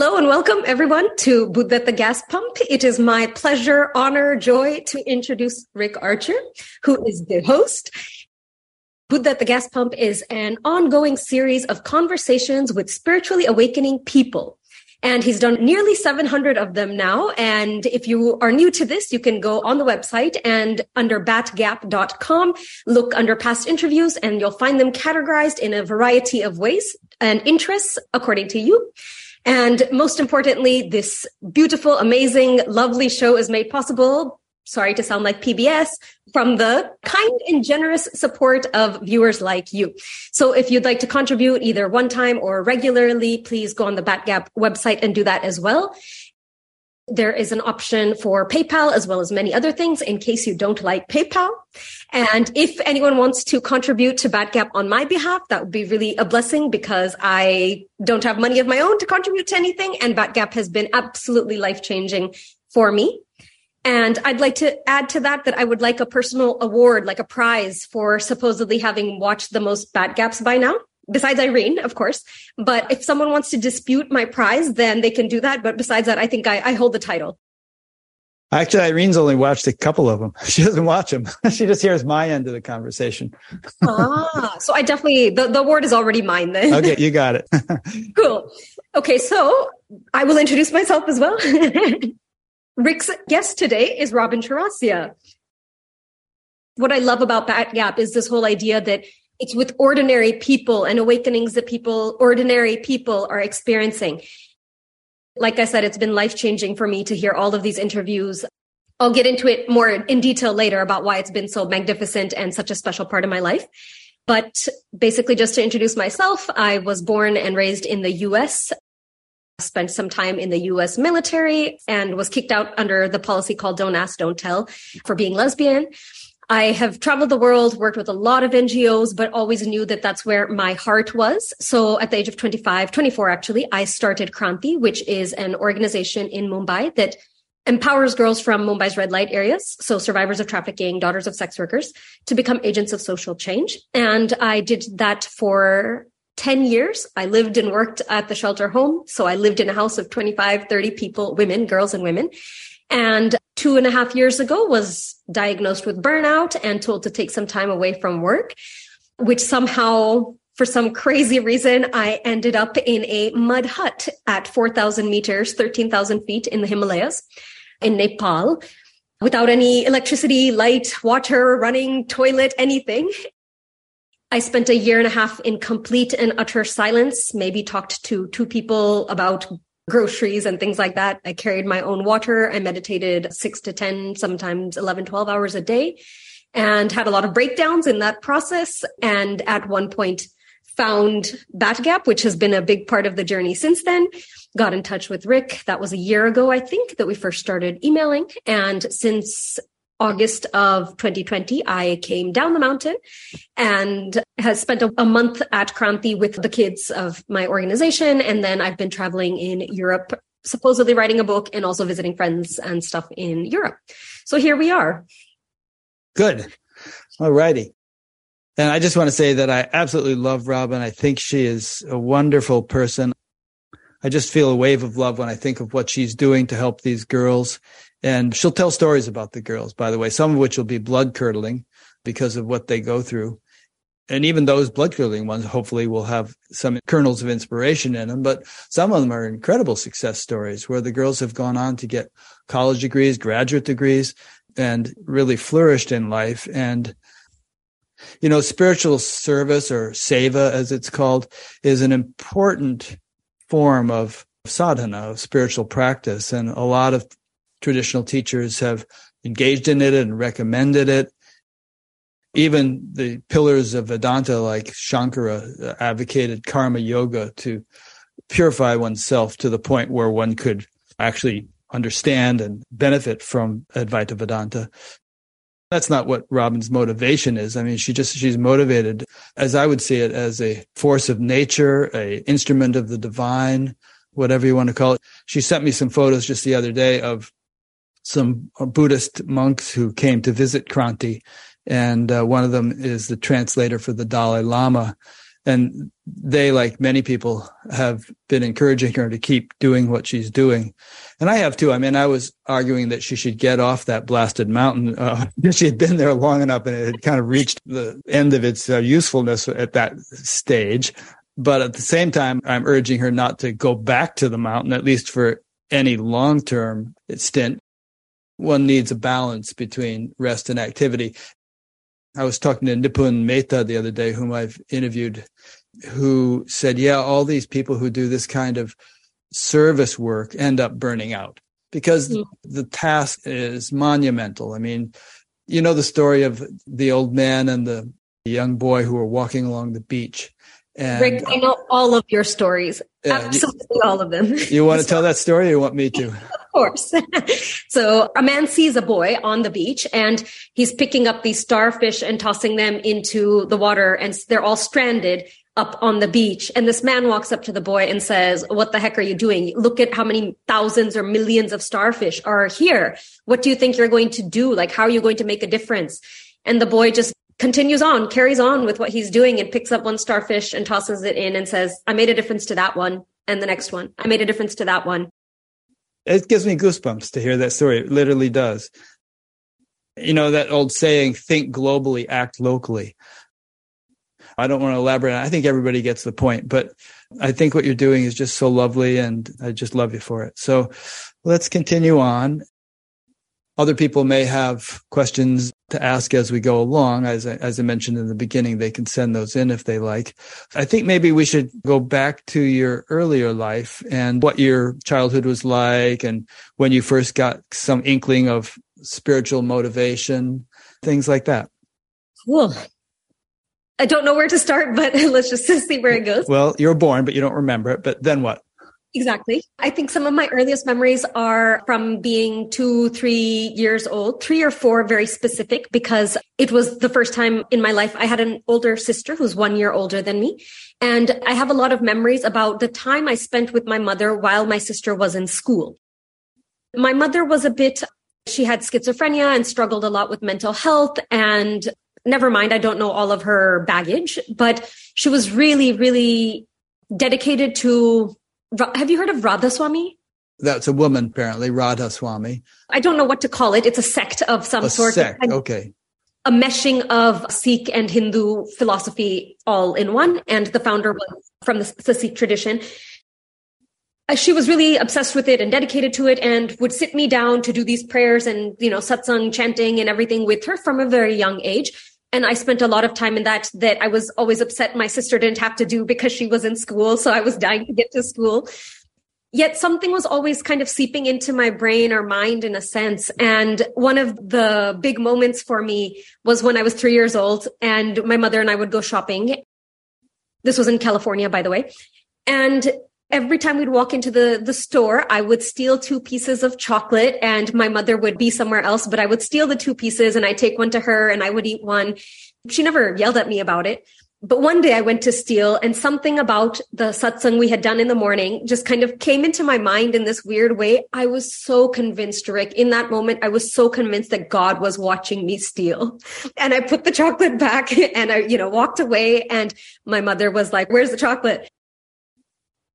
Hello and welcome everyone to Buddha the Gas Pump. It is my pleasure, honor, joy to introduce Rick Archer, who is the host. Buddha the Gas Pump is an ongoing series of conversations with spiritually awakening people. And he's done nearly 700 of them now. And if you are new to this, you can go on the website and under batgap.com, look under past interviews and you'll find them categorized in a variety of ways and interests according to you. And most importantly, this beautiful, amazing, lovely show is made possible. Sorry to sound like PBS from the kind and generous support of viewers like you. So if you'd like to contribute either one time or regularly, please go on the Batgap website and do that as well. There is an option for PayPal as well as many other things in case you don't like PayPal. And if anyone wants to contribute to Batgap on my behalf, that would be really a blessing because I don't have money of my own to contribute to anything. And Batgap has been absolutely life changing for me. And I'd like to add to that that I would like a personal award, like a prize for supposedly having watched the most Batgaps by now besides Irene, of course. But if someone wants to dispute my prize, then they can do that. But besides that, I think I, I hold the title. Actually, Irene's only watched a couple of them. She doesn't watch them. she just hears my end of the conversation. ah, so I definitely, the, the award is already mine then. okay, you got it. cool. Okay, so I will introduce myself as well. Rick's guest today is Robin Chaurasia. What I love about Bat Gap is this whole idea that it's with ordinary people and awakenings that people, ordinary people are experiencing. Like I said, it's been life changing for me to hear all of these interviews. I'll get into it more in detail later about why it's been so magnificent and such a special part of my life. But basically, just to introduce myself, I was born and raised in the US, spent some time in the US military, and was kicked out under the policy called Don't Ask, Don't Tell for being lesbian. I have traveled the world, worked with a lot of NGOs, but always knew that that's where my heart was. So at the age of 25, 24 actually, I started Kranti, which is an organization in Mumbai that empowers girls from Mumbai's red light areas, so survivors of trafficking, daughters of sex workers, to become agents of social change. And I did that for 10 years. I lived and worked at the shelter home. So I lived in a house of 25, 30 people, women, girls and women. And two and a half years ago was diagnosed with burnout and told to take some time away from work, which somehow for some crazy reason, I ended up in a mud hut at 4,000 meters, 13,000 feet in the Himalayas in Nepal without any electricity, light, water, running, toilet, anything. I spent a year and a half in complete and utter silence, maybe talked to two people about groceries and things like that. I carried my own water. I meditated six to 10, sometimes 11, 12 hours a day and had a lot of breakdowns in that process. And at one point found Batgap, which has been a big part of the journey since then. Got in touch with Rick. That was a year ago, I think, that we first started emailing. And since August of 2020, I came down the mountain and has spent a, a, month at Kranti with the kids of my organization. And then I've been traveling in Europe, supposedly writing a book and also visiting friends and stuff in Europe. So here we are. Good. All righty. And I just want to say that I absolutely love Robin. I think she is a wonderful person. I just feel a wave of love when I think of what she's doing to help these girls and she'll tell stories about the girls, by the way, some of which will be blood curdling because of what they go through. And even those blood curdling ones, hopefully will have some kernels of inspiration in them. But some of them are incredible success stories where the girls have gone on to get college degrees, graduate degrees, and really flourished in life. And, you know, spiritual service or seva, as it's called, is an important form of sadhana, of spiritual practice. And a lot of traditional teachers have engaged in it and recommended it. Even the pillars of Vedanta, like Shankara, uh, advocated karma yoga to purify oneself to the point where one could actually understand and benefit from Advaita Vedanta. That's not what Robin's motivation is. I mean, she just, she's motivated, as I would see it, as a force of nature, a instrument of the divine, whatever you want to call it. She sent me some photos just the other day of some Buddhist monks who came to visit Kranti. And uh, one of them is the translator for the Dalai Lama. And they, like many people, have been encouraging her to keep doing what she's doing. And I have too. I mean, I was arguing that she should get off that blasted mountain uh, because she had been there long enough and it had kind of reached the end of its uh, usefulness at that stage. But at the same time, I'm urging her not to go back to the mountain, at least for any long term stint. One needs a balance between rest and activity. I was talking to Nipun Mehta the other day, whom I've interviewed, who said, yeah, all these people who do this kind of service work end up burning out because mm. the task is monumental. I mean, you know the story of the old man and the young boy who were walking along the beach. And, Rick, I know all of your stories. Yeah, Absolutely you, all of them. You want to tell that story or you want me to? Of course. so a man sees a boy on the beach and he's picking up these starfish and tossing them into the water and they're all stranded up on the beach. And this man walks up to the boy and says, what the heck are you doing? Look at how many thousands or millions of starfish are here. What do you think you're going to do? Like, how are you going to make a difference? And the boy just continues on, carries on with what he's doing and picks up one starfish and tosses it in and says, I made a difference to that one and the next one. I made a difference to that one. It gives me goosebumps to hear that story. It literally does. You know, that old saying, think globally, act locally. I don't want to elaborate. I think everybody gets the point, but I think what you're doing is just so lovely and I just love you for it. So let's continue on. Other people may have questions to ask as we go along. As I, as I mentioned in the beginning, they can send those in if they like. I think maybe we should go back to your earlier life and what your childhood was like and when you first got some inkling of spiritual motivation, things like that. Cool. I don't know where to start, but let's just see where it goes. Well, you're born, but you don't remember it. But then what? Exactly. I think some of my earliest memories are from being two, three years old, three or four, very specific, because it was the first time in my life I had an older sister who's one year older than me. And I have a lot of memories about the time I spent with my mother while my sister was in school. My mother was a bit, she had schizophrenia and struggled a lot with mental health and never mind, I don't know all of her baggage, but she was really, really dedicated to. Have you heard of Radha Swami? That's a woman, apparently, Radha Swami. I don't know what to call it. It's a sect of some a sort. Sect, okay. A meshing of Sikh and Hindu philosophy all in one. And the founder was from the, the Sikh tradition. Uh, she was really obsessed with it and dedicated to it and would sit me down to do these prayers and, you know, satsang chanting and everything with her from a very young age. And I spent a lot of time in that, that I was always upset my sister didn't have to do because she was in school. So I was dying to get to school. Yet something was always kind of seeping into my brain or mind in a sense. And one of the big moments for me was when I was three years old and my mother and I would go shopping. This was in California, by the way. And every time we'd walk into the the store i would steal two pieces of chocolate and my mother would be somewhere else but i would steal the two pieces and i'd take one to her and i would eat one. She never yelled at me about it. But one day i went to steal and something about the satsang we had done in the morning just kind of came into my mind in this weird way. I was so convinced rick. In that moment i was so convinced that god was watching me steal. And i put the chocolate back and i you know walked away and my mother was like where's the chocolate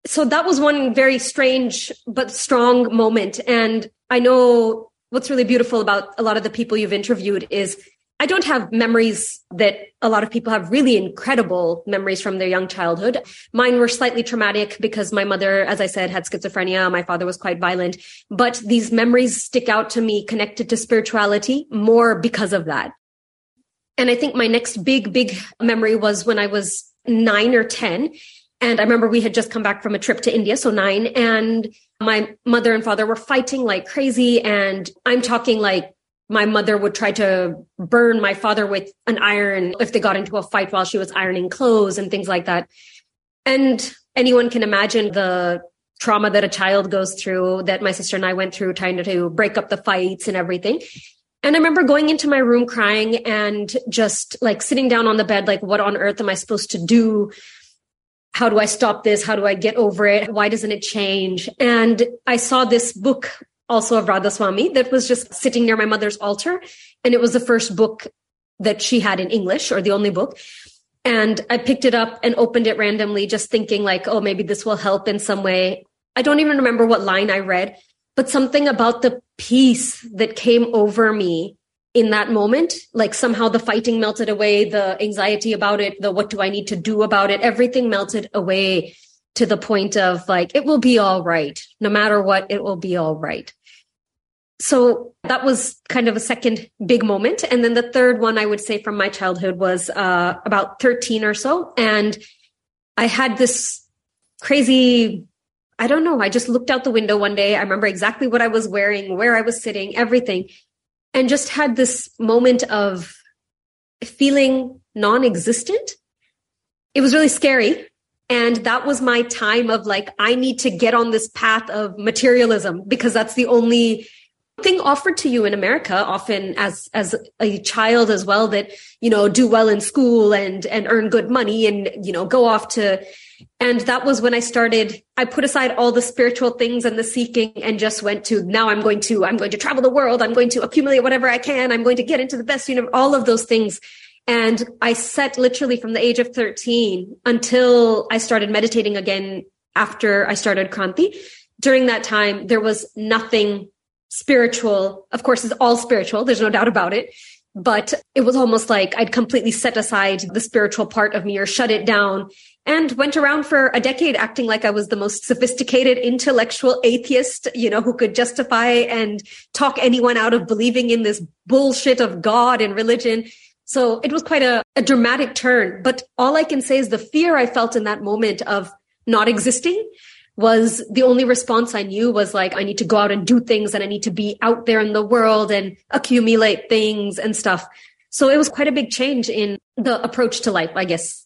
so that was one very strange but strong moment. And I know what's really beautiful about a lot of the people you've interviewed is I don't have memories that a lot of people have really incredible memories from their young childhood. Mine were slightly traumatic because my mother, as I said, had schizophrenia. My father was quite violent, but these memories stick out to me connected to spirituality more because of that. And I think my next big, big memory was when I was nine or 10 and I remember we had just come back from a trip to India, so nine, and my mother and father were fighting like crazy. And I'm talking like my mother would try to burn my father with an iron if they got into a fight while she was ironing clothes and things like that. And anyone can imagine the trauma that a child goes through that my sister and I went through trying to, break up the fights and everything. And I remember going into my room crying and just like sitting down on the bed, like, what on earth am I supposed to do? How do I stop this? How do I get over it? Why doesn't it change? And I saw this book also of Radha Swami that was just sitting near my mother's altar. And it was the first book that she had in English or the only book. And I picked it up and opened it randomly, just thinking like, oh, maybe this will help in some way. I don't even remember what line I read, but something about the peace that came over me in that moment. Like somehow the fighting melted away, the anxiety about it, the what do I need to do about it, everything melted away to the point of like, it will be all right. No matter what, it will be all right. So that was kind of a second big moment. And then the third one I would say from my childhood was uh, about 13 or so. And I had this crazy I don't know. I just looked out the window one day. I remember exactly what I was wearing, where I was sitting, everything, and just had this moment of feeling non existent. It was really scary. And that was my time of like, I need to get on this path of materialism because that's the only thing offered to you in America, often as, as a child as well, that, you know, do well in school and, and earn good money and, you know, go off to and that was when I started, I put aside all the spiritual things and the seeking and just went to now I'm going to, I'm going to travel the world. I'm going to accumulate whatever I can. I'm going to get into the best, you know, all of those things. And I set literally from the age of 13 until I started meditating again after I started Kranti. During that time, there was nothing spiritual. Of course, it's all spiritual. There's no doubt about it. But it was almost like I'd completely set aside the spiritual part of me or shut it down and went around for a decade acting like I was the most sophisticated intellectual atheist, you know, who could justify and talk anyone out of believing in this bullshit of God and religion. So it was quite a, a dramatic turn. But all I can say is the fear I felt in that moment of not existing was the only response I knew was like, I need to go out and do things and I need to be out there in the world and accumulate things and stuff. So it was quite a big change in the approach to life, I guess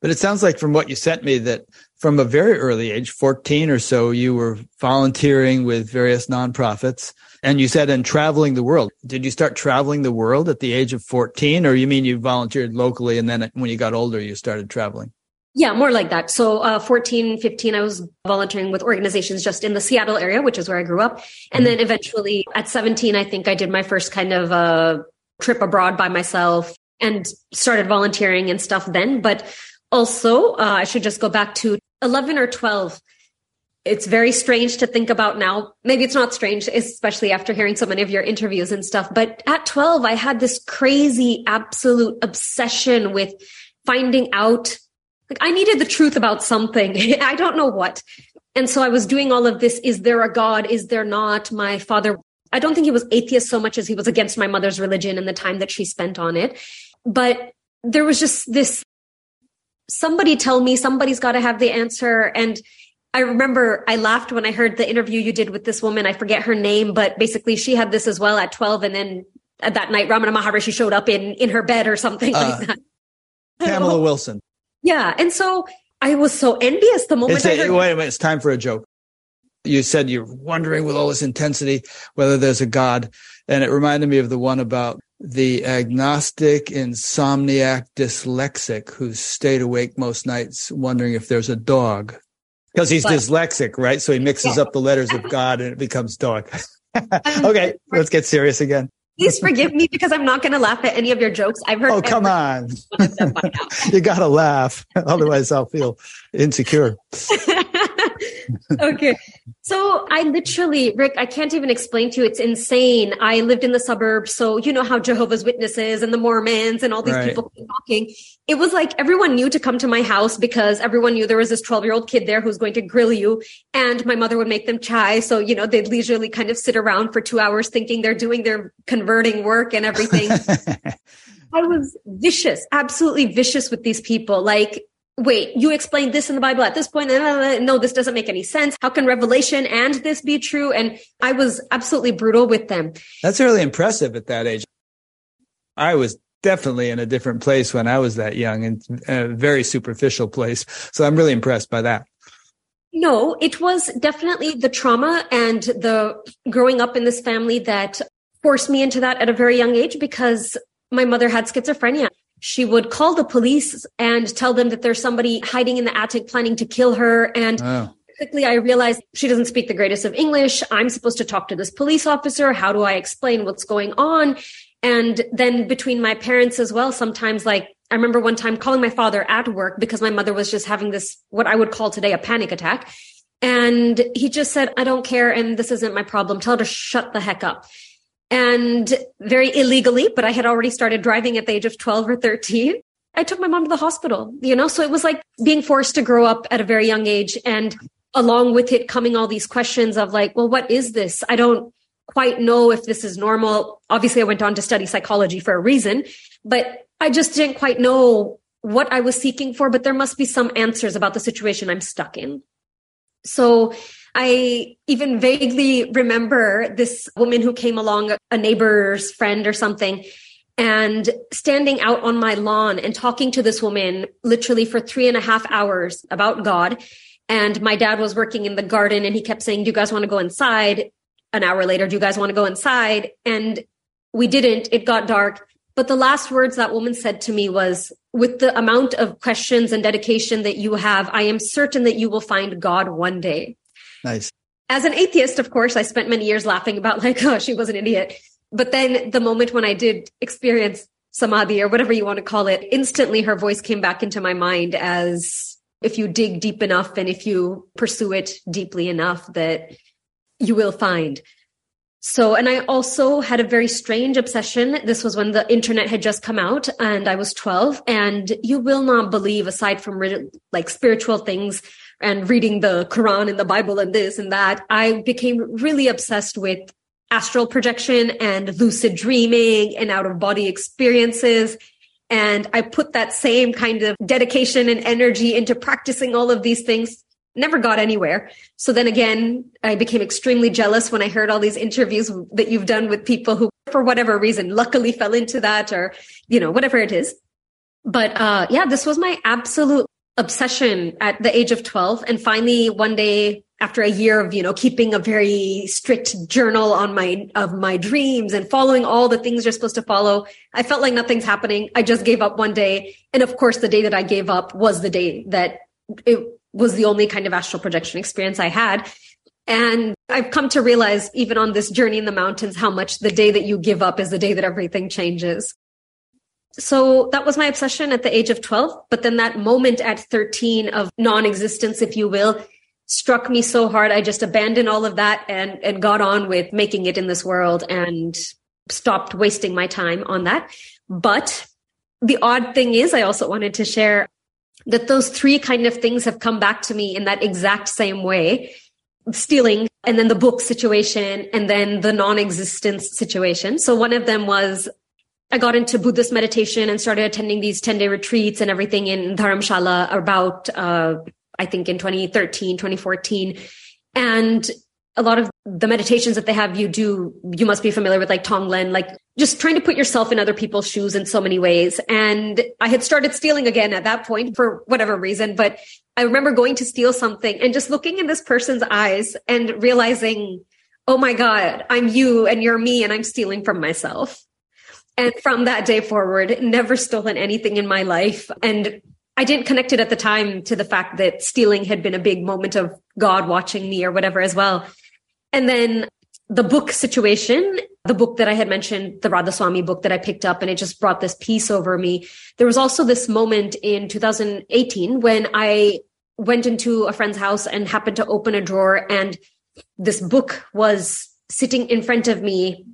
but it sounds like from what you sent me that from a very early age, 14 or so, you were volunteering with various nonprofits and you said and traveling the world. Did you start traveling the world at the age of 14 or you mean you volunteered locally and then when you got older, you started traveling? Yeah, more like that. So, uh, 14, 15, I was volunteering with organizations just in the Seattle area, which is where I grew up. And mm-hmm. then eventually at 17, I think I did my first kind of uh, trip abroad by myself and started volunteering and stuff then. But also, uh, I should just go back to 11 or 12. It's very strange to think about now. Maybe it's not strange, especially after hearing so many of your interviews and stuff. But at 12, I had this crazy, absolute obsession with finding out. Like, I needed the truth about something. I don't know what. And so I was doing all of this. Is there a God? Is there not? My father, I don't think he was atheist so much as he was against my mother's religion and the time that she spent on it. But there was just this somebody tell me somebody's got to have the answer and I remember I laughed when I heard the interview you did with this woman. I forget her name, but basically she had this as well at 12. And then at that night, Ramana Maharishi showed up in, in her bed or something uh, like that. Pamela Wilson. Yeah. And so I was so envious the moment I heard. wait a minute. It's time for a joke. You said you're wondering with all this intensity whether there's a God. And it reminded me of the one about the agnostic, insomniac, dyslexic who stayed awake most nights wondering if there's a dog. Because he's but, dyslexic, right? So he mixes yeah. up the letters of God and it becomes dog. okay, let's get serious again. Please forgive me because I'm not going to laugh at any of your jokes. I've heard. Oh, come on. you got to laugh. Otherwise, I'll feel insecure. Okay. So I literally, Rick, I can't even explain to you. It's insane. I lived in the suburbs. So you know how Jehovah's Witnesses and the Mormons and all these right. people talking. It was like everyone knew to come to my house because everyone knew there was this 12 year old kid there who's going to grill you. And my mother would make them chai. So, you know, they'd leisurely kind of sit around for two hours thinking they're doing their converting work and everything. I was vicious, absolutely vicious with these people. Like wait, you explained this in the Bible at this point. Uh, no, this doesn't make any sense. How can Revelation and this be true? And I was absolutely brutal with them. That's really impressive at that age. I was definitely in a different place when I was that young and a very superficial place. So I'm really impressed by that. No, it was definitely the trauma and the growing up in this family that forced me into that at a very young age because my mother had schizophrenia she would call the police and tell them that there's somebody hiding in the attic planning to kill her. And oh. quickly I realized she doesn't speak the greatest of English. I'm supposed to talk to this police officer. How do I explain what's going on? And then between my parents as well, sometimes like I remember one time calling my father at work because my mother was just having this, what I would call today a panic attack. And he just said, I don't care. And this isn't my problem. Tell her to shut the heck up. And very illegally, but I had already started driving at the age of 12 or 13. I took my mom to the hospital, you know, so it was like being forced to grow up at a very young age. And along with it coming all these questions of like, well, what is this? I don't quite know if this is normal. Obviously, I went on to study psychology for a reason, but I just didn't quite know what I was seeking for, but there must be some answers about the situation I'm stuck in. So I even vaguely remember this woman who came along, a neighbor's friend or something, and standing out on my lawn and talking to this woman literally for three and a half hours about God. And my dad was working in the garden and he kept saying, Do you guys want to go inside? An hour later, do you guys want to go inside? And we didn't. It got dark. But the last words that woman said to me was, with the amount of questions and dedication that you have, I am certain that you will find God one day. Nice. As an atheist, of course, I spent many years laughing about like, oh, she was an idiot. But then the moment when I did experience samadhi or whatever you want to call it, instantly her voice came back into my mind as if you dig deep enough and if you pursue it deeply enough that you will find. So, and I also had a very strange obsession. This was when the internet had just come out and I was 12 and you will not believe aside from like spiritual things and reading the Quran and the Bible and this and that, I became really obsessed with astral projection and lucid dreaming and out of body experiences. And I put that same kind of dedication and energy into practicing all of these things never got anywhere. So then again, I became extremely jealous when I heard all these interviews that you've done with people who, for whatever reason, luckily fell into that or, you know, whatever it is. But, uh, yeah, this was my absolute obsession at the age of 12. And finally, one day after a year of, you know, keeping a very strict journal on my, of my dreams and following all the things you're supposed to follow, I felt like nothing's happening. I just gave up one day. And of course, the day that I gave up was the day that it was the only kind of astral projection experience I had. And I've come to realize, even on this journey in the mountains, how much the day that you give up is the day that everything changes. So that was my obsession at the age of 12. But then that moment at 13 of non existence, if you will, struck me so hard. I just abandoned all of that and, and got on with making it in this world and stopped wasting my time on that. But the odd thing is, I also wanted to share that those three kind of things have come back to me in that exact same way stealing and then the book situation and then the non-existence situation. So one of them was i got into buddhist meditation and started attending these 10 day retreats and everything in dharamshala about uh, i think in 2013 2014 and a lot of the meditations that they have you do you must be familiar with like tonglen like just trying to put yourself in other people's shoes in so many ways. And i had started stealing again at that point for whatever reason but i remember going to steal something and just looking in this person's eyes and realizing oh my god i'm you and you're me and i'm stealing from myself. And from that day forward never stolen anything in my life. And I didn't connect it at the time to the fact that stealing had been a big moment of God watching me or whatever as well. And then the book situation, the book that I had mentioned, the Radhaswami book that I picked up, and it just brought this peace over me. There was also this moment in 2018 when I went into a friend's house and happened to open a drawer, and this book was sitting in front of me.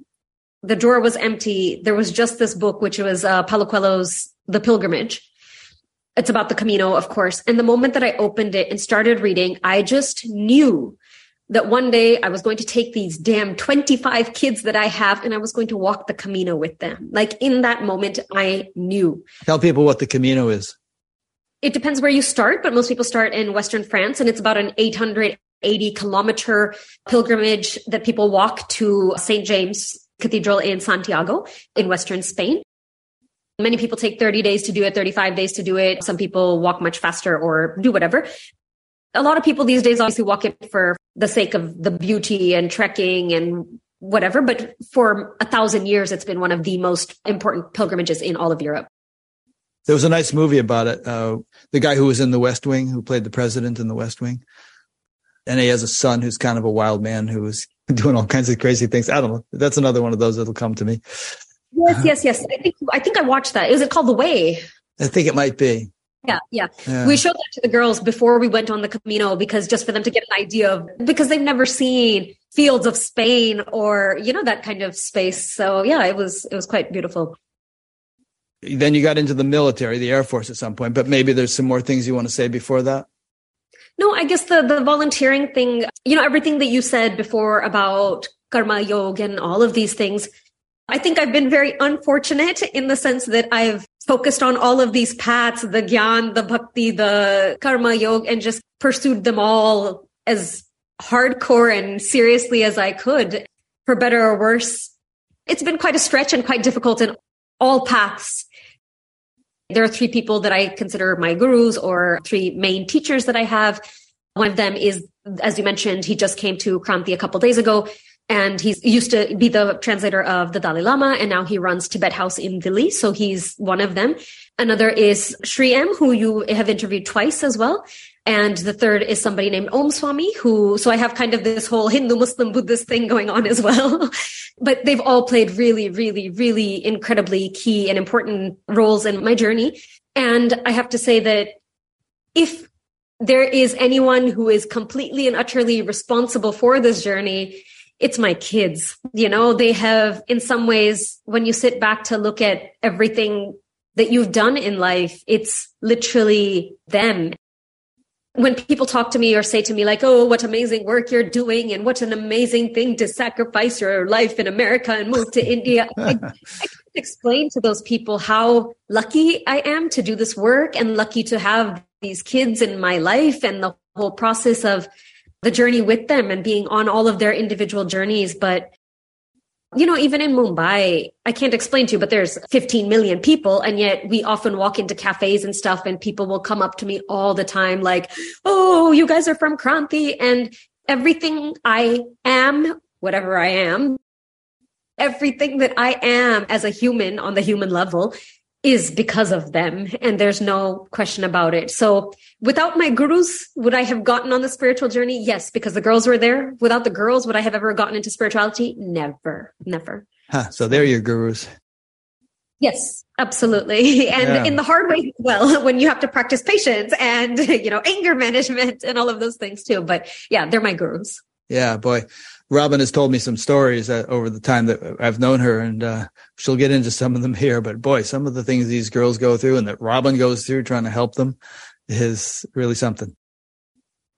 The drawer was empty. There was just this book, which was uh, Paulo Coelho's The Pilgrimage. It's about the Camino, of course. And the moment that I opened it and started reading, I just knew that one day I was going to take these damn 25 kids that I have and I was going to walk the Camino with them. Like in that moment, I knew. Tell people what the Camino is. It depends where you start, but most people start in Western France and it's about an 880 kilometer pilgrimage that people walk to St. James Cathedral in Santiago in Western Spain. Many people take 30 days to do it, 35 days to do it. Some people walk much faster or do whatever a lot of people these days obviously walk it for the sake of the beauty and trekking and whatever. But for a thousand years, it's been one of the most important pilgrimages in all of Europe. There was a nice movie about it. Uh, the guy who was in the West Wing, who played the president in the West Wing. And he has a son who's kind of a wild man who is doing all kinds of crazy things. I don't know. That's another one of those that'll come to me. Yes, yes, yes. I think I think I watched that. Is it called The Way? I think it might be. Yeah, yeah, yeah. We showed that to the girls before we went on the Camino because just for them to get an idea of because they've never seen fields of Spain or you know that kind of space. So yeah, it was it was quite beautiful. Then you got into the military, the Air Force at some point, but maybe there's some more things you want to say before that. No, I guess the the volunteering thing, you know, everything that you said before about karma yoga and all of these things. I think I've been very unfortunate in the sense that I've focused on all of these paths, the gyan, the bhakti, the karma yoga, and just pursued them all as hardcore and seriously as I could, for better or worse. It's been quite a stretch and quite difficult in all paths. There are three people that I consider my gurus or three main teachers that I have. One of them is, as you mentioned, he just came to Kranti a couple days ago and he's used to be the translator of the Dalai Lama and now he runs Tibet House in Delhi. So he's one of them. Another is Sri M, who you have interviewed twice as well. And the third is somebody named Om Swami, who, so I have kind of this whole Hindu, Muslim, Buddhist thing going on as well. but they've all played really, really, really incredibly key and important roles in my journey. And I have to say that if there is anyone who is completely and utterly responsible for this journey, it's my kids. You know, they have, in some ways, when you sit back to look at everything that you've done in life, it's literally them when people talk to me or say to me like oh what amazing work you're doing and what an amazing thing to sacrifice your life in america and move to india I, I can't explain to those people how lucky i am to do this work and lucky to have these kids in my life and the whole process of the journey with them and being on all of their individual journeys but you know, even in Mumbai, I can't explain to you, but there's 15 million people. And yet we often walk into cafes and stuff and people will come up to me all the time, like, Oh, you guys are from Kranti and everything I am, whatever I am, everything that I am as a human on the human level is because of them. And there's no question about it. So without my gurus, would I have gotten on the spiritual journey? Yes, because the girls were there. Without the girls, would I have ever gotten into spirituality? Never, never. Huh, so they're your gurus. Yes, absolutely. And yeah. in the hard way, as well, when you have to practice patience and, you know, anger management and all of those things too. But yeah, they're my gurus. Yeah, boy. Robin has told me some stories that over the time that I've known her, and uh, she'll get into some of them here. But boy, some of the things these girls go through and that Robin goes through trying to help them is really something.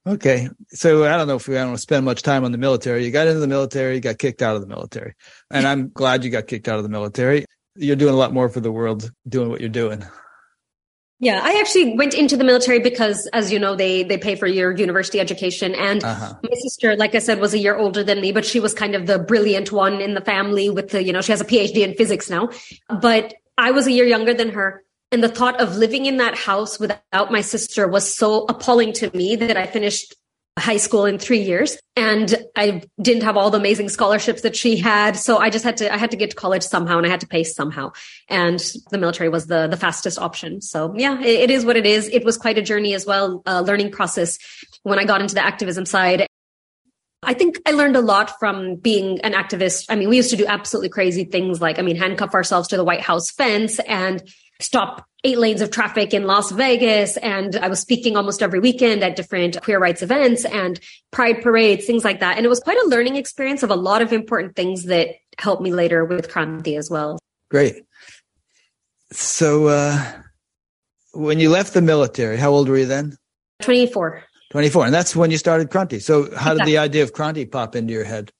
Okay. So I don't know if we don't want to spend much time on the military. You got into the military, you got kicked out of the military. And I'm glad you got kicked out of the military. You're doing a lot more for the world doing what you're doing. Yeah, I actually went into the military because, as you know, they they pay for your university education. And uh-huh. my sister, like I said, was a year older than me, but she was kind of the brilliant one in the family. With the, you know, she has a PhD in physics now. But I was a year younger than her, and the thought of living in that house without my sister was so appalling to me that I finished high school in three years and I didn't have all the amazing scholarships that she had. So I just had to, I had to get to college somehow and I had to pay somehow. And the military was the, the fastest option. So yeah, it, it is what it is. It was quite a journey as well, a learning process when I got into the activism side. I think I learned a lot from being an activist. I mean, we used to do absolutely crazy things like, I mean, handcuff ourselves to the White House fence and stop eight lanes of traffic in Las Vegas. And I was speaking almost every weekend at different queer rights events and pride parades, things like that. And it was quite a learning experience of a lot of important things that helped me later with Kranti as well. Great. So, uh, when you left the military, how old were you then? 24. 24. And that's when you started Kranti. So, how exactly. did the idea of Kranti pop into your head?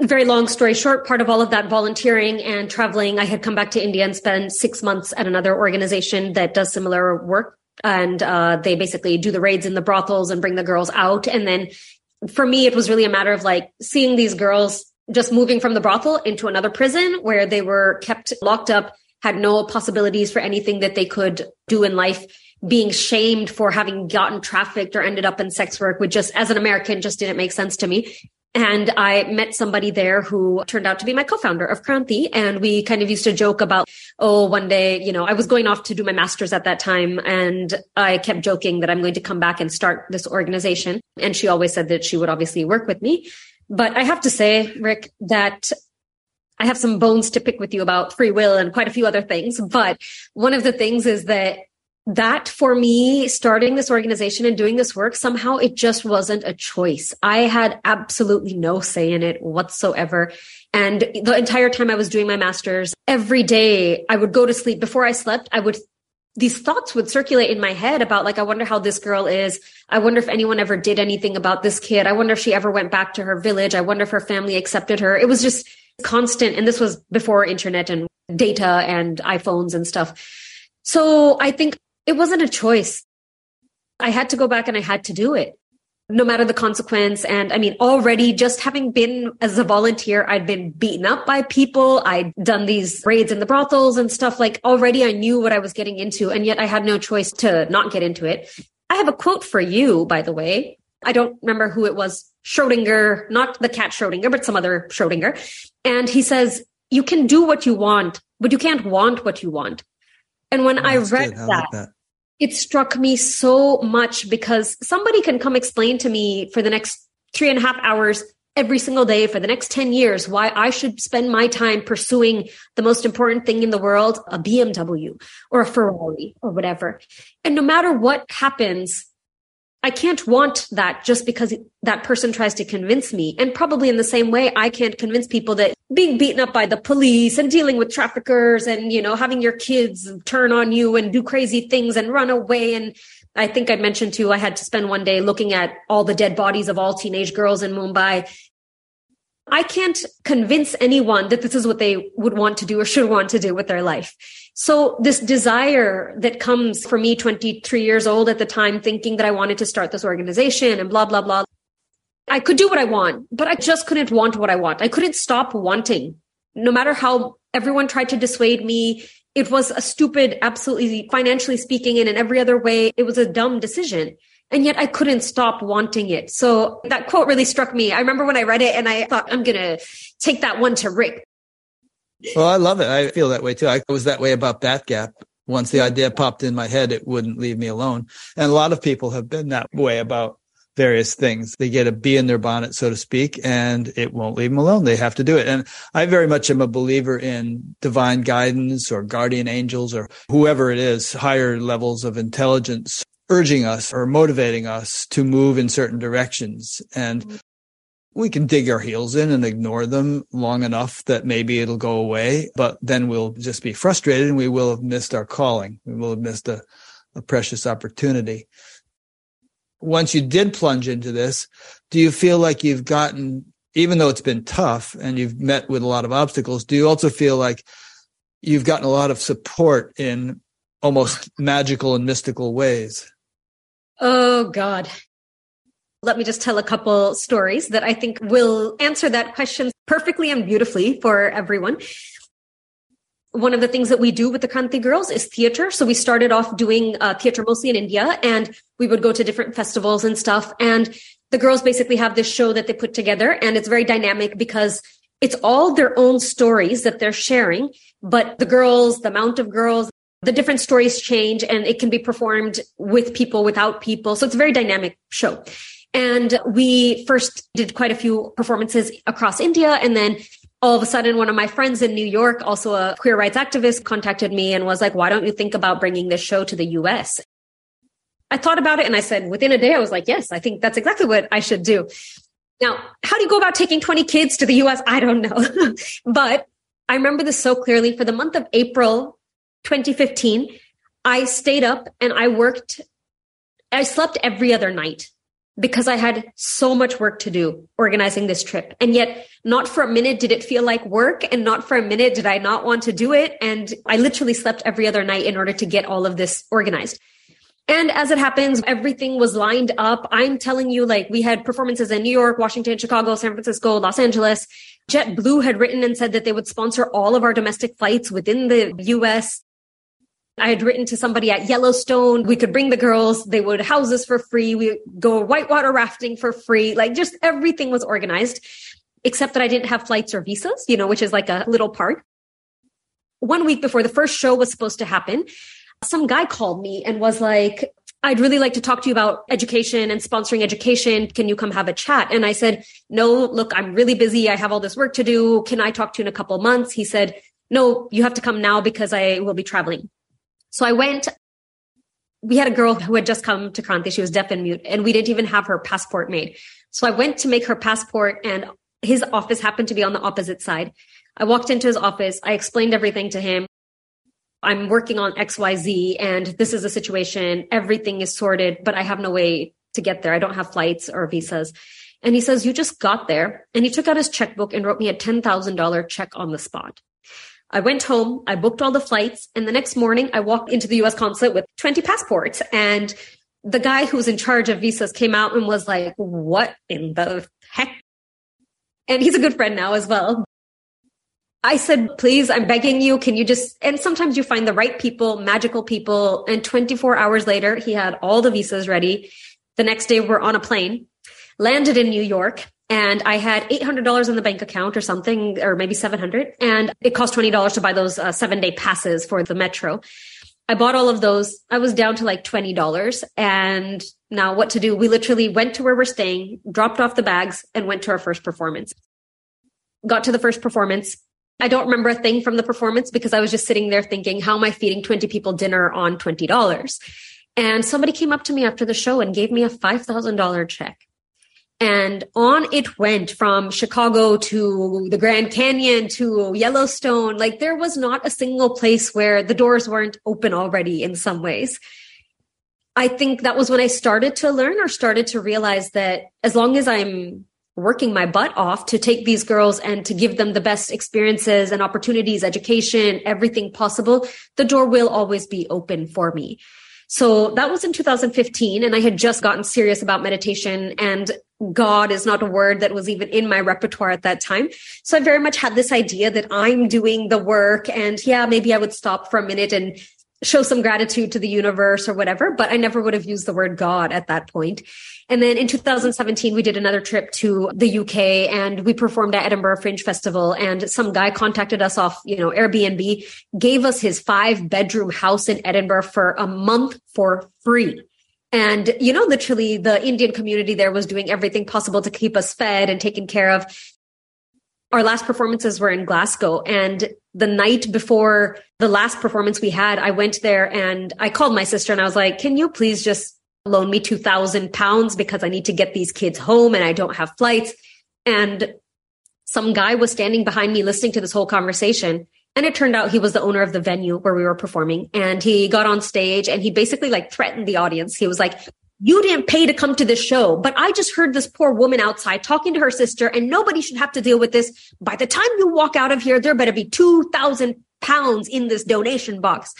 Very long story short, part of all of that volunteering and traveling, I had come back to India and spent six months at another organization that does similar work. And uh, they basically do the raids in the brothels and bring the girls out. And then for me, it was really a matter of like seeing these girls just moving from the brothel into another prison where they were kept locked up, had no possibilities for anything that they could do in life being shamed for having gotten trafficked or ended up in sex work would just as an american just didn't make sense to me and I met somebody there who turned out to be my co-founder of Kranti. And we kind of used to joke about, oh, one day, you know, I was going off to do my master's at that time. And I kept joking that I'm going to come back and start this organization. And she always said that she would obviously work with me. But I have to say, Rick, that I have some bones to pick with you about free will and quite a few other things. But one of the things is that that for me, starting this organization and doing this work, somehow it just wasn't a choice. I had absolutely no say in it whatsoever. And the entire time I was doing my master's, every day I would go to sleep. Before I slept, I would these thoughts would circulate in my head about like, I wonder how this girl is. I wonder if anyone ever did anything about this kid. I wonder if she ever went back to her village. I wonder if her family accepted her. It was just constant. And this was before internet and data and iPhones and stuff. So I think it wasn't a choice. I had to go back and I had to do it no matter the consequence. And I mean, already just having been as a volunteer, I'd been beaten up by people. I'd done these raids in the brothels and stuff. Like already I knew what I was getting into. And yet I had no choice to not get into it. I have a quote for you, by the way. I don't remember who it was. Schrodinger, not the cat Schrodinger, but some other Schrodinger. And he says, you can do what you want, but you can't want what you want. And when oh, I read I that, that, it struck me so much because somebody can come explain to me for the next three and a half hours every single day for the next 10 years why I should spend my time pursuing the most important thing in the world, a BMW or a Ferrari or whatever. And no matter what happens, I can't want that just because that person tries to convince me. And probably in the same way, I can't convince people that being beaten up by the police and dealing with traffickers and, you know, having your kids turn on you and do crazy things and run away. And I think I mentioned too, I had to spend one day looking at all the dead bodies of all teenage girls in Mumbai. I can't convince anyone that this is what they would want to do or should want to do with their life. So this desire that comes for me 23 years old at the time, thinking that I wanted to start this organization and blah, blah, blah. I could do what I want, but I just couldn't want what I want. I couldn't stop wanting. No matter how everyone tried to dissuade me, it was a stupid, absolutely financially speaking, and in every other way, it was a dumb decision. And yet I couldn't stop wanting it. So that quote really struck me. I remember when I read it and I thought, I'm going to take that one to Rick well, I love it. I feel that way too. I was that way about Bat Gap. Once the idea popped in my head, it wouldn't leave me alone. And a lot of people have been that way about various things. They get a bee in their bonnet, so to speak, and it won't leave them alone. They have to do it. And I very much am a believer in divine guidance or guardian angels or whoever it is, higher levels of intelligence urging us or motivating us to move in certain directions. And mm-hmm. we can dig our heels in and ignore them long enough that maybe it'll go away, but then we'll just be frustrated and we will have missed our calling. We will have missed a, a precious opportunity. Once you did plunge into this, do you feel like you've gotten, even though it's been tough and you've met with a lot of obstacles, do you also feel like you've gotten a lot of support in almost magical and mystical ways? Oh God. Let me just tell a couple stories that I think will answer that question perfectly and beautifully for everyone. One of the things that we do with the Kranti Girls is theater. So we started off doing uh, theater mostly in India and we would go to different festivals and stuff. And the girls basically have this show that they put together and it's very dynamic because it's all their own stories that they're sharing. But the girls, the amount of girls, the different stories change and it can be performed with people, without people. So it's a very dynamic show. And we first did quite a few performances across India. And then all of a sudden, one of my friends in New York, also a queer rights activist, contacted me and was like, why don't you think about bringing this show to the US? I thought about it and I said, within a day, I was like, yes, I think that's exactly what I should do. Now, how do you go about taking 20 kids to the US? I don't know. but I remember this so clearly for the month of April 2015. I stayed up and I worked, I slept every other night because I had so much work to do organizing this trip. And yet, not for a minute did it feel like work, and not for a minute did I not want to do it. And I literally slept every other night in order to get all of this organized. And as it happens, everything was lined up. I'm telling you, like, we had performances in New York, Washington, Chicago, San Francisco, Los Angeles. JetBlue had written and said that they would sponsor all of our domestic flights within the US. I had written to somebody at Yellowstone. We could bring the girls. They would house us for free. We go whitewater rafting for free. Like just everything was organized, except that I didn't have flights or visas, you know, which is like a little part. One week before the first show was supposed to happen, some guy called me and was like, I'd really like to talk to you about education and sponsoring education. Can you come have a chat? And I said, no, look, I'm really busy. I have all this work to do. Can I talk to you in a couple months? He said, no, you have to come now because I will be traveling. So I went. We had a girl who had just come to Kranti. She was deaf and mute and we didn't even have her passport made. So I went to make her passport and his office happened to be on the opposite side. I walked into his office. I explained everything to him. I'm working on XYZ and this is a situation. Everything is sorted, but I have no way to get there. I don't have flights or visas. And he says, You just got there. And he took out his checkbook and wrote me a $10,000 check on the spot. I went home, I booked all the flights, and the next morning I walked into the US consulate with 20 passports. And the guy who was in charge of visas came out and was like, What in the heck? And he's a good friend now as well. I said, please, I'm begging you. Can you just, and sometimes you find the right people, magical people. And 24 hours later, he had all the visas ready. The next day we're on a plane, landed in New York and I had $800 in the bank account or something, or maybe 700. And it cost $20 to buy those uh, seven day passes for the metro. I bought all of those. I was down to like $20. And now what to do? We literally went to where we're staying, dropped off the bags and went to our first performance. Got to the first performance I don't remember a thing from the performance because I was just sitting there thinking, how am I feeding 20 people dinner on $20? And somebody came up to me after the show and gave me a $5,000 check. And on it went from Chicago to the Grand Canyon to Yellowstone. Like there was not a single place where the doors weren't open already in some ways. I think that was when I started to learn or started to realize that as long as I'm working my butt off to take these girls and to give them the best experiences and opportunities, education, everything possible, the door will always be open for me. So that was in 2015 and I had just gotten serious about meditation and God is not a word that was even in my repertoire at that time. So I very much had this idea that I'm doing the work and yeah, maybe I would stop for a minute and show some gratitude to the universe or whatever, but I never would have used the word God at that point. And then in 2017, we did another trip to the UK and we performed at Edinburgh Fringe Festival and some guy contacted us off, you know, Airbnb, gave us his five bedroom house in Edinburgh for a month for free. And, you know, literally the Indian community there was doing everything possible to keep us fed and taken care of. Our last performances were in Glasgow and the night before the last performance we had, I went there and I called my sister and I was like, can you please just loan me 2000 pounds because I need to get these kids home and I don't have flights. And some guy was standing behind me listening to this whole conversation. And it turned out he was the owner of the venue where we were performing. And he got on stage and he basically like threatened the audience. He was like, you didn't pay to come to this show, but I just heard this poor woman outside talking to her sister and nobody should have to deal with this. By the time you walk out of here, there better be 2000 pounds in this donation box.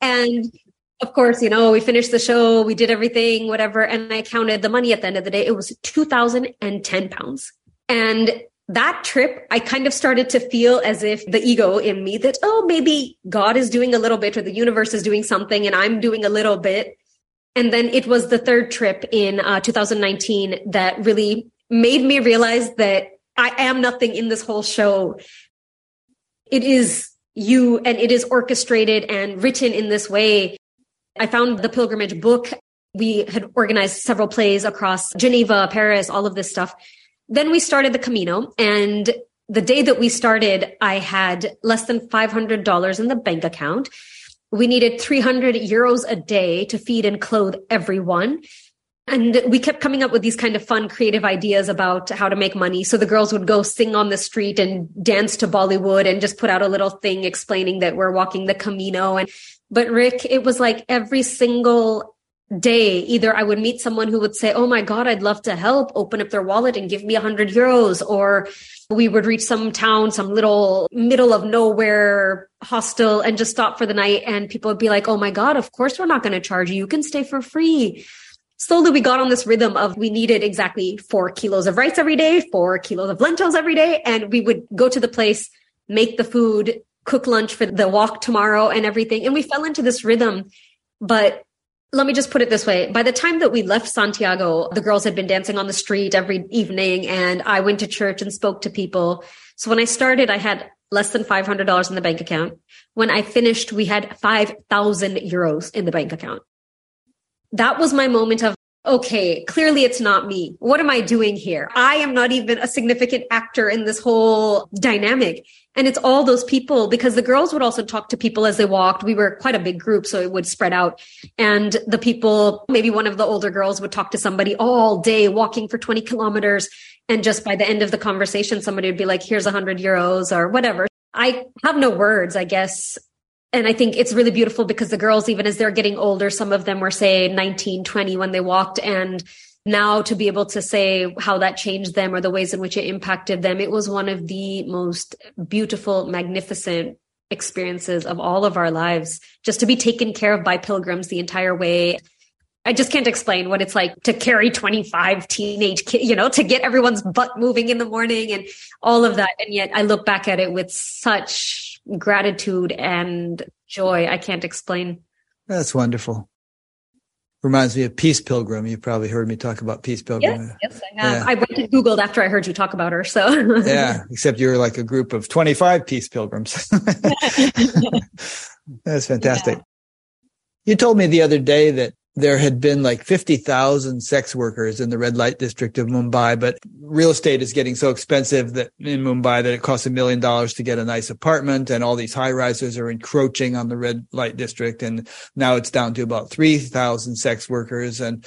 And of course, you know, we finished the show, we did everything, whatever. And I counted the money at the end of the day. It was 2010 pounds. And that trip, I kind of started to feel as if the ego in me that, oh, maybe God is doing a little bit or the universe is doing something and I'm doing a little bit. And then it was the third trip in uh, 2019 that really made me realize that I am nothing in this whole show. It is you and it is orchestrated and written in this way I found the pilgrimage book. We had organized several plays across Geneva, Paris, all of this stuff. Then we started the Camino and the day that we started, I had less than $500 in the bank account. We needed 300 euros a day to feed and clothe everyone. And we kept coming up with these kind of fun, creative ideas about how to make money. So the girls would go sing on the street and dance to Bollywood and just put out a little thing explaining that we're walking the Camino. And but Rick, it was like every single day, either I would meet someone who would say, Oh my God, I'd love to help, open up their wallet and give me a hundred euros. Or we would reach some town, some little middle of nowhere hostel and just stop for the night. And people would be like, Oh my God, of course we're not going to charge you. You can stay for free. Slowly we got on this rhythm of we needed exactly four kilos of rice every day, four kilos of lentils every day. And we would go to the place, make the food, cook lunch for the walk tomorrow and everything. And we fell into this rhythm. But let me just put it this way. By the time that we left Santiago, the girls had been dancing on the street every evening and I went to church and spoke to people. So when I started, I had less than $500 in the bank account. When I finished, we had 5,000 euros in the bank account. that was my moment of, okay, clearly it's not me. What am I doing here? I am not even a significant actor in this whole dynamic. And it's all those people because the girls would also talk to people as they walked. We were quite a big group, so it would spread out. And the people, maybe one of the older girls would talk to somebody all day walking for 20 kilometers. And just by the end of the conversation, somebody would be like, here's a hundred euros or whatever. I have no words, I guess. And I think it's really beautiful because the girls, even as they're getting older, some of them were say 19, 20 when they walked. And now to be able to say how that changed them or the ways in which it impacted them, it was one of the most beautiful, magnificent experiences of all of our lives. Just to be taken care of by pilgrims the entire way. I just can't explain what it's like to carry 25 teenage kids, you know, to get everyone's butt moving in the morning and all of that. And yet I look back at it with such gratitude and joy. I can't explain. That's wonderful. Reminds me of Peace Pilgrim. You've probably heard me talk about Peace Pilgrim. Yes, yes, I have. Yeah. I went and Googled after I heard you talk about her. So yeah, except you're like a group of 25 Peace Pilgrims. That's fantastic. Yeah. You told me the other day that there had been like 50,000 sex workers in the red light district of Mumbai, but real estate is getting so expensive that in Mumbai that it costs a million dollars to get a nice apartment and all these high risers are encroaching on the red light district. And now it's down to about 3,000 sex workers. And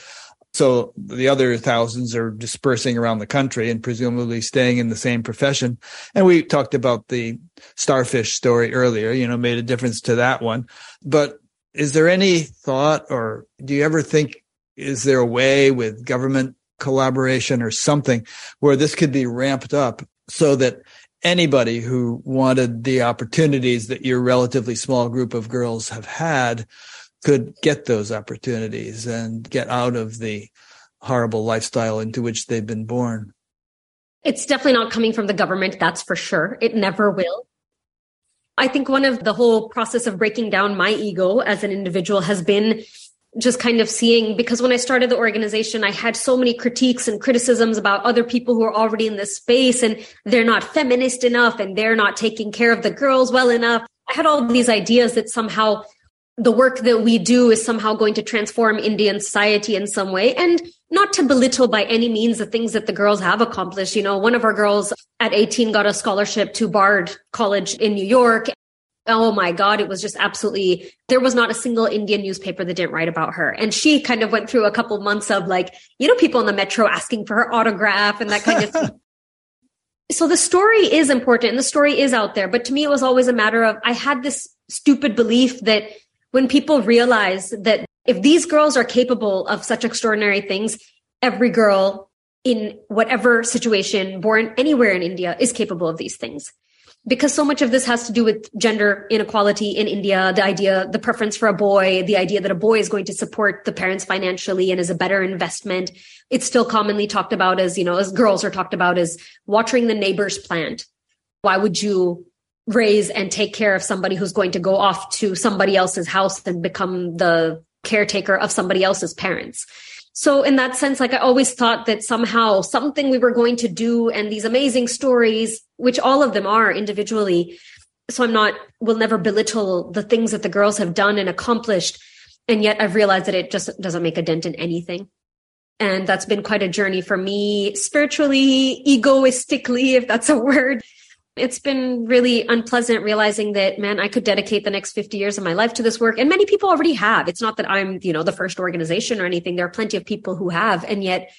so the other thousands are dispersing around the country and presumably staying in the same profession. And we talked about the starfish story earlier, you know, made a difference to that one. But is there any thought or do you ever think is there a way with government collaboration or something where this could be ramped up so that anybody who wanted the opportunities that your relatively small group of girls have had could get those opportunities and get out of the horrible lifestyle into which they've been born. It's definitely not coming from the government, that's for sure. It never will. I think one of the whole process of breaking down my ego as an individual has been just kind of seeing because when I started the organization, I had so many critiques and criticisms about other people who are already in this space and they're not feminist enough and they're not taking care of the girls well enough. I had all these ideas that somehow the work that we do is somehow going to transform Indian society in some way. And not to belittle by any means the things that the girls have accomplished. You know, one of our girls at 18 got a scholarship to Bard College in New York. Oh my God, it was just absolutely, there was not a single Indian newspaper that didn't write about her. And she kind of went through a couple months of like, you know, people in the metro asking for her autograph and that kind of thing. So the story is important and the story is out there. But to me, it was always a matter of, I had this stupid belief that when people realize that if these girls are capable of such extraordinary things, every girl in whatever situation born anywhere in India is capable of these things. Because so much of this has to do with gender inequality in India, the idea, the preference for a boy, the idea that a boy is going to support the parents financially and is a better investment. It's still commonly talked about as, you know, as girls are talked about as watering the neighbor's plant. Why would you raise and take care of somebody who's going to go off to somebody else's house and become the caretaker of somebody else's parents. So in that sense, like I always thought that somehow something we were going to do and these amazing stories, which all of them are individually. So I'm not, will never belittle the things that the girls have done and accomplished. And yet I've realized that it just doesn't make a dent in anything. And that's been quite a journey for me spiritually, egoistically, if that's a word it's been really unpleasant realizing that man i could dedicate the next 50 years of my life to this work. And many people already have. It's not that i'm you know the first organization or anything. There are plenty of people who have. And yet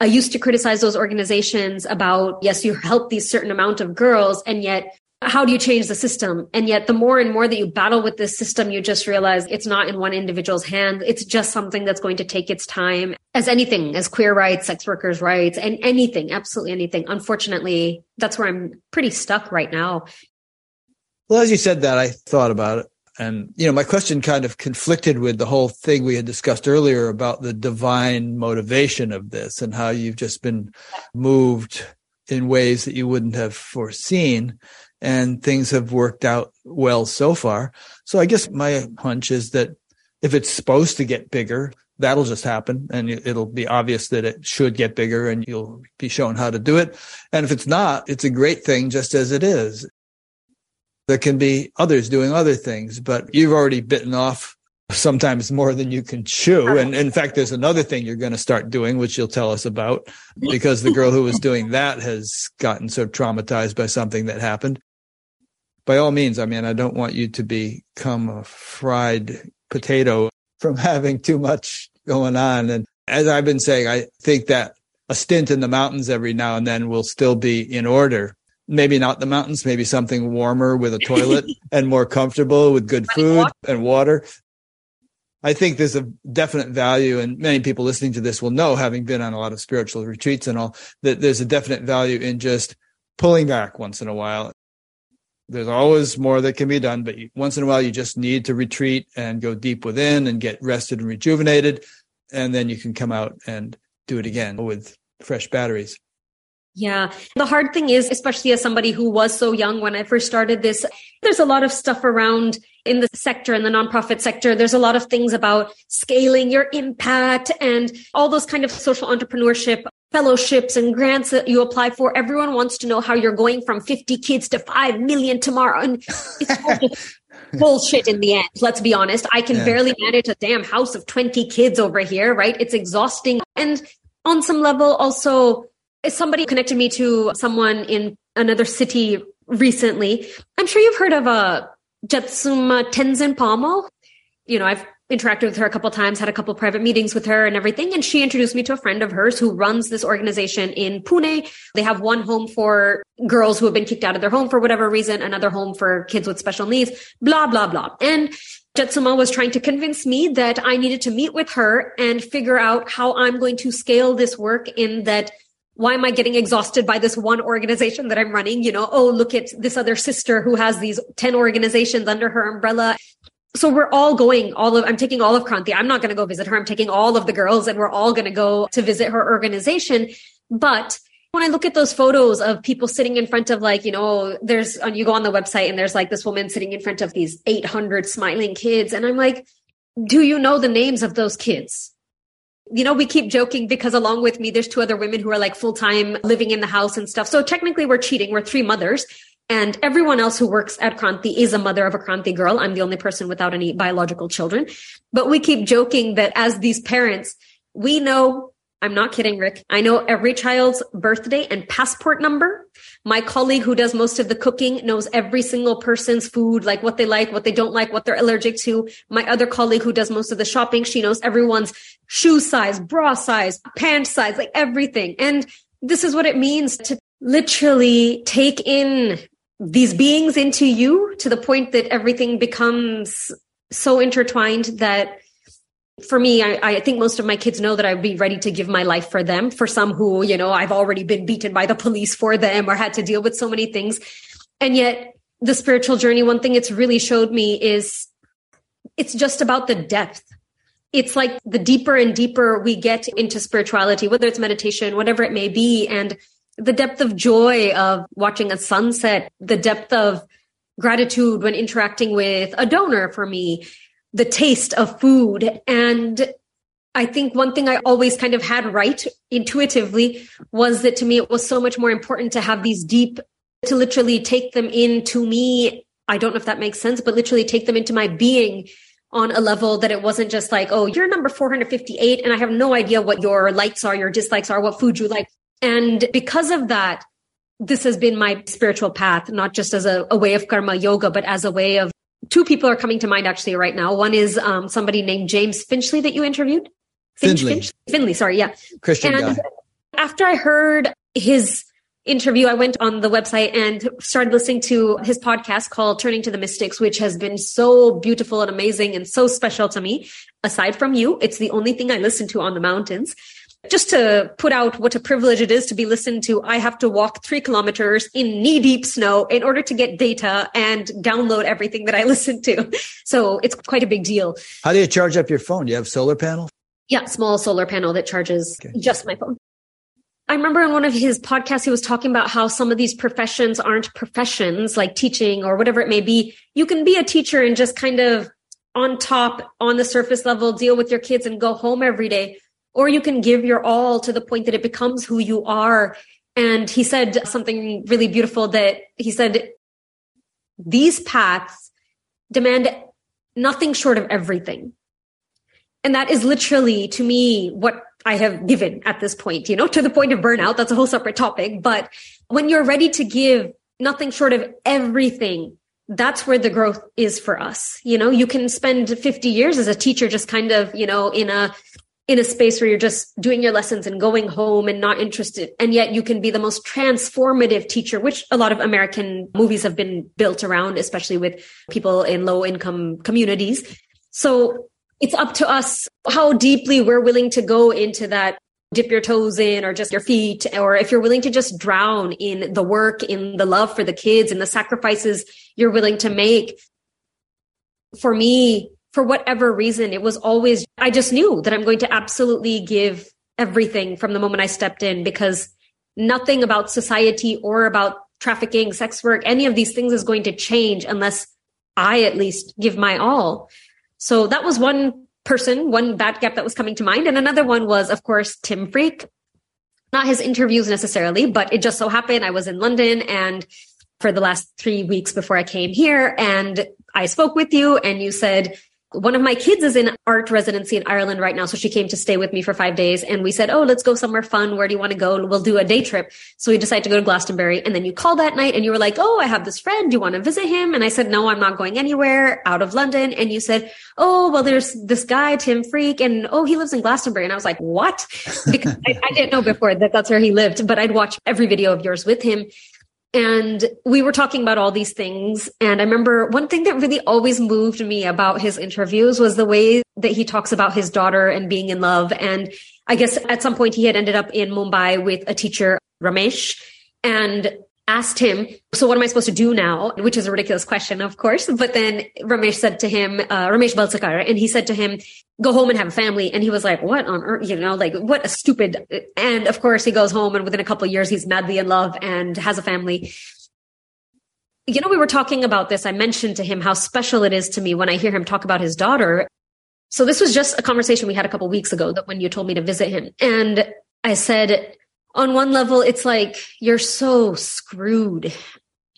i used to criticize those organizations about yes you help these certain amount of girls. And yet how do you change the system? And yet, the more and more that you battle with this system, you just realize it's not in one individual's hand. It's just something that's going to take its time, as anything, as queer rights, sex workers' rights, and anything, absolutely anything. Unfortunately, that's where I'm pretty stuck right now. Well, as you said that, I thought about it. And, you know, my question kind of conflicted with the whole thing we had discussed earlier about the divine motivation of this and how you've just been moved in ways that you wouldn't have foreseen and things have worked out well so far. So I guess my hunch is that if it's supposed to get bigger, that'll just happen and it'll be obvious that it should get bigger and you'll be shown how to do it. And if it's not, it's a great thing just as it is. There can be others doing other things, but you've already bitten off sometimes more than you can chew. And in fact, there's another thing you're going to start doing, which you'll tell us about, because the girl who was doing that has gotten sort of traumatized by something that happened. By all means, I mean, I don't want you to become a fried potato from having too much going on. And as I've been saying, I think that a stint in the mountains every now and then will still be in order. Maybe not the mountains, maybe something warmer with a toilet and more comfortable with good food and water. I think there's a definite value, and many people listening to this will know, having been on a lot of spiritual retreats and all, that there's a definite value in just pulling back once in a while. There's always more that can be done, but once in a while, you just need to retreat and go deep within and get rested and rejuvenated. And then you can come out and do it again with fresh batteries. Yeah. The hard thing is, especially as somebody who was so young when I first started this, there's a lot of stuff around in the sector, in the nonprofit sector. There's a lot of things about scaling your impact and all those kind of social entrepreneurship fellowships and grants that you apply for. Everyone wants to know how you're going from 50 kids to 5 million tomorrow. And it's bullshit in the end. Let's be honest. I can yeah. barely manage a damn house of 20 kids over here, right? It's exhausting. And on some level, also, somebody connected me to someone in another city recently. I'm sure you've heard of a uh, Jetsunma Tenzin Palmo. You know, I've interacted with her a couple times, had a couple private meetings with her and everything. And she introduced me to a friend of hers who runs this organization in Pune. They have one home for girls who have been kicked out of their home for whatever reason, another home for kids with special needs, blah, blah, blah. And Jetsunma was trying to convince me that I needed to meet with her and figure out how I'm going to scale this work in that why am I getting exhausted by this one organization that I'm running? You know, oh, look at this other sister who has these 10 organizations under her umbrella. So we're all going all of, I'm taking all of Kranti. I'm not going to go visit her. I'm taking all of the girls and we're all going to go to visit her organization. But when I look at those photos of people sitting in front of like, you know, there's, uh, you go on the website and there's like this woman sitting in front of these 800 smiling kids. And I'm like, do you know the names of those kids? you know, we keep joking because along with me, there's two other women who are like full time living in the house and stuff. So technically we're cheating. We're three mothers and everyone else who works at Kranti is a mother of a Kranti girl. I'm the only person without any biological children, but we keep joking that as these parents, we know I'm not kidding, Rick. I know every child's birthday and passport number. My colleague who does most of the cooking knows every single person's food, like what they like, what they don't like, what they're allergic to. My other colleague who does most of the shopping, she knows everyone's shoe size, bra size, pant size, like everything. And this is what it means to literally take in these beings into you to the point that everything becomes so intertwined that for me, I, I, think most of my kids know that I'd be ready to give my life for them. For some who, you know, I've already been beaten by the police for them or had to deal with so many things. And yet the spiritual journey, one thing it's really showed me is it's just about the depth. It's like the deeper and deeper we get into spirituality, whether it's meditation, whatever it may be, and the depth of joy of watching a sunset, the depth of gratitude when interacting with a donor for me, the taste of food. And I think one thing I always kind of had right intuitively was that to me, it was so much more important to have these deep, to literally take them into me. I don't know if that makes sense, but literally take them into my being on a level that it wasn't just like, oh, you're number 458 and I have no idea what your likes are, your dislikes are, what food you like. And because of that, this has been my spiritual path, not just as a, a way of karma yoga, but as a way of two people are coming to mind actually right now. One is um, somebody named James Finchley that you interviewed. Finch, Finley. Finch? Finley, sorry, yeah. Christian and guy. After I heard his interview, I went on the website and started listening to his podcast called Turning to the Mystics, which has been so beautiful and amazing and so special to me. Aside from you, it's the only thing I listen to on the mountains just to put out what a privilege it is to be listened to, I have to walk three kilometers in knee deep snow in order to get data and download everything that I listen to. So it's quite a big deal. How do you charge up your phone? Do you have solar panel? Yeah, small solar panel that charges okay. just my phone. I remember in one of his podcasts, he was talking about how some of these professions aren't professions like teaching or whatever it may be. You can be a teacher and just kind of on top, on the surface level, deal with your kids and go home every day or you can give your all to the point that it becomes who you are. And he said something really beautiful that he said, these paths demand nothing short of everything. And that is literally to me what I have given at this point, you know, to the point of burnout. That's a whole separate topic. But when you're ready to give nothing short of everything, that's where the growth is for us. You know, you can spend 50 years as a teacher just kind of, you know, in a in a space where you're just doing your lessons and going home and not interested. And yet you can be the most transformative teacher, which a lot of American movies have been built around, especially with people in low income communities. So it's up to us how deeply we're willing to go into that dip your toes in or just your feet, or if you're willing to just drown in the work, in the love for the kids and the sacrifices you're willing to make. For me, for whatever reason, it was always, I just knew that I'm going to absolutely give everything from the moment I stepped in because nothing about society or about trafficking, sex work, any of these things is going to change unless I at least give my all. So that was one person, one Bat Gap that was coming to mind. And another one was, of course, Tim Freke. Not his interviews necessarily, but it just so happened I was in London and for the last three weeks before I came here and I spoke with you and you said, one of my kids is in art residency in Ireland right now. So she came to stay with me for five days and we said, Oh, let's go somewhere fun. Where do you want to go? We'll do a day trip. So we decided to go to Glastonbury. And then you called that night and you were like, Oh, I have this friend. Do you want to visit him? And I said, No, I'm not going anywhere out of London. And you said, Oh, well, there's this guy, Tim Freke. And oh, he lives in Glastonbury. And I was like, What? Because I, I didn't know before that that's where he lived, but I'd watch every video of yours with him. And we were talking about all these things. And I remember one thing that really always moved me about his interviews was the way that he talks about his daughter and being in love. And I guess at some point he had ended up in Mumbai with a teacher, Ramesh. And asked him, so what am I supposed to do now? Which is a ridiculous question, of course. But then Ramesh said to him, uh, Ramesh Balsekar, and he said to him, go home and have a family. And he was like, what on earth? You know, like what a stupid. And of course he goes home and within a couple years, he's madly in love and has a family. You know, we were talking about this. I mentioned to him how special it is to me when I hear him talk about his daughter. So this was just a conversation we had a couple weeks ago that when you told me to visit him and I said, on one level, it's like you're so screwed.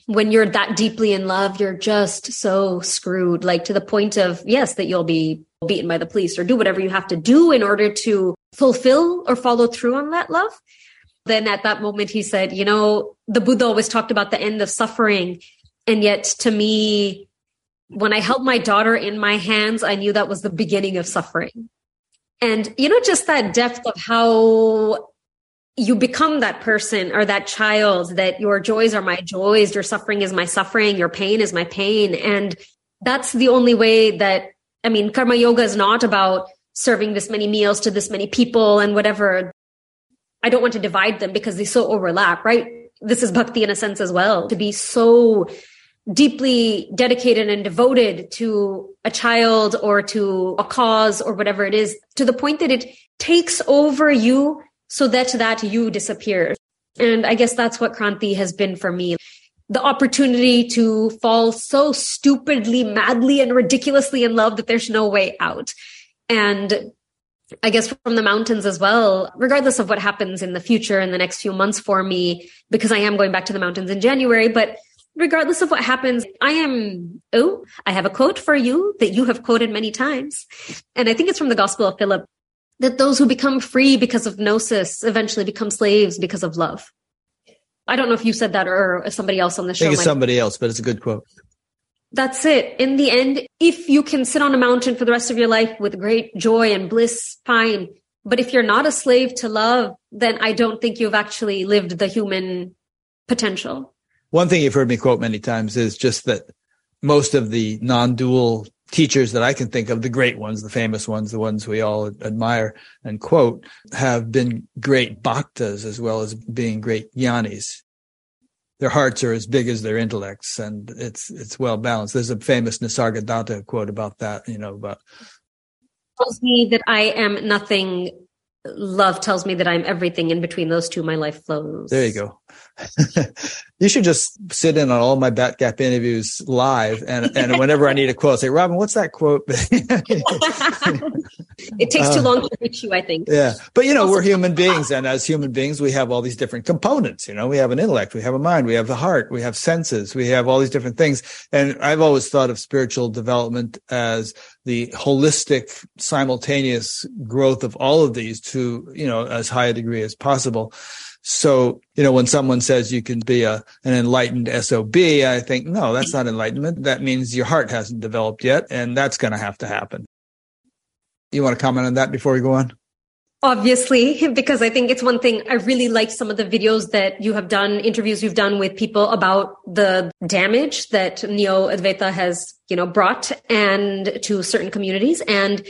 When you're that deeply in love, you're just so screwed, like to the point of, yes, that you'll be beaten by the police or do whatever you have to do in order to fulfill or follow through on that love. Then at that moment, he said, you know, the Buddha always talked about the end of suffering. And yet to me, when I held my daughter in my hands, I knew that was the beginning of suffering. And, you know, just that depth of how you become that person or that child that your joys are my joys, your suffering is my suffering, your pain is my pain. And that's the only way that, I mean, karma yoga is not about serving this many meals to this many people and whatever. I don't want to divide them because they so overlap, right? This is bhakti in a sense as well, to be so deeply dedicated and devoted to a child or to a cause or whatever it is to the point that it takes over you so that that you disappear. And I guess that's what Kranti has been for me. The opportunity to fall so stupidly, madly, and ridiculously in love that there's no way out. And I guess from the mountains as well, regardless of what happens in the future in the next few months for me, because I am going back to the mountains in January, but regardless of what happens, I am, oh, I have a quote for you that you have quoted many times. And I think it's from the Gospel of Philip that those who become free because of gnosis eventually become slaves because of love. I don't know if you said that or somebody else on the show. I think it's somebody else, but it's a good quote. That's it. In the end, if you can sit on a mountain for the rest of your life with great joy and bliss, fine. But if you're not a slave to love, then I don't think you've actually lived the human potential. One thing you've heard me quote many times is just that most of the non-dual teachers that I can think of, the great ones, the famous ones, the ones we all admire and quote, have been great bhaktas as well as being great jnanis. Their hearts are as big as their intellects, and it's it's well balanced. There's a famous Nisargadatta quote about that, you know, about tells me that I am nothing. Love tells me that I'm everything. In between those two, my life flows. There you go. You should just sit in on all my Bat Gap interviews live, and and whenever I need a quote, say, Robin, what's that quote? it takes too uh, long to reach you, I think. Yeah, but you know, also, we're human beings, and as human beings, we have all these different components. You know, we have an intellect, we have a mind, we have the heart, we have senses, we have all these different things. And I've always thought of spiritual development as the holistic, simultaneous growth of all of these to you know as high a degree as possible. So, you know, when someone says you can be a, an enlightened SOB, I think, no, that's not enlightenment. That means your heart hasn't developed yet. And that's going to have to happen. You want to comment on that before we go on? Obviously, because I think it's one thing I really like some of the videos that you have done, interviews you've done with people about the damage that Neo Advaita has, you know, brought and to certain communities. And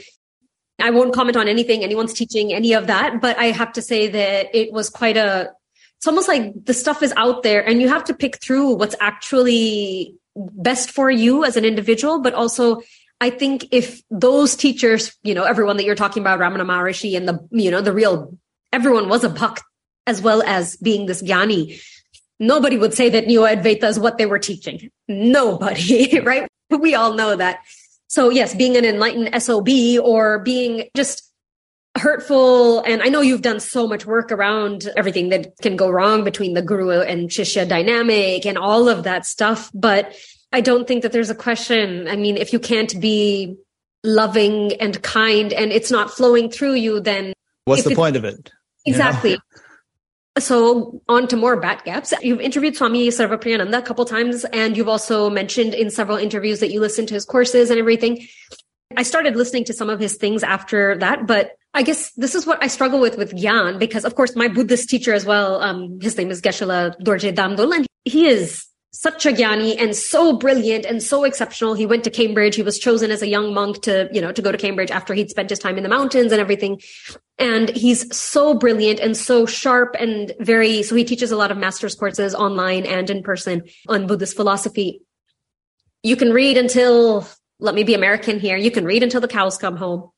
I won't comment on anything anyone's teaching, any of that, but I have to say that it was quite a, it's almost like the stuff is out there and you have to pick through what's actually best for you as an individual, but also I think if those teachers, you know, everyone that you're talking about, Ramana Maharishi and the, you know, the real, everyone was a bhakt as well as being this jnani. Nobody would say that Neo Advaita is what they were teaching. Nobody, right? We all know that. So yes, being an enlightened SOB or being just hurtful. And I know you've done so much work around everything that can go wrong between the guru and shishya dynamic and all of that stuff. But I don't think that there's a question. I mean, if you can't be loving and kind and it's not flowing through you, then what's the point of it? Exactly. You know? So on to more bat gaps. You've interviewed Swami Sarvapriyananda a couple times, and you've also mentioned in several interviews that you listen to his courses and everything. I started listening to some of his things after that, but I guess this is what I struggle with with Gyan because, of course, my Buddhist teacher as well, um, his name is Geshe-la Dorje Damdul, and he is such a Gyani and so brilliant and so exceptional. He went to Cambridge. He was chosen as a young monk to, you know, to go to Cambridge after he'd spent his time in the mountains and everything. And he's so brilliant and so sharp and very, so he teaches a lot of master's courses online and in person on Buddhist philosophy. You can read until, let me be American here. You can read until the cows come home.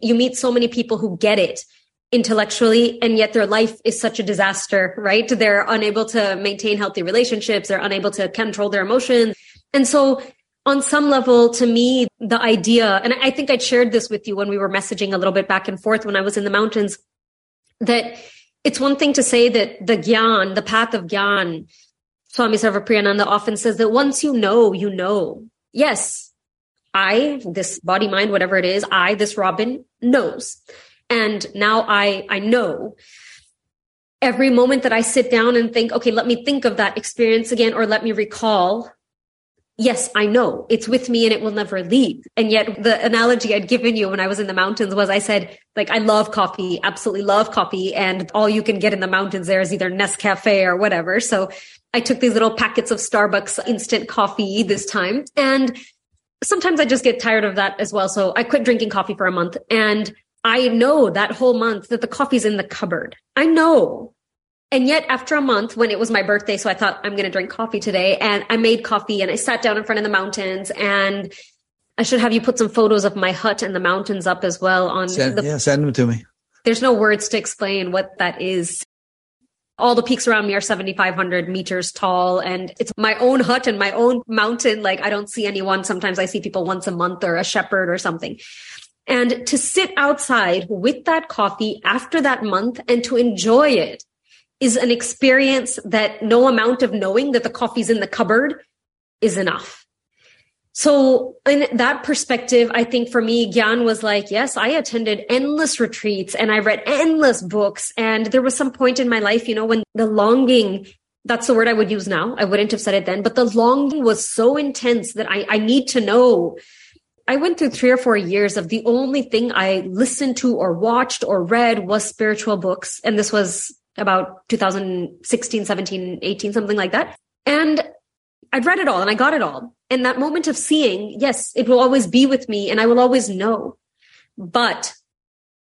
You meet so many people who get it intellectually and yet their life is such a disaster, right? They're unable to maintain healthy relationships. They're unable to control their emotions. And so on some level, to me, the idea, and I think I shared this with you when we were messaging a little bit back and forth when I was in the mountains, that it's one thing to say that the gyan, the path of gyan, Swami Sarvapriyananda often says that once you know, you know. Yes, I, this body, mind, whatever it is, I, this Robin, knows. And now I, I know every moment that I sit down and think, okay, let me think of that experience again, or let me recall. Yes, I know it's with me and it will never leave. And yet the analogy I'd given you when I was in the mountains was I said, like, I love coffee, absolutely love coffee. And all you can get in the mountains there is either Nescafe or whatever. So I took these little packets of Starbucks instant coffee this time. And sometimes I just get tired of that as well. So I quit drinking coffee for a month and I know that whole month that the coffee's in the cupboard. I know. And yet after a month when it was my birthday, so I thought I'm going to drink coffee today and I made coffee and I sat down in front of the mountains and I should have you put some photos of my hut and the mountains up as well on send, the, yeah, send them to me. There's no words to explain what that is. All the peaks around me are 7,500 meters tall and it's my own hut and my own mountain. Like I don't see anyone. Sometimes I see people once a month or a shepherd or something. And to sit outside with that coffee after that month and to enjoy it is an experience that no amount of knowing that the coffee's in the cupboard is enough. So in that perspective, I think for me, Gyan was like, yes, I attended endless retreats and I read endless books. And there was some point in my life, you know, when the longing, that's the word I would use now. I wouldn't have said it then, but the longing was so intense that I, I need to know I went through three or four years of the only thing I listened to or watched or read was spiritual books. And this was about 2016, 17, 18, something like that. And I'd read it all and I got it all. And that moment of seeing, yes, it will always be with me and I will always know. But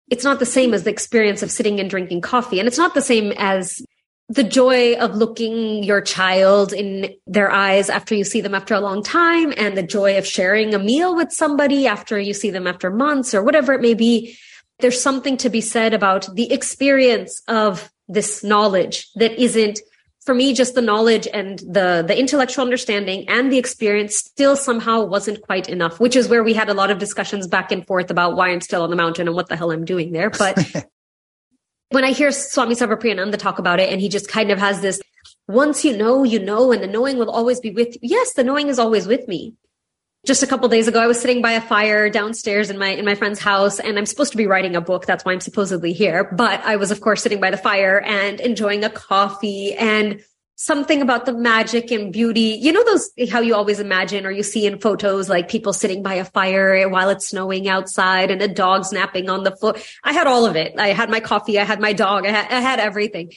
it's not the same as the experience of sitting and drinking coffee. And it's not the same as the joy of looking your child in their eyes after you see them after a long time and the joy of sharing a meal with somebody after you see them after months or whatever it may be. There's something to be said about the experience of this knowledge that isn't for me, just the knowledge and the, the intellectual understanding and the experience still somehow wasn't quite enough, which is where we had a lot of discussions back and forth about why I'm still on the mountain and what the hell I'm doing there. But when I hear Swami Sarvapriyananda talk about it, and he just kind of has this, once you know, you know, and the knowing will always be with you. Yes, the knowing is always with me just a couple days ago i was sitting by a fire downstairs in my in my friend's house and i'm supposed to be writing a book that's why i'm supposedly here but i was of course sitting by the fire and enjoying a coffee and something about the magic and beauty. You know those how you always imagine or you see in photos like people sitting by a fire while it's snowing outside and a dog snapping on the floor. I had all of it. I had my coffee. I had my dog. I had, I had everything.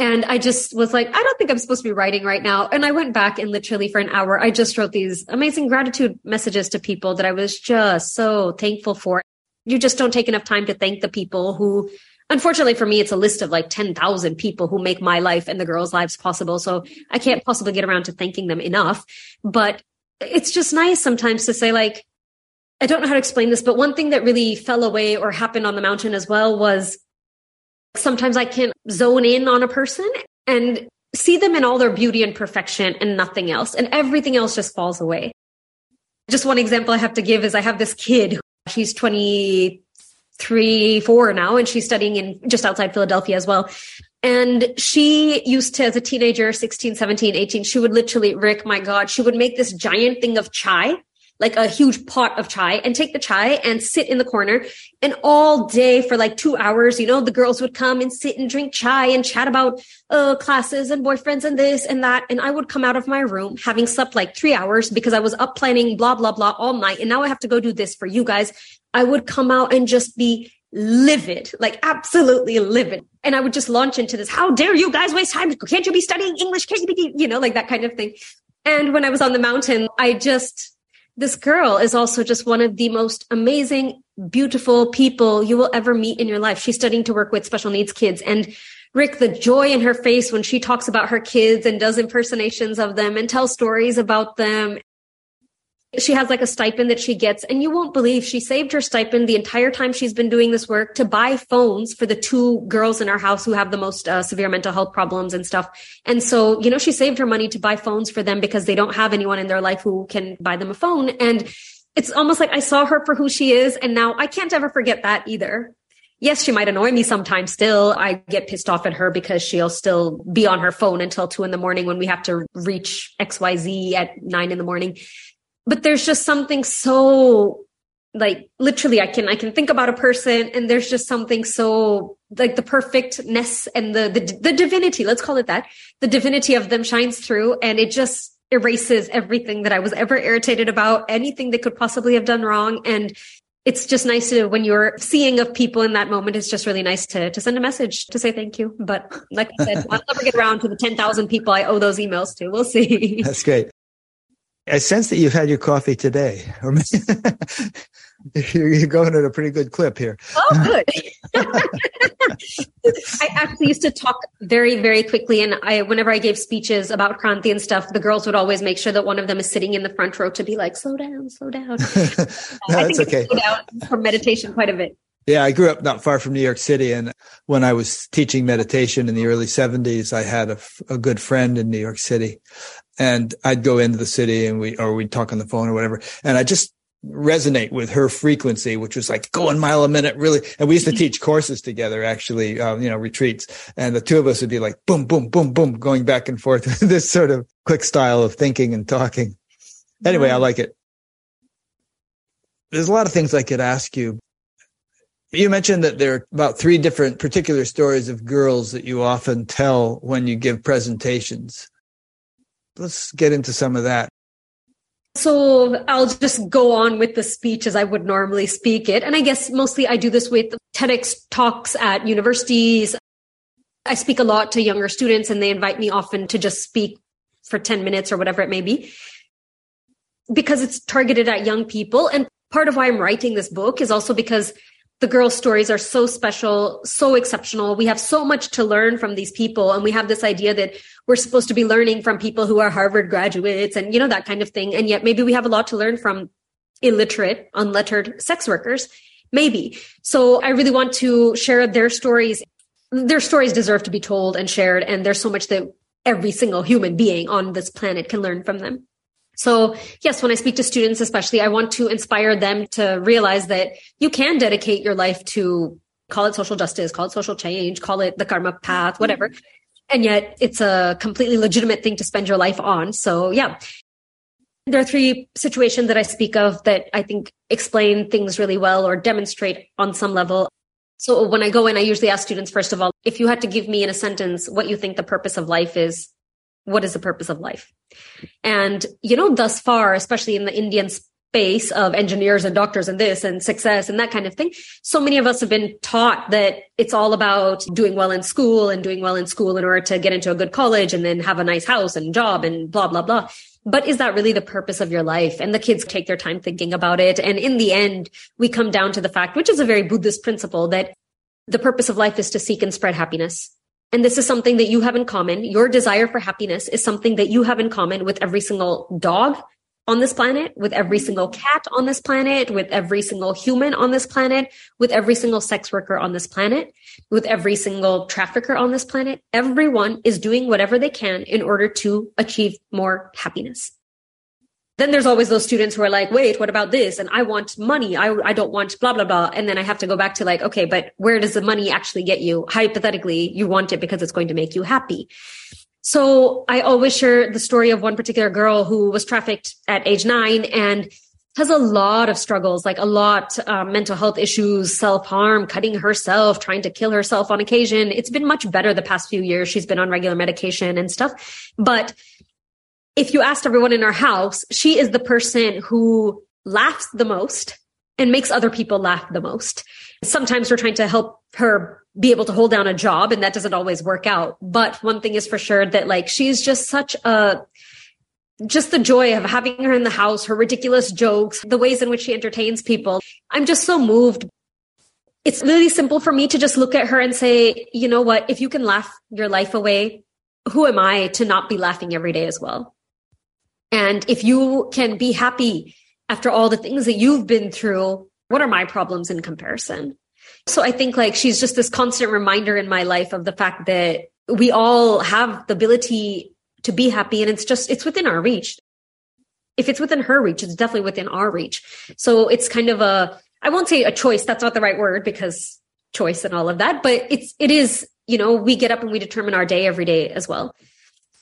And I just was like, I don't think I'm supposed to be writing right now. And I went back and literally for an hour, I just wrote these amazing gratitude messages to people that I was just so thankful for. You just don't take enough time to thank the people who, unfortunately for me, it's a list of like 10,000 people who make my life and the girls' lives possible. So I can't possibly get around to thanking them enough. But it's just nice sometimes to say like, I don't know how to explain this, but one thing that really fell away or happened on the mountain as well was sometimes I can zone in on a person and see them in all their beauty and perfection and nothing else. And everything else just falls away. Just one example I have to give is I have this kid. She's 23, four now, and she's studying in just outside Philadelphia as well. And she used to, as a teenager, 16, 17, 18, she would literally, Rick, my God, she would make this giant thing of chai like a huge pot of chai and take the chai and sit in the corner. And all day for like two hours, you know, the girls would come and sit and drink chai and chat about uh, classes and boyfriends and this and that. And I would come out of my room having slept like three hours because I was up planning blah, blah, blah all night. And now I have to go do this for you guys. I would come out and just be livid, like absolutely livid. And I would just launch into this, how dare you guys waste time? Can't you be studying English? Can't you be, you know, like that kind of thing. And when I was on the mountain, I just, this girl is also just one of the most amazing, beautiful people you will ever meet in your life. She's studying to work with special needs kids. And Rick, the joy in her face when she talks about her kids and does impersonations of them and tells stories about them she has like a stipend that she gets and you won't believe she saved her stipend the entire time she's been doing this work to buy phones for the two girls in our house who have the most uh, severe mental health problems and stuff. And so you know she saved her money to buy phones for them because they don't have anyone in their life who can buy them a phone. And it's almost like i saw her for who she is and now i can't ever forget that either. Yes, she might annoy me sometimes still. I get pissed off at her because she'll still be on her phone until two in the morning when we have to reach XYZ at nine in the morning but there's just something so like literally i can i can think about a person and there's just something so like the perfectness and the, the the divinity let's call it that. The divinity of them shines through and it just erases everything that i was ever irritated about anything they could possibly have done wrong. And it's just nice to when you're seeing of people in that moment it's just really nice to to send a message to say thank you. But like i said i'll never get around to the 10,000 people i owe those emails to. We'll see. That's great I sense that you've had your coffee today. You're going at a pretty good clip here. Oh, good. I actually used to talk very, very quickly, and I, whenever I gave speeches about Kranti and stuff, the girls would always make sure that one of them is sitting in the front row to be like, "Slow down, slow down." Uh, no, I think okay. Slow down for meditation quite a bit. Yeah, I grew up not far from New York City. And when I was teaching meditation in the early 70s, I had a, a, good friend in New York City and I'd go into the city and we, or we'd talk on the phone or whatever. And I just resonate with her frequency, which was like going mile a minute, really. And we used to teach courses together, actually, uh, you know, retreats. And the two of us would be like boom, boom, boom, boom, going back and forth, this sort of quick style of thinking and talking. Anyway, I like it. There's a lot of things I could ask you. You mentioned that there are about three different particular stories of girls that you often tell when you give presentations let's get into some of that. So I'll just go on with the speech as I would normally speak it. And I guess mostly I do this with TEDx talks at universities. I speak a lot to younger students and they invite me often to just speak for 10 minutes or whatever it may be because it's targeted at young people. And part of why I'm writing this book is also because the girls' stories are so special, so exceptional. We have so much to learn from these people. And we have this idea that we're supposed to be learning from people who are Harvard graduates and, you know, that kind of thing. And yet maybe we have a lot to learn from illiterate, unlettered sex workers. Maybe. So I really want to share their stories. Their stories deserve to be told and shared. And there's so much that every single human being on this planet can learn from them. So yes, when I speak to students, especially, I want to inspire them to realize that you can dedicate your life to call it social justice, call it social change, call it the karma path, mm-hmm. whatever. And yet it's a completely legitimate thing to spend your life on. So yeah, there are three situations that I speak of that I think explain things really well or demonstrate on some level. So when I go in, I usually ask students, first of all, if you had to give me in a sentence what you think the purpose of life is, what is the purpose of life? And, you know, thus far, especially in the Indian space of engineers and doctors and this and success and that kind of thing, so many of us have been taught that it's all about doing well in school and doing well in school in order to get into a good college and then have a nice house and job and blah, blah, blah. But is that really the purpose of your life? And the kids take their time thinking about it. And in the end, we come down to the fact, which is a very Buddhist principle, that the purpose of life is to seek and spread happiness. And this is something that you have in common. Your desire for happiness is something that you have in common with every single dog on this planet, with every single cat on this planet, with every single human on this planet, with every single sex worker on this planet, with every single trafficker on this planet. Everyone is doing whatever they can in order to achieve more happiness then there's always those students who are like, wait, what about this? And I want money. I, I don't want blah, blah, blah. And then I have to go back to like, okay, but where does the money actually get you? Hypothetically, you want it because it's going to make you happy. So I always share the story of one particular girl who was trafficked at age nine and has a lot of struggles, like a lot, um, mental health issues, self harm, cutting herself, trying to kill herself on occasion. It's been much better the past few years. She's been on regular medication and stuff, but if you asked everyone in our house, she is the person who laughs the most and makes other people laugh the most. Sometimes we're trying to help her be able to hold down a job and that doesn't always work out. But one thing is for sure that like she's just such a just the joy of having her in the house, her ridiculous jokes, the ways in which she entertains people. I'm just so moved. It's really simple for me to just look at her and say, you know what? If you can laugh your life away, who am I to not be laughing every day as well? And if you can be happy after all the things that you've been through, what are my problems in comparison? So I think like she's just this constant reminder in my life of the fact that we all have the ability to be happy and it's just, it's within our reach. If it's within her reach, it's definitely within our reach. So it's kind of a, I won't say a choice. That's not the right word because choice and all of that, but it's, it is, you know, we get up and we determine our day every day as well.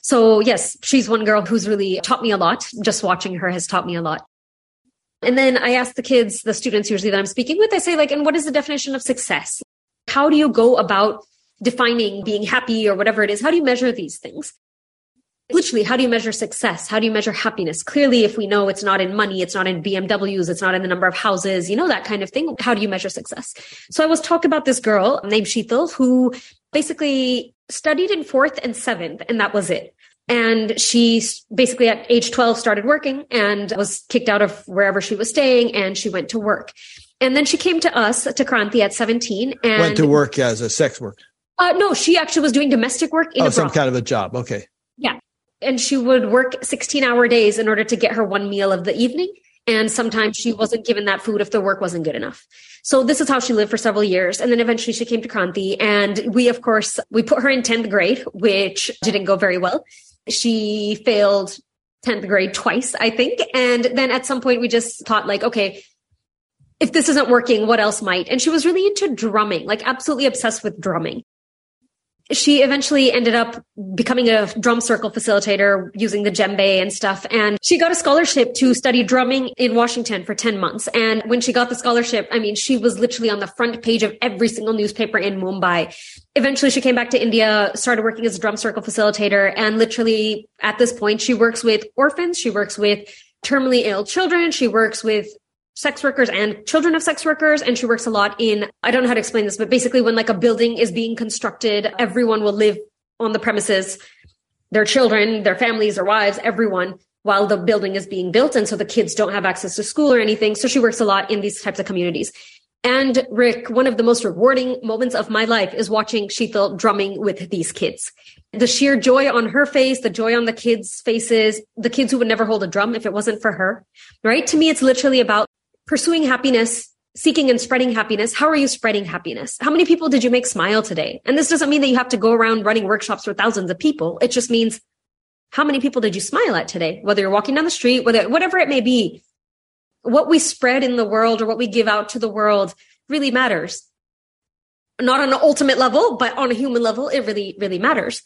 So yes, she's one girl who's really taught me a lot. Just watching her has taught me a lot. And then I ask the kids, the students usually that I'm speaking with, I say like, and what is the definition of success? How do you go about defining being happy or whatever it is? How do you measure these things? Literally, how do you measure success? How do you measure happiness? Clearly, if we know it's not in money, it's not in BMWs, it's not in the number of houses, you know, that kind of thing. How do you measure success? So I was talking about this girl named Sheetal who basically studied in fourth and seventh, and that was it. And she basically at age 12 started working and was kicked out of wherever she was staying and she went to work. And then she came to us to Kranti at 17 and went to work as a sex worker. Uh, no, she actually was doing domestic work in oh, some kind of a job. Okay. Yeah. And she would work 16 hour days in order to get her one meal of the evening. And sometimes she wasn't given that food if the work wasn't good enough. So this is how she lived for several years. And then eventually she came to Kranti and we, of course, we put her in 10th grade, which didn't go very well. She failed 10th grade twice, I think. And then at some point we just thought like, okay, if this isn't working, what else might? And she was really into drumming, like absolutely obsessed with drumming she eventually ended up becoming a drum circle facilitator using the djembe and stuff. And she got a scholarship to study drumming in Washington for 10 months. And when she got the scholarship, I mean, she was literally on the front page of every single newspaper in Mumbai. Eventually she came back to India, started working as a drum circle facilitator. And literally at this point, she works with orphans. She works with terminally ill children. She works with sex workers and children of sex workers. And she works a lot in, I don't know how to explain this, but basically when like a building is being constructed, everyone will live on the premises, their children, their families, their wives, everyone while the building is being built. And so the kids don't have access to school or anything. So she works a lot in these types of communities. And Rick, one of the most rewarding moments of my life is watching Sheetal drumming with these kids. The sheer joy on her face, the joy on the kids' faces, the kids who would never hold a drum if it wasn't for her, right? To me, it's literally about pursuing happiness, seeking and spreading happiness. How are you spreading happiness? How many people did you make smile today? And this doesn't mean that you have to go around running workshops for thousands of people. It just means how many people did you smile at today? Whether you're walking down the street, whether, whatever it may be, what we spread in the world or what we give out to the world really matters. Not on an ultimate level, but on a human level, it really, really matters.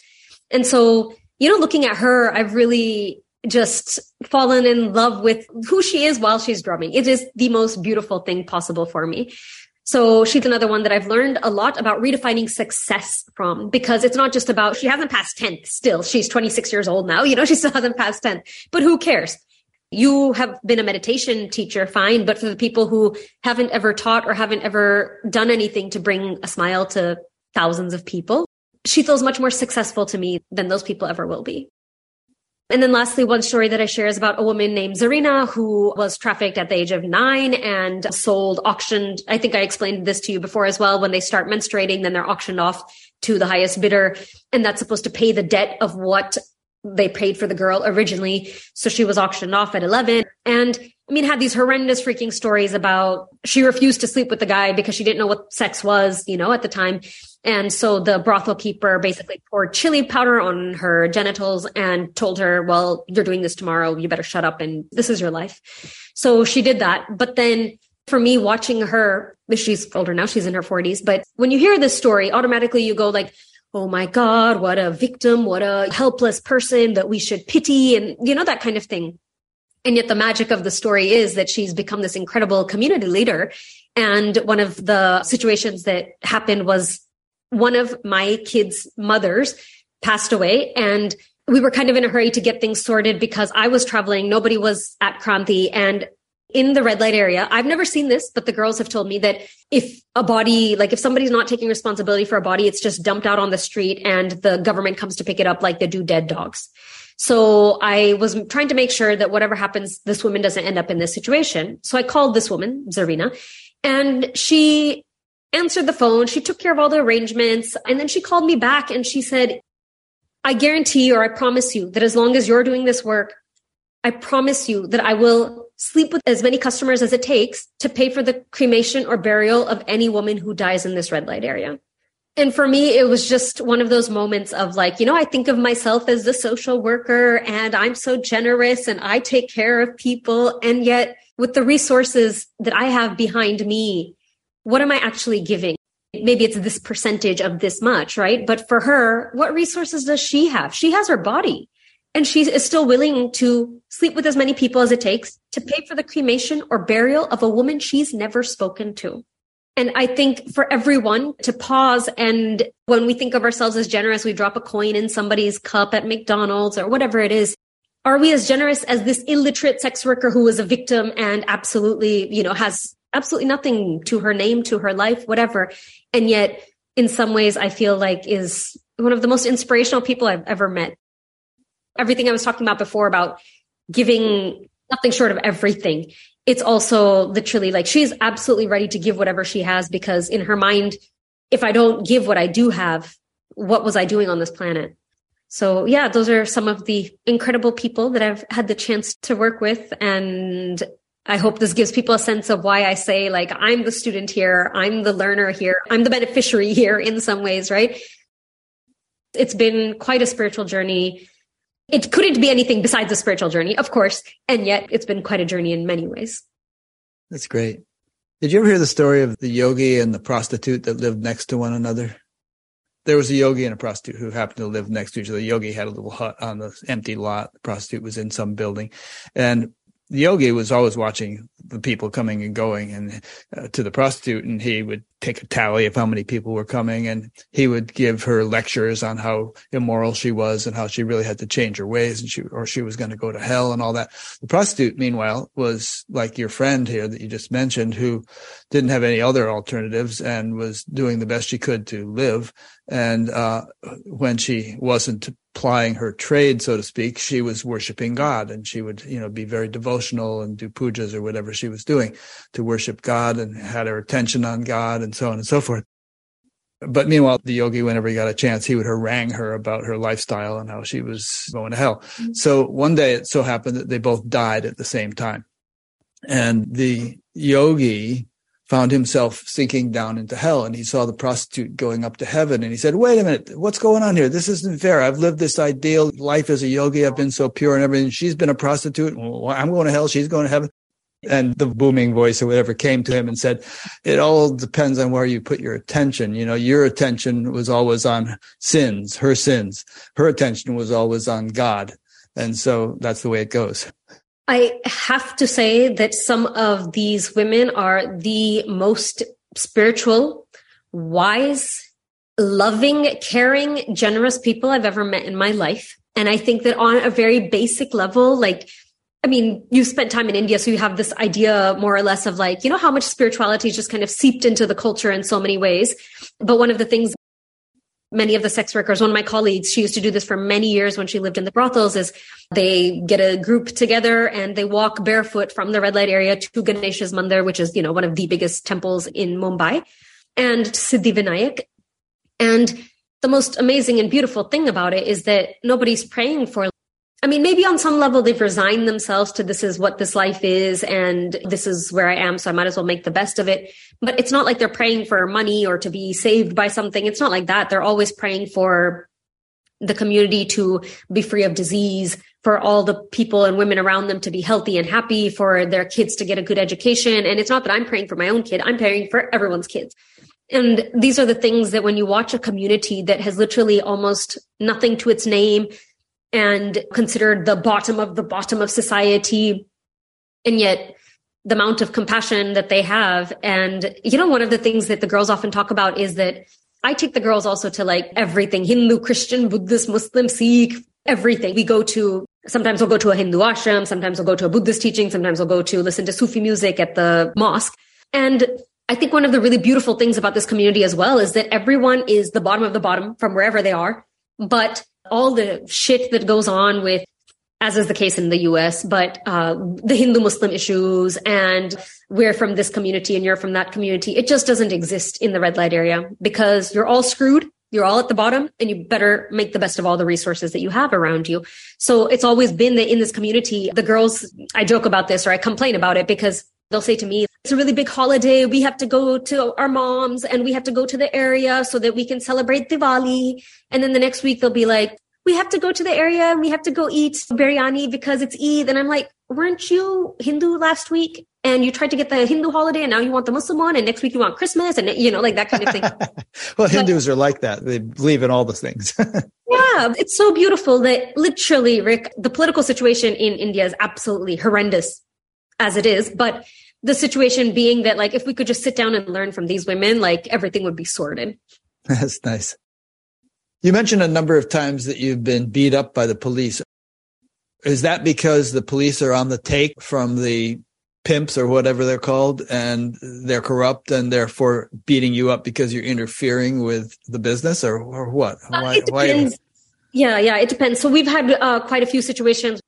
And so, you know, looking at her, I've really just fallen in love with who she is while she's drumming. It is the most beautiful thing possible for me. So she's another one that I've learned a lot about redefining success from because it's not just about, she hasn't passed 10th still. She's 26 years old now. You know, she still hasn't passed 10th, but who cares? You have been a meditation teacher, fine. But for the people who haven't ever taught or haven't ever done anything to bring a smile to thousands of people, she feels much more successful to me than those people ever will be. And then lastly, one story that I share is about a woman named Zarina who was trafficked at the age of nine and sold, auctioned. I think I explained this to you before as well. When they start menstruating, then they're auctioned off to the highest bidder. And that's supposed to pay the debt of what they paid for the girl originally. So she was auctioned off at 11. And I mean, had these horrendous freaking stories about she refused to sleep with the guy because she didn't know what sex was, you know, at the time. And so the brothel keeper basically poured chili powder on her genitals and told her, well, you're doing this tomorrow. You better shut up. And this is your life. So she did that. But then for me, watching her, she's older now, she's in her 40s. But when you hear this story, automatically you go like, oh my God, what a victim, what a helpless person that we should pity. And you know, that kind of thing. And yet the magic of the story is that she's become this incredible community leader. And one of the situations that happened was one of my kids' mothers passed away and we were kind of in a hurry to get things sorted because I was traveling. Nobody was at Kranti and in the red light area. I've never seen this, but the girls have told me that if a body, like if somebody's not taking responsibility for a body, it's just dumped out on the street and the government comes to pick it up like they do dead dogs. So I was trying to make sure that whatever happens, this woman doesn't end up in this situation. So I called this woman, Zarina, and she answered the phone. She took care of all the arrangements. And then she called me back and she said, I guarantee or I promise you that as long as you're doing this work, I promise you that I will sleep with as many customers as it takes to pay for the cremation or burial of any woman who dies in this red light area. And for me, it was just one of those moments of like, you know, I think of myself as the social worker and I'm so generous and I take care of people. And yet with the resources that I have behind me, what am I actually giving? Maybe it's this percentage of this much, right? But for her, what resources does she have? She has her body and she is still willing to sleep with as many people as it takes to pay for the cremation or burial of a woman she's never spoken to. And I think for everyone to pause and when we think of ourselves as generous, we drop a coin in somebody's cup at McDonald's or whatever it is. Are we as generous as this illiterate sex worker who was a victim and absolutely, you know, has absolutely nothing to her name, to her life, whatever. And yet, in some ways, I feel like is one of the most inspirational people I've ever met. Everything I was talking about before about giving nothing short of everything. It's also literally like she's absolutely ready to give whatever she has because in her mind, if I don't give what I do have, what was I doing on this planet? So yeah, those are some of the incredible people that I've had the chance to work with. And I hope this gives people a sense of why I say, like, I'm the student here, I'm the learner here, I'm the beneficiary here in some ways, right? It's been quite a spiritual journey. It couldn't be anything besides a spiritual journey, of course, and yet it's been quite a journey in many ways. That's great. Did you ever hear the story of the yogi and the prostitute that lived next to one another? There was a yogi and a prostitute who happened to live next to each other. The yogi had a little hut on the empty lot. The prostitute was in some building. And yogi was always watching the people coming and going and uh, to the prostitute and he would take a tally of how many people were coming and he would give her lectures on how immoral she was and how she really had to change her ways and she or she was going to go to hell and all that. The prostitute meanwhile was like your friend here that you just mentioned who didn't have any other alternatives and was doing the best she could to live and uh, when she wasn't plying her trade, so to speak, she was worshiping God and she would, you know, be very devotional and do pujas or whatever she was doing to worship God and had her attention on God and so on and so forth. But meanwhile, the yogi, whenever he got a chance, he would harangue her about her lifestyle and how she was going to hell. Mm-hmm. So one day it so happened that they both died at the same time. And the yogi found himself sinking down into hell and he saw the prostitute going up to heaven and he said, wait a minute, what's going on here? This isn't fair. I've lived this ideal life as a yogi. I've been so pure and everything. She's been a prostitute. I'm going to hell. She's going to heaven. And the booming voice or whatever came to him and said, it all depends on where you put your attention. You know, your attention was always on sins, her sins. Her attention was always on God. And so that's the way it goes. I have to say that some of these women are the most spiritual, wise, loving, caring, generous people I've ever met in my life. And I think that on a very basic level, like I mean, you spent time in India, so you have this idea more or less of like, you know, how much spirituality just kind of seeped into the culture in so many ways. But one of the things many of the sex workers, one of my colleagues, she used to do this for many years when she lived in the brothels, is they get a group together and they walk barefoot from the red light area to Ganesha's Mandir, which is, you know, one of the biggest temples in Mumbai, and Siddhivinayak. And the most amazing and beautiful thing about it is that nobody's praying for I mean, maybe on some level they've resigned themselves to this is what this life is and this is where I am. So I might as well make the best of it. But it's not like they're praying for money or to be saved by something. It's not like that. They're always praying for the community to be free of disease, for all the people and women around them to be healthy and happy, for their kids to get a good education. And it's not that I'm praying for my own kid. I'm praying for everyone's kids. And these are the things that when you watch a community that has literally almost nothing to its name, and considered the bottom of the bottom of society. And yet the amount of compassion that they have. And, you know, one of the things that the girls often talk about is that I take the girls also to like everything Hindu, Christian, Buddhist, Muslim, Sikh, everything. We go to, sometimes we'll go to a Hindu ashram, sometimes we'll go to a Buddhist teaching, sometimes we'll go to listen to Sufi music at the mosque. And I think one of the really beautiful things about this community as well is that everyone is the bottom of the bottom from wherever they are, but all the shit that goes on with as is the case in the US, but uh, the Hindu Muslim issues and we're from this community and you're from that community, it just doesn't exist in the red light area because you're all screwed. You're all at the bottom and you better make the best of all the resources that you have around you. So it's always been that in this community, the girls, I joke about this or I complain about it because they'll say to me, it's a really big holiday. We have to go to our moms and we have to go to the area so that we can celebrate Diwali. And then the next week they'll be like, we have to go to the area and we have to go eat biryani because it's Eid. And I'm like, weren't you Hindu last week? And you tried to get the Hindu holiday and now you want the Muslim one. And next week you want Christmas and, you know, like that kind of thing. well, but, Hindus are like that. They believe in all the things. yeah. It's so beautiful that literally, Rick, the political situation in India is absolutely horrendous as it is. But the situation being that like, if we could just sit down and learn from these women, like everything would be sorted. That's nice. You mentioned a number of times that you've been beat up by the police. Is that because the police are on the take from the pimps or whatever they're called and they're corrupt and therefore beating you up because you're interfering with the business or, or what? Uh, it depends. Why? Yeah, yeah, it depends. So we've had uh, quite a few situations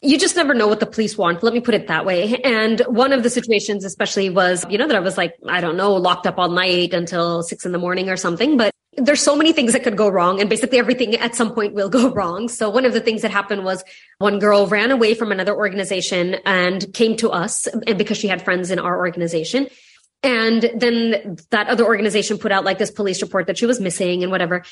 you just never know what the police want. Let me put it that way. And one of the situations, especially, was, you know, that I was like, I don't know, locked up all night until six in the morning or something. But there's so many things that could go wrong and basically everything at some point will go wrong. So one of the things that happened was one girl ran away from another organization and came to us and because she had friends in our organization. And then that other organization put out like this police report that she was missing and whatever.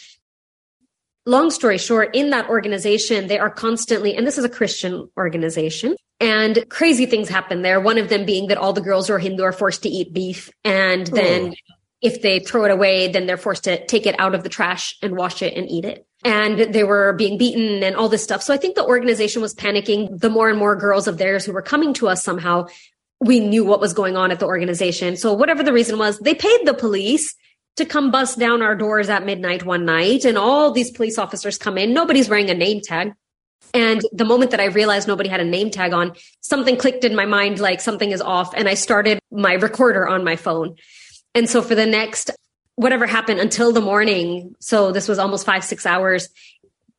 Long story short, in that organization, they are constantly, and this is a Christian organization, and crazy things happen there. One of them being that all the girls who are Hindu are forced to eat beef. And oh. then oh if they throw it away, then they're forced to take it out of the trash and wash it and eat it. And they were being beaten and all this stuff. So I think the organization was panicking. The more and more girls of theirs who were coming to us somehow, we knew what was going on at the organization. So whatever the reason was, they paid the police to come bust down our doors at midnight one night. And all these police officers come in. Nobody's wearing a name tag. And the moment that I realized nobody had a name tag on, something clicked in my mind like something is off. And I started my recorder on my phone. And so for the next, whatever happened until the morning, so this was almost five, six hours,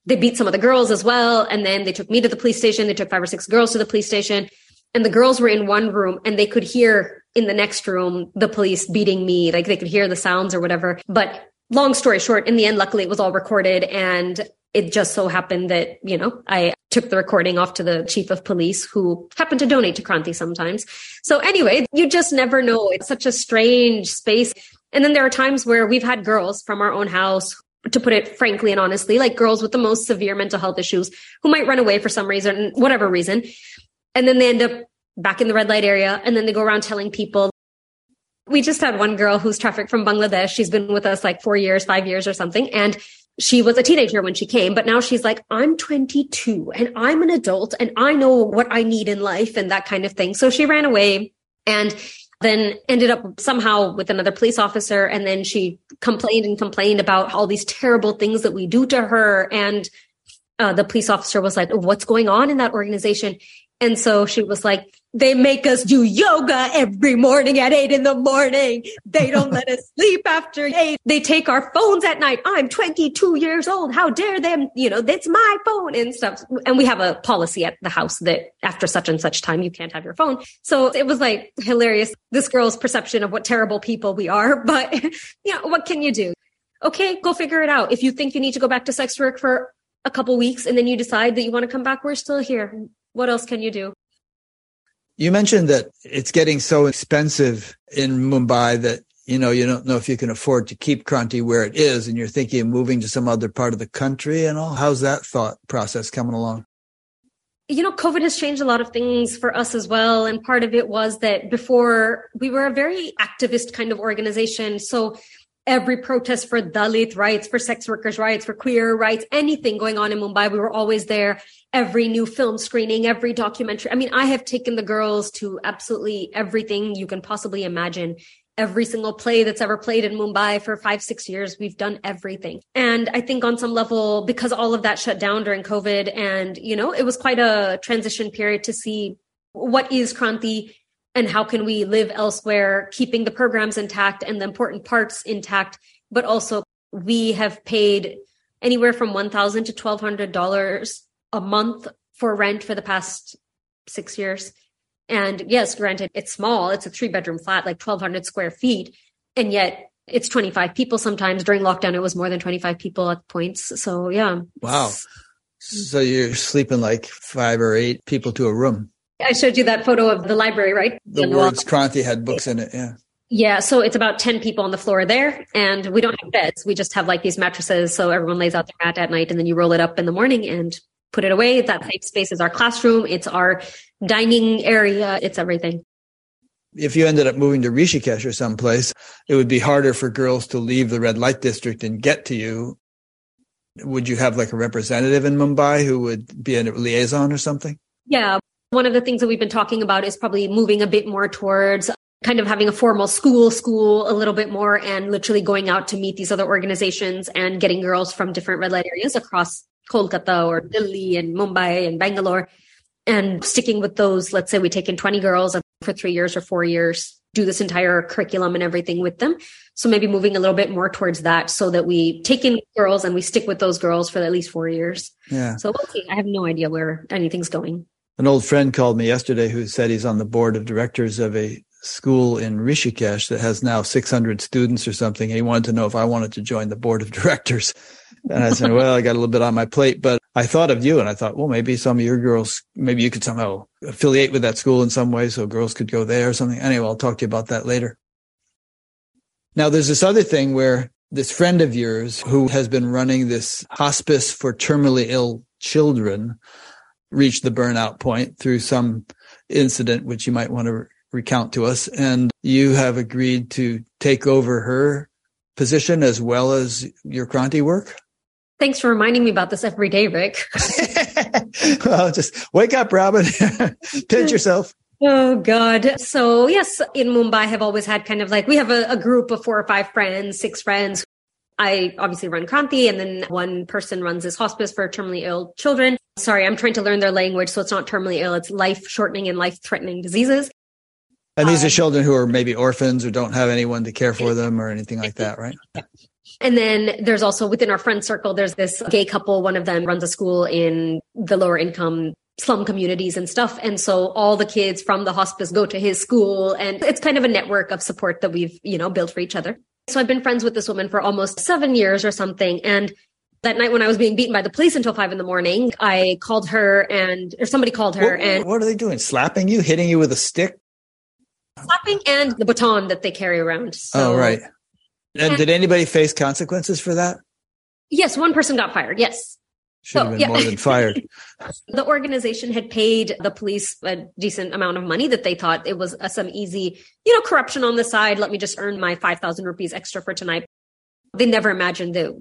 they beat some of the girls as well. And then they took me to the police station. They took five or six girls to the police station. And the girls were in one room and they could hear in the next room the police beating me. Like they could hear the sounds or whatever. But long story short, in the end, luckily it was all recorded and It just so happened that, you know, I took the recording off to the chief of police who happened to donate to Kranti sometimes. So anyway, you just never know. It's such a strange space. And then there are times where we've had girls from our own house to put it frankly and honestly, like girls with the most severe mental health issues who might run away for some reason, whatever reason. And then they end up back in the red light area. And then they go around telling people. We just had one girl who's trafficked from Bangladesh. She's been with us like four years, five years or something. And she was a teenager when she came, but now she's like, I'm 22 and I'm an adult and I know what I need in life and that kind of thing. So she ran away and then ended up somehow with another police officer. And then she complained and complained about all these terrible things that we do to her. And uh, the police officer was like, what's going on in that organization? And so she was like, they make us do yoga every morning at eight in the morning. They don't let us sleep after eight. They take our phones at night. I'm 22 years old. How dare them? You know, that's my phone and stuff. And we have a policy at the house that after such and such time, you can't have your phone. So it was like hilarious. This girl's perception of what terrible people we are. But, you know, what can you do? Okay, go figure it out. If you think you need to go back to sex work for a couple weeks and then you decide that you want to come back, we're still here. What else can you do? You mentioned that it's getting so expensive in Mumbai that you know you don't know if you can afford to keep Kranti where it is, and you're thinking of moving to some other part of the country and all. How's that thought process coming along? You know, COVID has changed a lot of things for us as well. And part of it was that before we were a very activist kind of organization. So every protest for Dalit rights, for sex workers' rights, for queer rights, anything going on in Mumbai, we were always there every new film screening, every documentary. I mean, I have taken the girls to absolutely everything you can possibly imagine. Every single play that's ever played in Mumbai for five, six years, we've done everything. And I think on some level, because all of that shut down during COVID and, you know, it was quite a transition period to see what is Kranti and how can we live elsewhere, keeping the programs intact and the important parts intact, but also we have paid anywhere from 1,000 to $1,200 a month for rent for the past six years. And yes, granted, it's small. It's a three bedroom flat, like 1200 square feet. And yet it's 25 people sometimes. During lockdown, it was more than 25 people at points. So yeah. Wow. So you're sleeping like five or eight people to a room. I showed you that photo of the library, right? The and words Kranti had books in it. Yeah. Yeah, so it's about 10 people on the floor there, and we don't have beds. We just have like these mattresses, so everyone lays out their mat at night, and then you roll it up in the morning, and put it away. That safe space is our classroom. It's our dining area. It's everything. If you ended up moving to Rishikesh or someplace, it would be harder for girls to leave the red light district and get to you. Would you have like a representative in Mumbai who would be a liaison or something? Yeah. One of the things that we've been talking about is probably moving a bit more towards kind of having a formal school school a little bit more and literally going out to meet these other organizations and getting girls from different red light areas across Kolkata or Delhi and Mumbai and Bangalore and sticking with those. Let's say we take in 20 girls for three years or four years, do this entire curriculum and everything with them. So maybe moving a little bit more towards that so that we take in girls and we stick with those girls for at least four years. Yeah. So we'll see. I have no idea where anything's going. An old friend called me yesterday who said he's on the board of directors of a school in Rishikesh that has now 600 students or something. He wanted to know if I wanted to join the board of directors. And I said, well, I got a little bit on my plate, but I thought of you and I thought, well, maybe some of your girls, maybe you could somehow affiliate with that school in some way so girls could go there or something. Anyway, I'll talk to you about that later. Now, there's this other thing where this friend of yours who has been running this hospice for terminally ill children reached the burnout point through some incident, which you might want to recount to us. And you have agreed to take over her position as well as your Kranti work? Thanks for reminding me about this every day, Rick. well, just wake up, Robin. Pinch yourself. Oh God. So yes, in Mumbai, I have always had kind of like, we have a, a, group of four or five friends, six friends. I obviously run Kranti and then one person runs this hospice for terminally ill children. Sorry, I'm trying to learn their language. So it's not terminally ill. It's life shortening and life threatening diseases. And these are um, children who are maybe orphans or don't have anyone to care for them or anything like that, right? And then there's also within our friend circle, there's this gay couple. One of them runs a school in the lower income slum communities and stuff. And so all the kids from the hospice go to his school and it's kind of a network of support that we've, you know, built for each other. So I've been friends with this woman for almost seven years or something. And that night when I was being beaten by the police until five in the morning, I called her and, or somebody called her What, and what are they doing? Slapping you, hitting you with a stick? slapping and the baton that they carry around. So, oh, right. And And- did anybody face consequences for that? Yes, one person got fired. Yes. Should have Oh, been yeah. more than fired. The organization had paid the police a decent amount of money that they thought it was uh, some easy, you know, corruption on the side. Let me just earn my 5,000 rupees extra for tonight. They never imagined that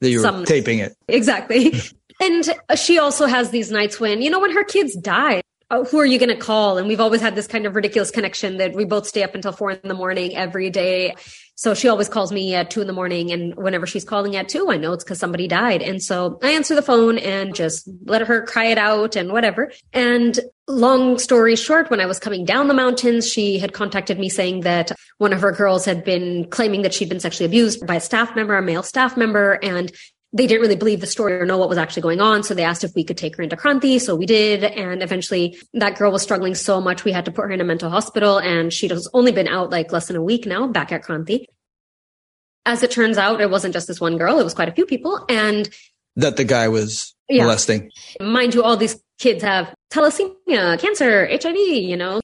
that you were Some- taping it. Exactly. and she also has these nights when, you know, when her kids die, oh, who are you going to call? And we've always had this kind of ridiculous connection that we both stay up until four in the morning every day. So she always calls me at two in the morning. And whenever she's calling at two, I know it's because somebody died. And so I answer the phone and just let her cry it out and whatever. And long story short, when I was coming down the mountains, she had contacted me saying that one of her girls had been claiming that she'd been sexually abused by a staff member, a male staff member. And they didn't really believe the story or know what was actually going on. So they asked if we could take her into Kranti. So we did. And eventually that girl was struggling so much. We had to put her in a mental hospital and she'd only been out like less than a week now back at Kranti. As it turns out, it wasn't just this one girl. It was quite a few people. And That the guy was Yeah. molesting. mind you, all these kids have thalassemia, cancer, HIV, you know.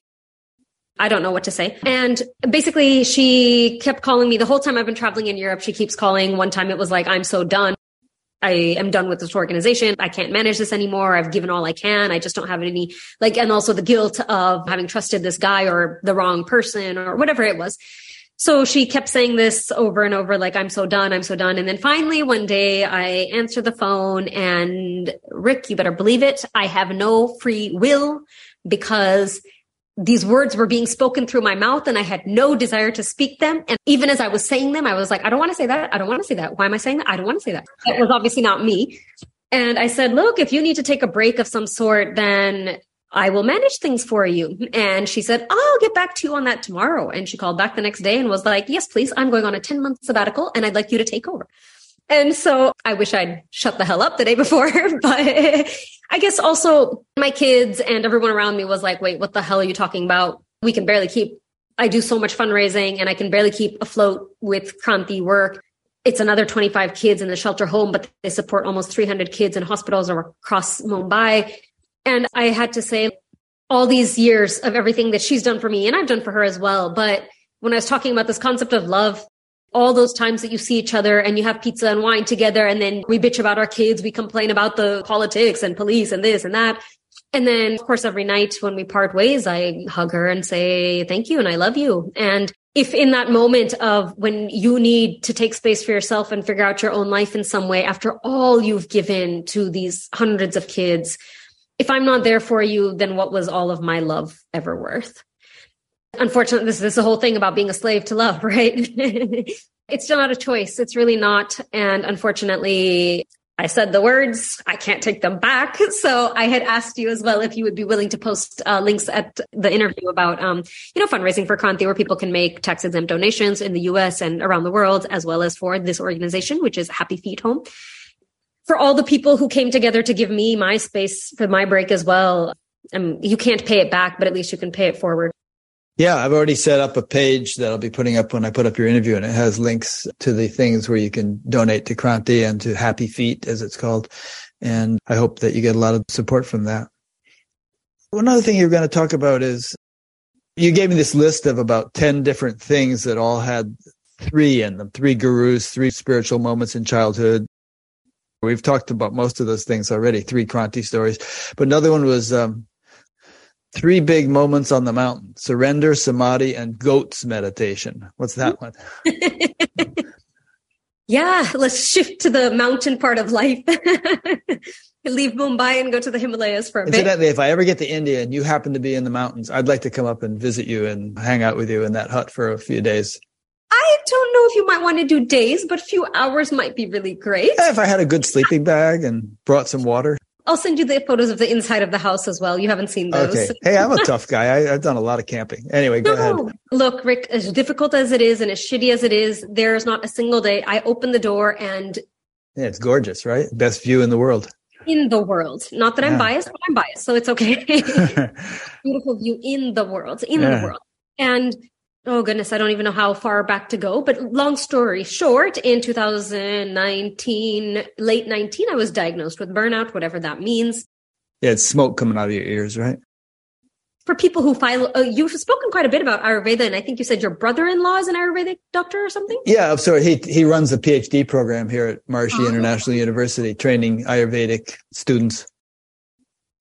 I don't know what to say. And basically, she kept calling me the whole time I've been traveling in Europe. She keeps calling. One time it was like, I'm so done. I am done with this organization. I can't manage this anymore. I've given all I can. I just don't have any, like, and also the guilt of having trusted this guy or the wrong person or whatever it was. So she kept saying this over and over, like, I'm so done, I'm so done. And then finally one day I answer the phone and Rick, you better believe it. I have no free will because these words were being spoken through my mouth and I had no desire to speak them. And even as I was saying them, I was like, I don't want to say that. I don't want to say that. Why am I saying that? I don't want to say that. That was obviously not me. And I said, look, if you need to take a break of some sort, then I will manage things for you. And she said, I'll get back to you on that tomorrow. And she called back the next day and was like, yes, please. I'm going on a 10 month sabbatical and I'd like you to take over. And so I wish I'd shut the hell up the day before, but I guess also my kids and everyone around me was like, wait, what the hell are you talking about? We can barely keep, I do so much fundraising and I can barely keep afloat with Kranti work. It's another 25 kids in the shelter home, but they support almost 300 kids in hospitals across Mumbai. And I had to say all these years of everything that she's done for me and I've done for her as well. But when I was talking about this concept of love, all those times that you see each other and you have pizza and wine together and then we bitch about our kids, we complain about the politics and police and this and that. And then of course every night when we part ways, I hug her and say thank you and I love you. And if in that moment of when you need to take space for yourself and figure out your own life in some way after all you've given to these hundreds of kids, if I'm not there for you, then what was all of my love ever worth? Unfortunately, this, this is the whole thing about being a slave to love, right? it's still not a choice. It's really not. And unfortunately, I said the words. I can't take them back. So I had asked you as well if you would be willing to post uh, links at the interview about, um, you know, fundraising for Kranti, where people can make tax exempt donations in the U.S. and around the world, as well as for this organization, which is Happy Feet Home. For all the people who came together to give me my space for my break as well, um, you can't pay it back, but at least you can pay it forward. Yeah, I've already set up a page that I'll be putting up when I put up your interview, and it has links to the things where you can donate to Kranti and to Happy Feet, as it's called. And I hope that you get a lot of support from that. One other thing you're going to talk about is you gave me this list of about 10 different things that all had three in them, three gurus, three spiritual moments in childhood. We've talked about most of those things already, three Kranti stories. But another one was um, three big moments on the mountain surrender, samadhi, and goats meditation. What's that one? yeah, let's shift to the mountain part of life. Leave Mumbai and go to the Himalayas for a bit. Incidentally, if I ever get to India and you happen to be in the mountains, I'd like to come up and visit you and hang out with you in that hut for a few days. I don't know if you might want to do days, but a few hours might be really great. Yeah, if I had a good sleeping bag and brought some water. I'll send you the photos of the inside of the house as well. You haven't seen those. Okay. Hey, I'm a tough guy. I, have done a lot of camping. Anyway, go ahead. No. Look, Rick, as difficult as it is and as shitty as it is, there's not a single day I open the door and Yeah, it's gorgeous, right? Best view in the world. in the world. Not that I'm Yeah. biased, but I'm biased, so it's okay. Beautiful view in the world, in Yeah. the world. And oh goodness, I don't even know how far back to go. But long story short, in 2019, late 19, I was diagnosed with burnout, whatever that means. Yeah, it's smoke coming out of your ears, right? For people who file, uh, you've spoken quite a bit about Ayurveda, and I think you said your brother-in-law is an Ayurvedic doctor or something. Yeah, so he he runs a PhD program here at Maharishi oh. International University, training Ayurvedic students.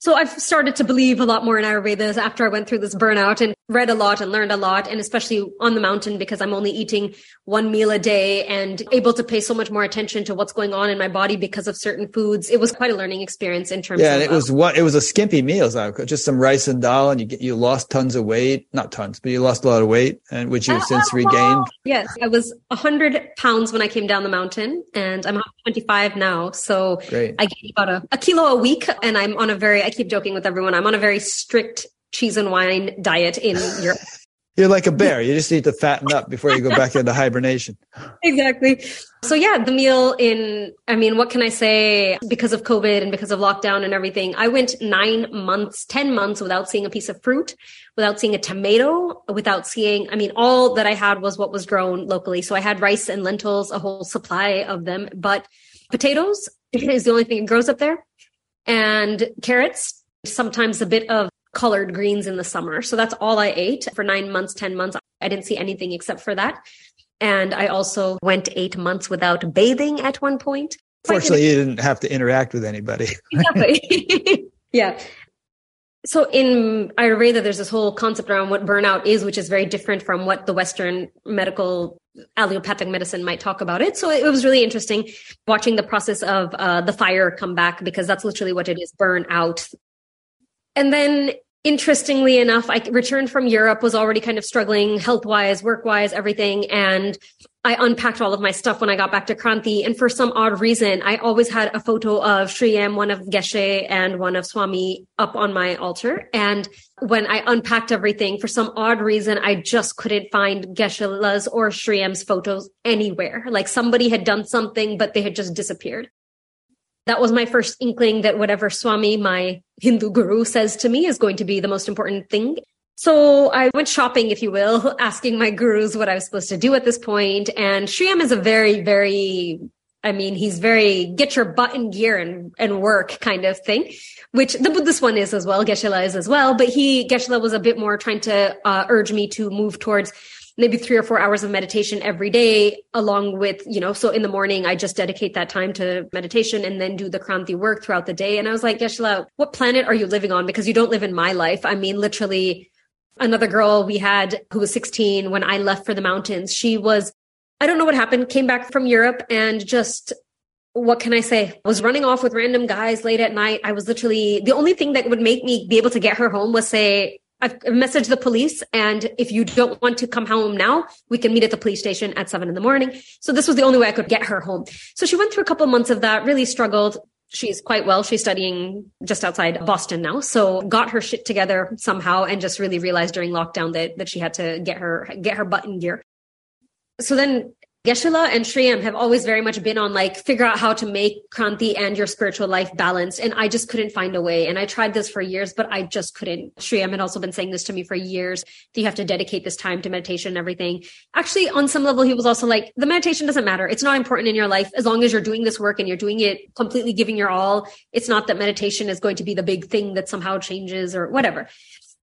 So I've started to believe a lot more in Ayurveda after I went through this burnout and read a lot and learned a lot. And especially on the mountain because I'm only eating one meal a day and able to pay so much more attention to what's going on in my body because of certain foods. It was quite a learning experience in terms yeah, of. Yeah. It was um, what, it was a skimpy meal. So Just some rice and dal and you get, you lost tons of weight, not tons, but you lost a lot of weight and which you've uh, since uh, regained. Yes. I was a hundred pounds when I came down the mountain and I'm 25 now. So Great. I gained about a, a kilo a week and I'm on a very, keep joking with everyone. I'm on a very strict cheese and wine diet in Europe. You're like a bear. You just need to fatten up before you go back into hibernation. Exactly. So yeah, the meal in, I mean, what can I say? Because of COVID and because of lockdown and everything, I went nine months, 10 months without seeing a piece of fruit, without seeing a tomato, without seeing, I mean, all that I had was what was grown locally. So I had rice and lentils, a whole supply of them, but potatoes is the only thing that grows up there and carrots sometimes a bit of colored greens in the summer. So that's all I ate for nine months, 10 months. I didn't see anything except for that. And I also went eight months without bathing at one point. Fortunately, you didn't have to interact with anybody. exactly. yeah. So in Ayurveda, there's this whole concept around what burnout is, which is very different from what the Western medical allopathic medicine might talk about it. So it was really interesting watching the process of uh, the fire come back because that's literally what it is burn out and then interestingly enough, I returned from Europe, was already kind of struggling health wise, work wise, everything. And I unpacked all of my stuff when I got back to Kranti. And for some odd reason, I always had a photo of Sri one of Geshe and one of Swami up on my altar. And when I unpacked everything, for some odd reason, I just couldn't find Geshe-la's or Sri photos anywhere. Like somebody had done something, but they had just disappeared that was my first inkling that whatever Swami, my Hindu guru, says to me is going to be the most important thing. So I went shopping, if you will, asking my gurus what I was supposed to do at this point. And Sri M is a very, very, I mean, he's very get your butt in gear and, and work kind of thing, which the Buddhist one is as well. Geshe-la is as well. But he, Geshe-la was a bit more trying to uh, urge me to move towards maybe three or four hours of meditation every day along with you know so in the morning i just dedicate that time to meditation and then do the kranti work throughout the day and i was like Geshe-la, what planet are you living on because you don't live in my life i mean literally another girl we had who was 16 when i left for the mountains she was i don't know what happened came back from europe and just what can I say? Was running off with random guys late at night. I was literally the only thing that would make me be able to get her home was say, I've messaged the police and if you don't want to come home now, we can meet at the police station at seven in the morning. So this was the only way I could get her home. So she went through a couple months of that, really struggled. She's quite well. She's studying just outside Boston now. So got her shit together somehow and just really realized during lockdown that, that she had to get her, get her butt in gear. So then Geshe-la and Sri M have always very much been on like figure out how to make Kranti and your spiritual life balanced. And I just couldn't find a way. And I tried this for years, but I just couldn't. Sri M had also been saying this to me for years. That you have to dedicate this time to meditation and everything. Actually, on some level, he was also like, the meditation doesn't matter. It's not important in your life as long as you're doing this work and you're doing it completely giving your all. It's not that meditation is going to be the big thing that somehow changes or whatever.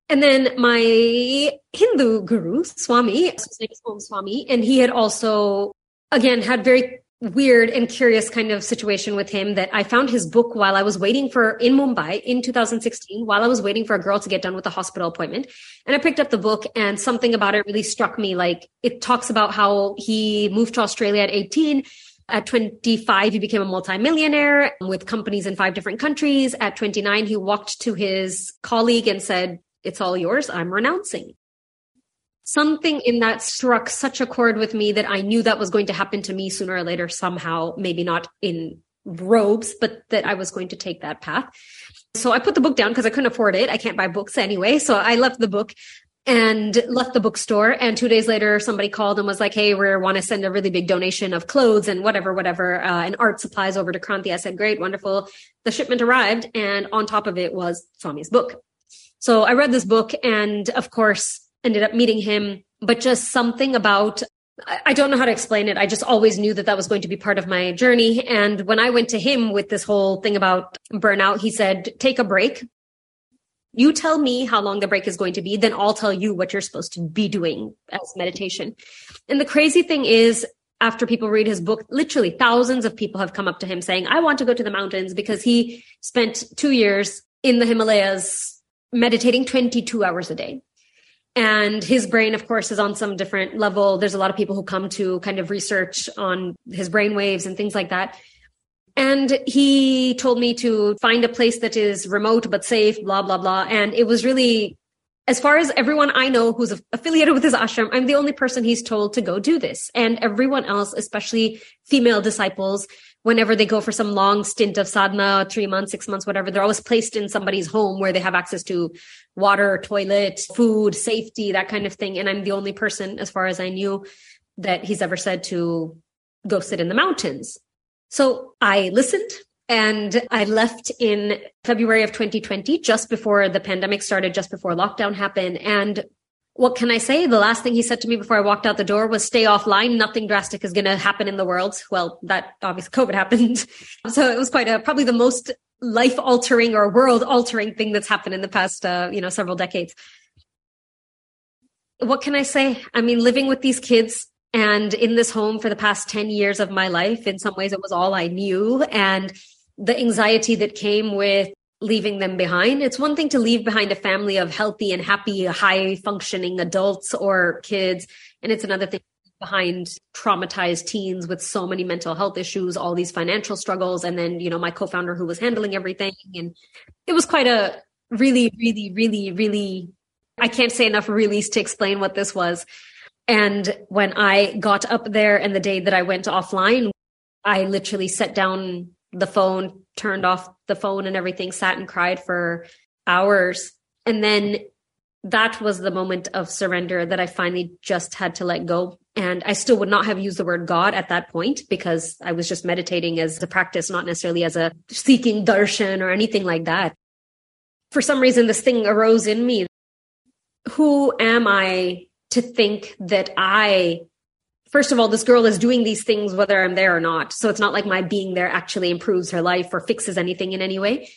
And then my Hindu guru, Swami, his name is Om Swami, and he had also, again, had very weird and curious kind of situation with him that I found his book while I was waiting for in Mumbai in 2016, while I was waiting for a girl to get done with a hospital appointment. And I picked up the book and something about it really struck me. Like it talks about how he moved to Australia at 18 at 25, he became a multimillionaire with companies in five different countries. At 29, he walked to his colleague and said, it's all yours. I'm renouncing. Something in that struck such a chord with me that I knew that was going to happen to me sooner or later somehow, maybe not in robes, but that I was going to take that path. So I put the book down because I couldn't afford it. I can't buy books anyway. So I left the book and left the bookstore. And two days later, somebody called and was like, Hey, we want to send a really big donation of clothes and whatever, whatever, uh, and art supplies over to Kranti. I said, great, wonderful. The shipment arrived and on top of it was Swami's book. So I read this book and of course ended up meeting him but just something about I don't know how to explain it. I just always knew that that was going to be part of my journey. And when I went to him with this whole thing about burnout, he said, take a break. You tell me how long the break is going to be, then I'll tell you what you're supposed to be doing as meditation. And the crazy thing is, after people read his book, literally thousands of people have come up to him saying, I want to go to the mountains because he spent two years in the Himalayas meditating 22 hours a day. And his brain, of course, is on some different level. There's a lot of people who come to kind of research on his brain waves and things like that. And he told me to find a place that is remote but safe, blah, blah, blah. And it was really, as far as everyone I know who's affiliated with his ashram, I'm the only person he's told to go do this. And everyone else, especially female disciples, whenever they go for some long stint of sadhana, three months, six months, whatever, they're always placed in somebody's home where they have access to water, toilet, food, safety, that kind of thing. And I'm the only person, as far as I knew, that he's ever said to go sit in the mountains. So I listened and I left in February of 2020, just before the pandemic started, just before lockdown happened. And what can I say? The last thing he said to me before I walked out the door was stay offline. Nothing drastic is going to happen in the world. Well, that obviously COVID happened. So it was quite a, probably the most life altering or world altering thing that's happened in the past, uh, you know, several decades. What can I say? I mean, living with these kids and in this home for the past 10 years of my life, in some ways it was all I knew. And the anxiety that came with leaving them behind. It's one thing to leave behind a family of healthy and happy, high functioning adults or kids. And it's another thing behind traumatized teens with so many mental health issues, all these financial struggles. And then, you know, my co-founder who was handling everything. And it was quite a really, really, really, really, I can't say enough release to explain what this was. And when I got up there and the day that I went offline, I literally set down the phone, turned off the phone and everything, sat and cried for hours. And then that was the moment of surrender that I finally just had to let go. And I still would not have used the word God at that point because I was just meditating as a practice, not necessarily as a seeking darshan or anything like that. For some reason, this thing arose in me. Who am I to think that I first of all, this girl is doing these things whether I'm there or not. So it's not like my being there actually improves her life or fixes anything in any way.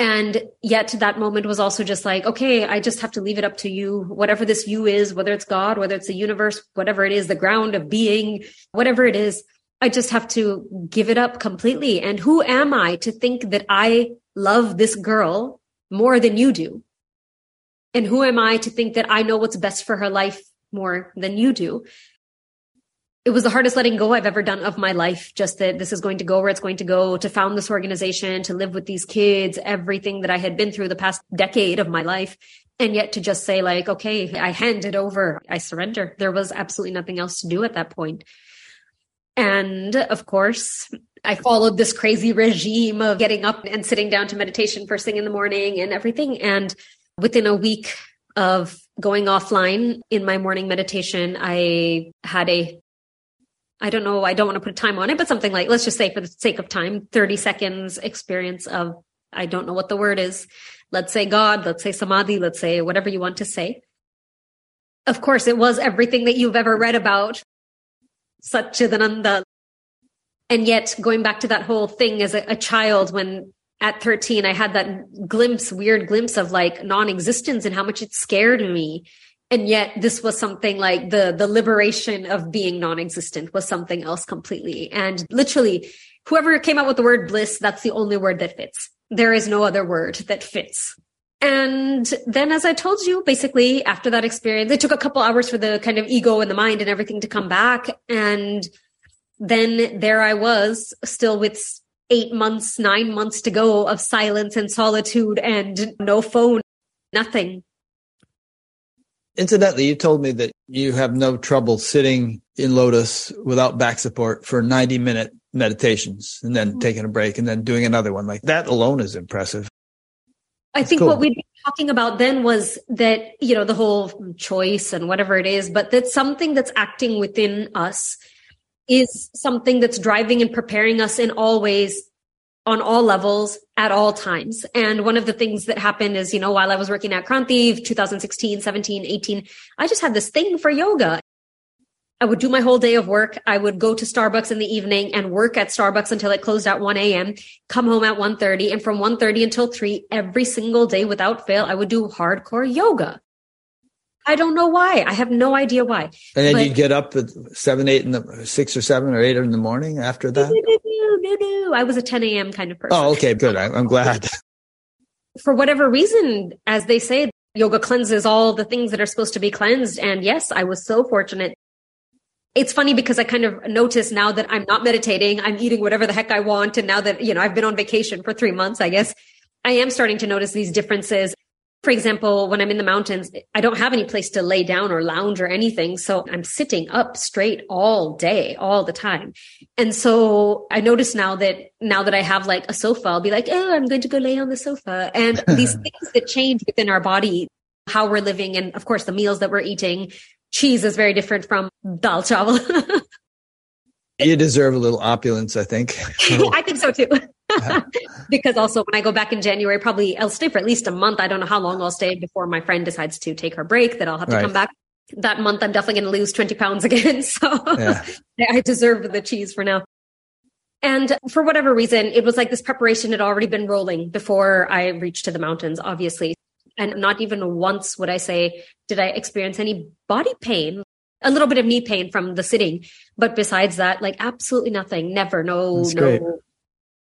And yet that moment was also just like, okay, I just have to leave it up to you. Whatever this you is, whether it's God, whether it's the universe, whatever it is, the ground of being, whatever it is, I just have to give it up completely. And who am I to think that I love this girl more than you do? And who am I to think that I know what's best for her life more than you do? It was the hardest letting go I've ever done of my life. Just that this is going to go where it's going to go, to found this organization, to live with these kids, everything that I had been through the past decade of my life. And yet to just say like, okay, I hand it over. I surrender. There was absolutely nothing else to do at that point. And of course, I followed this crazy regime of getting up and sitting down to meditation first thing in the morning and everything. And within a week of going offline in my morning meditation, I had a I don't know, I don't want to put a time on it, but something like, let's just say for the sake of time, 30 seconds experience of, I don't know what the word is. Let's say God, let's say samadhi, let's say whatever you want to say. Of course, it was everything that you've ever read about Satchidananda. And yet going back to that whole thing as a, a child when at 13, I had that glimpse, weird glimpse of like non-existence and how much it scared me and yet this was something like the the liberation of being non-existent was something else completely. And literally whoever came up with the word bliss that's the only word that fits. There is no other word that fits. And then as i told you basically after that experience it took a couple hours for the kind of ego and the mind and everything to come back. And then there i was still with eight months nine months to go of silence and solitude and no phone nothing Incidentally, you told me that you have no trouble sitting in lotus without back support for 90 minute meditations and then mm-hmm. taking a break and then doing another one. Like that alone is impressive. I think cool. what we'd be talking about then was that, you know, the whole choice and whatever it is, but that something that's acting within us is something that's driving and preparing us in all ways on all levels at all times. And one of the things that happened is, you know, while I was working at Kranti 2016, 17, 18, I just had this thing for yoga. I would do my whole day of work. I would go to Starbucks in the evening and work at Starbucks until it closed at 1 a.m., come home at 1.30. And from 1.30 until 3, every single day without fail, I would do hardcore yoga. I don't know why. I have no idea why. And then but, you get up at seven, eight in the six or seven or eight in the morning after that? No, no, no. I was a 10 a.m. kind of person. Oh, okay, good. I, I'm glad. For whatever reason, as they say, yoga cleanses all the things that are supposed to be cleansed. And yes, I was so fortunate it's funny because I kind of notice now that I'm not meditating, I'm eating whatever the heck I want. And now that, you know, I've been on vacation for three months, I guess I am starting to notice these differences. For example, when I'm in the mountains, I don't have any place to lay down or lounge or anything. So I'm sitting up straight all day, all the time. And so I notice now that now that I have like a sofa, I'll be like, oh, I'm going to go lay on the sofa. And these things that change within our body, how we're living, and of course, the meals that we're eating, cheese is very different from dal chawal. you deserve a little opulence, I think. I think so too. because also when I go back in January, probably I'll stay for at least a month. I don't know how long I'll stay before my friend decides to take her break that I'll have to right. come back. That month, I'm definitely going to lose 20 pounds again. So yeah. I deserve the cheese for now. And for whatever reason, it was like this preparation had already been rolling before I reached to the mountains, obviously. And not even once would I say, did I experience any body pain? A little bit of knee pain from the sitting. But besides that, like absolutely nothing. Never. No, That's no. Great.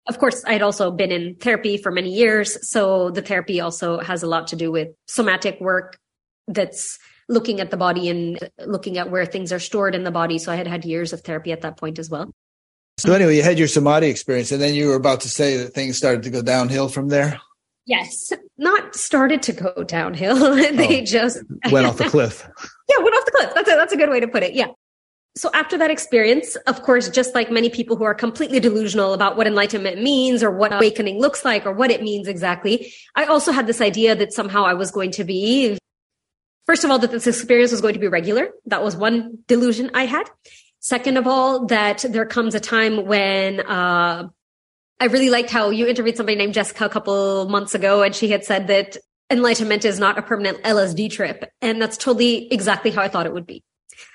Of course, I'd also been in therapy for many years. So the therapy also has a lot to do with somatic work that's looking at the body and looking at where things are stored in the body. So I had had years of therapy at that point as well. So anyway, you had your samadhi experience and then you were about to say that things started to go downhill from there. Yes, not started to go downhill. they oh, just went off the cliff. yeah, went off the cliff. That's a, that's a good way to put it. Yeah. So after that experience, of course, just like many people who are completely delusional about what enlightenment means or what awakening looks like or what it means exactly, I also had this idea that somehow I was going to be, first of all, that this experience was going to be regular. That was one delusion I had. Second of all, that there comes a time when, uh, I really liked how you interviewed somebody named Jessica a couple months ago, and she had said that enlightenment is not a permanent LSD trip. And that's totally exactly how I thought it would be.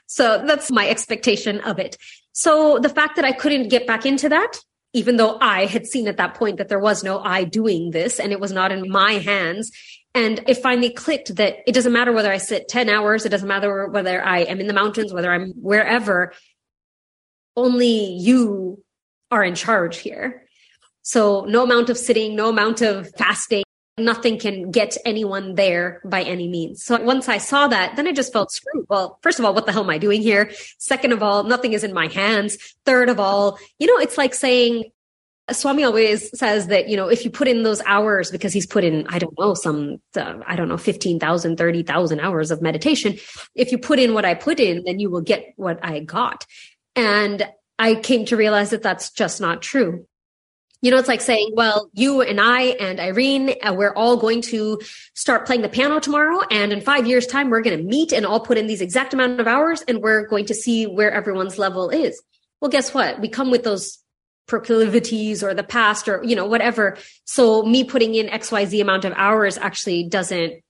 So that's my expectation of it. So the fact that I couldn't get back into that, even though I had seen at that point that there was no I doing this and it was not in my hands. And it finally clicked that it doesn't matter whether I sit 10 hours. It doesn't matter whether I am in the mountains, whether I'm wherever. Only you are in charge here. So no amount of sitting, no amount of fasting, nothing can get anyone there by any means. So once I saw that, then I just felt screwed. Well, first of all, what the hell am I doing here? Second of all, nothing is in my hands. Third of all, you know, it's like saying, Swami always says that, you know, if you put in those hours, because he's put in, I don't know, some, uh, I don't know, 15,000, 30,000 hours of meditation. If you put in what I put in, then you will get what I got. And I came to realize that that's just not true. You know, it's like saying, well, you and I and Irene, uh, we're all going to start playing the piano tomorrow. And in five years time, we're going to meet and all put in these exact amount of hours and we're going to see where everyone's level is. Well, guess what? We come with those proclivities or the past or, you know, whatever. So me putting in XYZ amount of hours actually doesn't,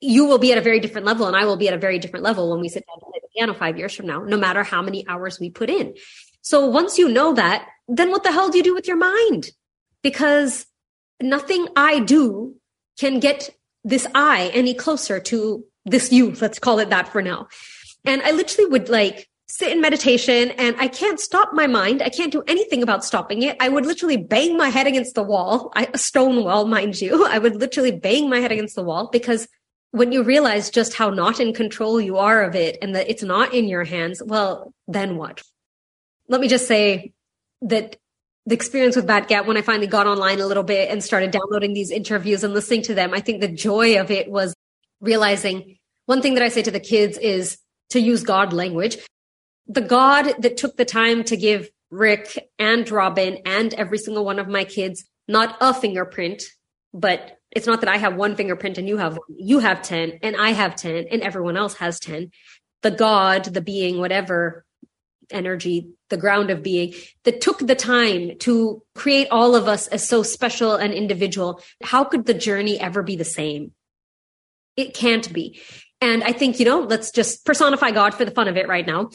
you will be at a very different level and I will be at a very different level when we sit down to play the piano five years from now, no matter how many hours we put in. So once you know that, then what the hell do you do with your mind? Because nothing I do can get this I any closer to this you. Let's call it that for now. And I literally would like sit in meditation and I can't stop my mind. I can't do anything about stopping it. I would literally bang my head against the wall, I, a stone wall, mind you. I would literally bang my head against the wall because when you realize just how not in control you are of it and that it's not in your hands, well, then what? let me just say that the experience with Bat Gap, when I finally got online a little bit and started downloading these interviews and listening to them, I think the joy of it was realizing one thing that I say to the kids is to use God language. The God that took the time to give Rick and Robin and every single one of my kids not a fingerprint, but it's not that I have one fingerprint and you have one. You have 10 and I have 10 and everyone else has 10. The God, the being, whatever energy, the ground of being that took the time to create all of us as so special and individual. How could the journey ever be the same? It can't be. And I think, you know, let's just personify God for the fun of it right now.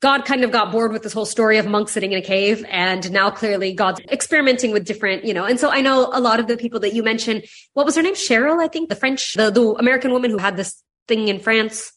God kind of got bored with this whole story of monks sitting in a cave. And now clearly God's experimenting with different, you know, and so I know a lot of the people that you mentioned, what was her name? Cheryl, I think, the French, the, the American woman who had this thing in France.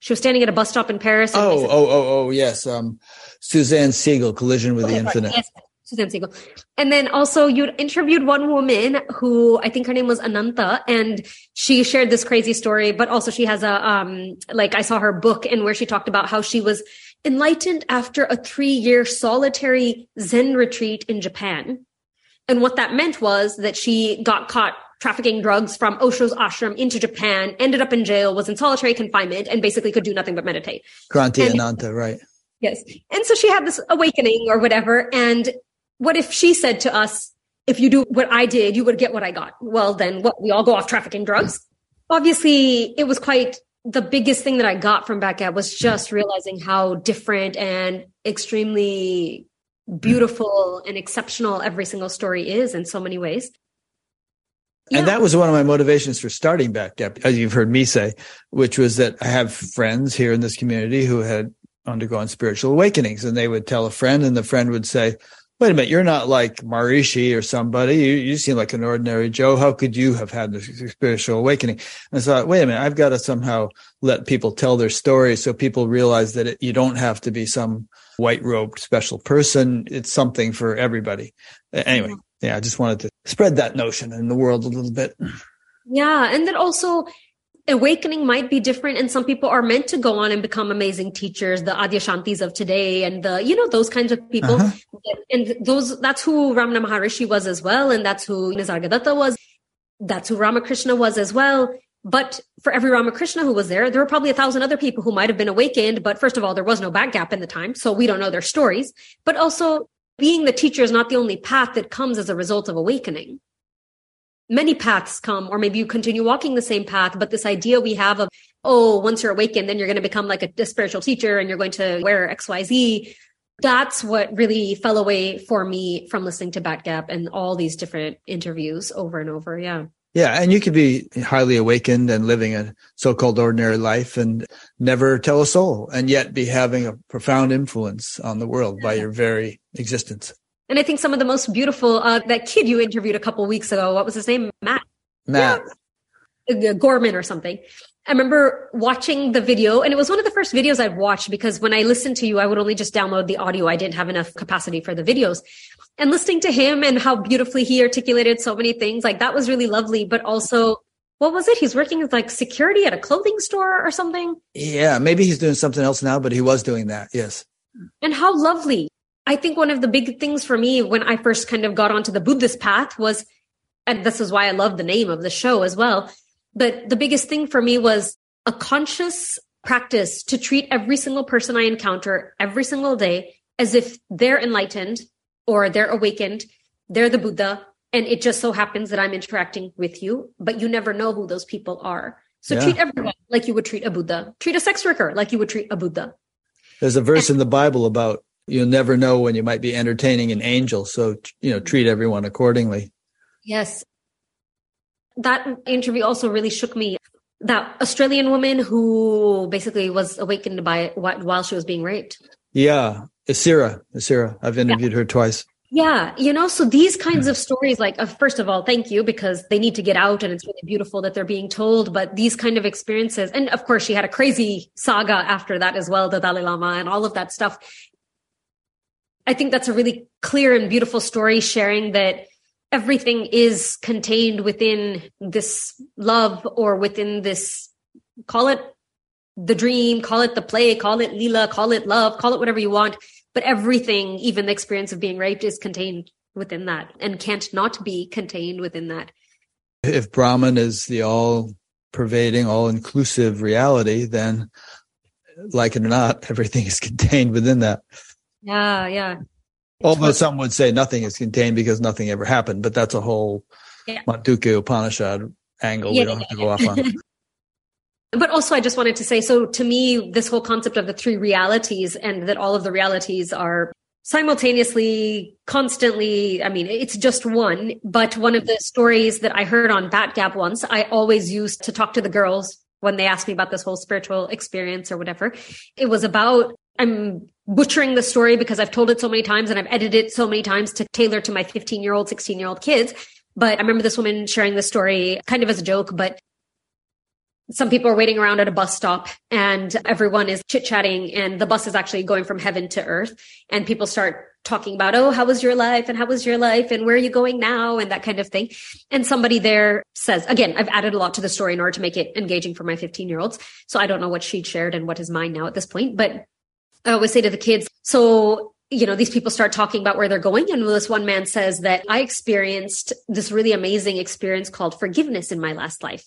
She was standing at a bus stop in Paris. Oh, oh, oh, oh, yes. Um, Suzanne Segal, Collision with okay, the Infinite. Yes. Suzanne Segal. And then also you interviewed one woman who I think her name was Ananta and she shared this crazy story, but also she has a, um, like I saw her book and where she talked about how she was enlightened after a three year solitary Zen retreat in Japan. And what that meant was that she got caught trafficking drugs from Osho's ashram into Japan, ended up in jail, was in solitary confinement, and basically could do nothing but meditate. Kranti and, Ananta, right. Yes. And so she had this awakening or whatever. And what if she said to us, if you do what I did, you would get what I got? Well, then what? We all go off trafficking drugs. Obviously, it was quite the biggest thing that I got from Bat Gap was just realizing how different and extremely beautiful and exceptional every single story is in so many ways. Yeah. And that was one of my motivations for starting Bat Gap, as you've heard me say, which was that I have friends here in this community who had undergone spiritual awakenings and they would tell a friend and the friend would say, wait a minute, you're not like Maharishi or somebody. You, you seem like an ordinary Joe. How could you have had this spiritual awakening? And so, I thought, wait a minute, I've got to somehow let people tell their stories so people realize that it, you don't have to be some white robed special person. It's something for everybody. Anyway, yeah, I just wanted to spread that notion in the world a little bit. Yeah. And then also, awakening might be different and some people are meant to go on and become amazing teachers the adyashantis of today and the you know those kinds of people uh-huh. and those that's who ramana maharishi was as well and that's who nisargadatta was that's who ramakrishna was as well but for every ramakrishna who was there there were probably a thousand other people who might have been awakened but first of all there was no Bat Gap in the time so we don't know their stories but also being the teacher is not the only path that comes as a result of awakening many paths come, or maybe you continue walking the same path, but this idea we have of, oh, once you're awakened, then you're going to become like a, a spiritual teacher and you're going to wear XYZ. That's what really fell away for me from listening to Bat Gap and all these different interviews over and over. Yeah. Yeah, and you could be highly awakened and living a so-called ordinary life and never tell a soul, and yet be having a profound influence on the world by your very existence. And I think some of the most beautiful, uh, that kid you interviewed a couple weeks ago, what was his name? Matt. Matt. Yeah. Uh, Gorman or something. I remember watching the video and it was one of the first videos I'd watched because when I listened to you, I would only just download the audio. I didn't have enough capacity for the videos and listening to him and how beautifully he articulated so many things. Like that was really lovely, but also what was it? He's working with like security at a clothing store or something. Yeah. Maybe he's doing something else now, but he was doing that. Yes. And how lovely I think one of the big things for me when I first kind of got onto the Buddhist path was, and this is why I love the name of the show as well. But the biggest thing for me was a conscious practice to treat every single person I encounter every single day as if they're enlightened or they're awakened, they're the Buddha, and it just so happens that I'm interacting with you, but you never know who those people are. So yeah. treat everyone like you would treat a Buddha. Treat a sex worker like you would treat a Buddha. There's a verse and, in the Bible about you'll never know when you might be entertaining an angel. So, you know, treat everyone accordingly. Yes. That interview also really shook me. That Australian woman who basically was awakened by while she was being raped. Yeah. Isira. Isira. I've interviewed yeah. her twice. Yeah, you know, so these kinds of stories, like, uh, first of all, thank you because they need to get out and it's really beautiful that they're being told. But these kind of experiences, and of course, she had a crazy saga after that as well, the Dalai Lama and all of that stuff. I think that's a really clear and beautiful story sharing that everything is contained within this love or within this call it the dream, call it the play, call it lila, call it love, call it whatever you want. But everything, even the experience of being raped, is contained within that and can't not be contained within that. If Brahman is the all pervading, all inclusive reality, then like it or not, everything is contained within that. Yeah, yeah. Although some would say nothing is contained because nothing ever happened, but that's a whole yeah. Upanishad angle yeah, we don't have to go off on. But also, I just wanted to say so to me, this whole concept of the three realities and that all of the realities are simultaneously, constantly. I mean, it's just one. But one of the stories that I heard on Bat Gap once, I always used to talk to the girls when they asked me about this whole spiritual experience or whatever. It was about, I'm butchering the story because I've told it so many times and I've edited it so many times to tailor to my 15 year old, 16 year old kids. But I remember this woman sharing the story kind of as a joke, but some people are waiting around at a bus stop and everyone is chit chatting and the bus is actually going from heaven to earth and people start talking about, Oh, how was your life? And how was your life? And where are you going now? And that kind of thing. And somebody there says, again, I've added a lot to the story in order to make it engaging for my 15 year olds. So I don't know what she'd shared and what is mine now at this point, but I always say to the kids, so you know, these people start talking about where they're going. And this one man says that I experienced this really amazing experience called forgiveness in my last life.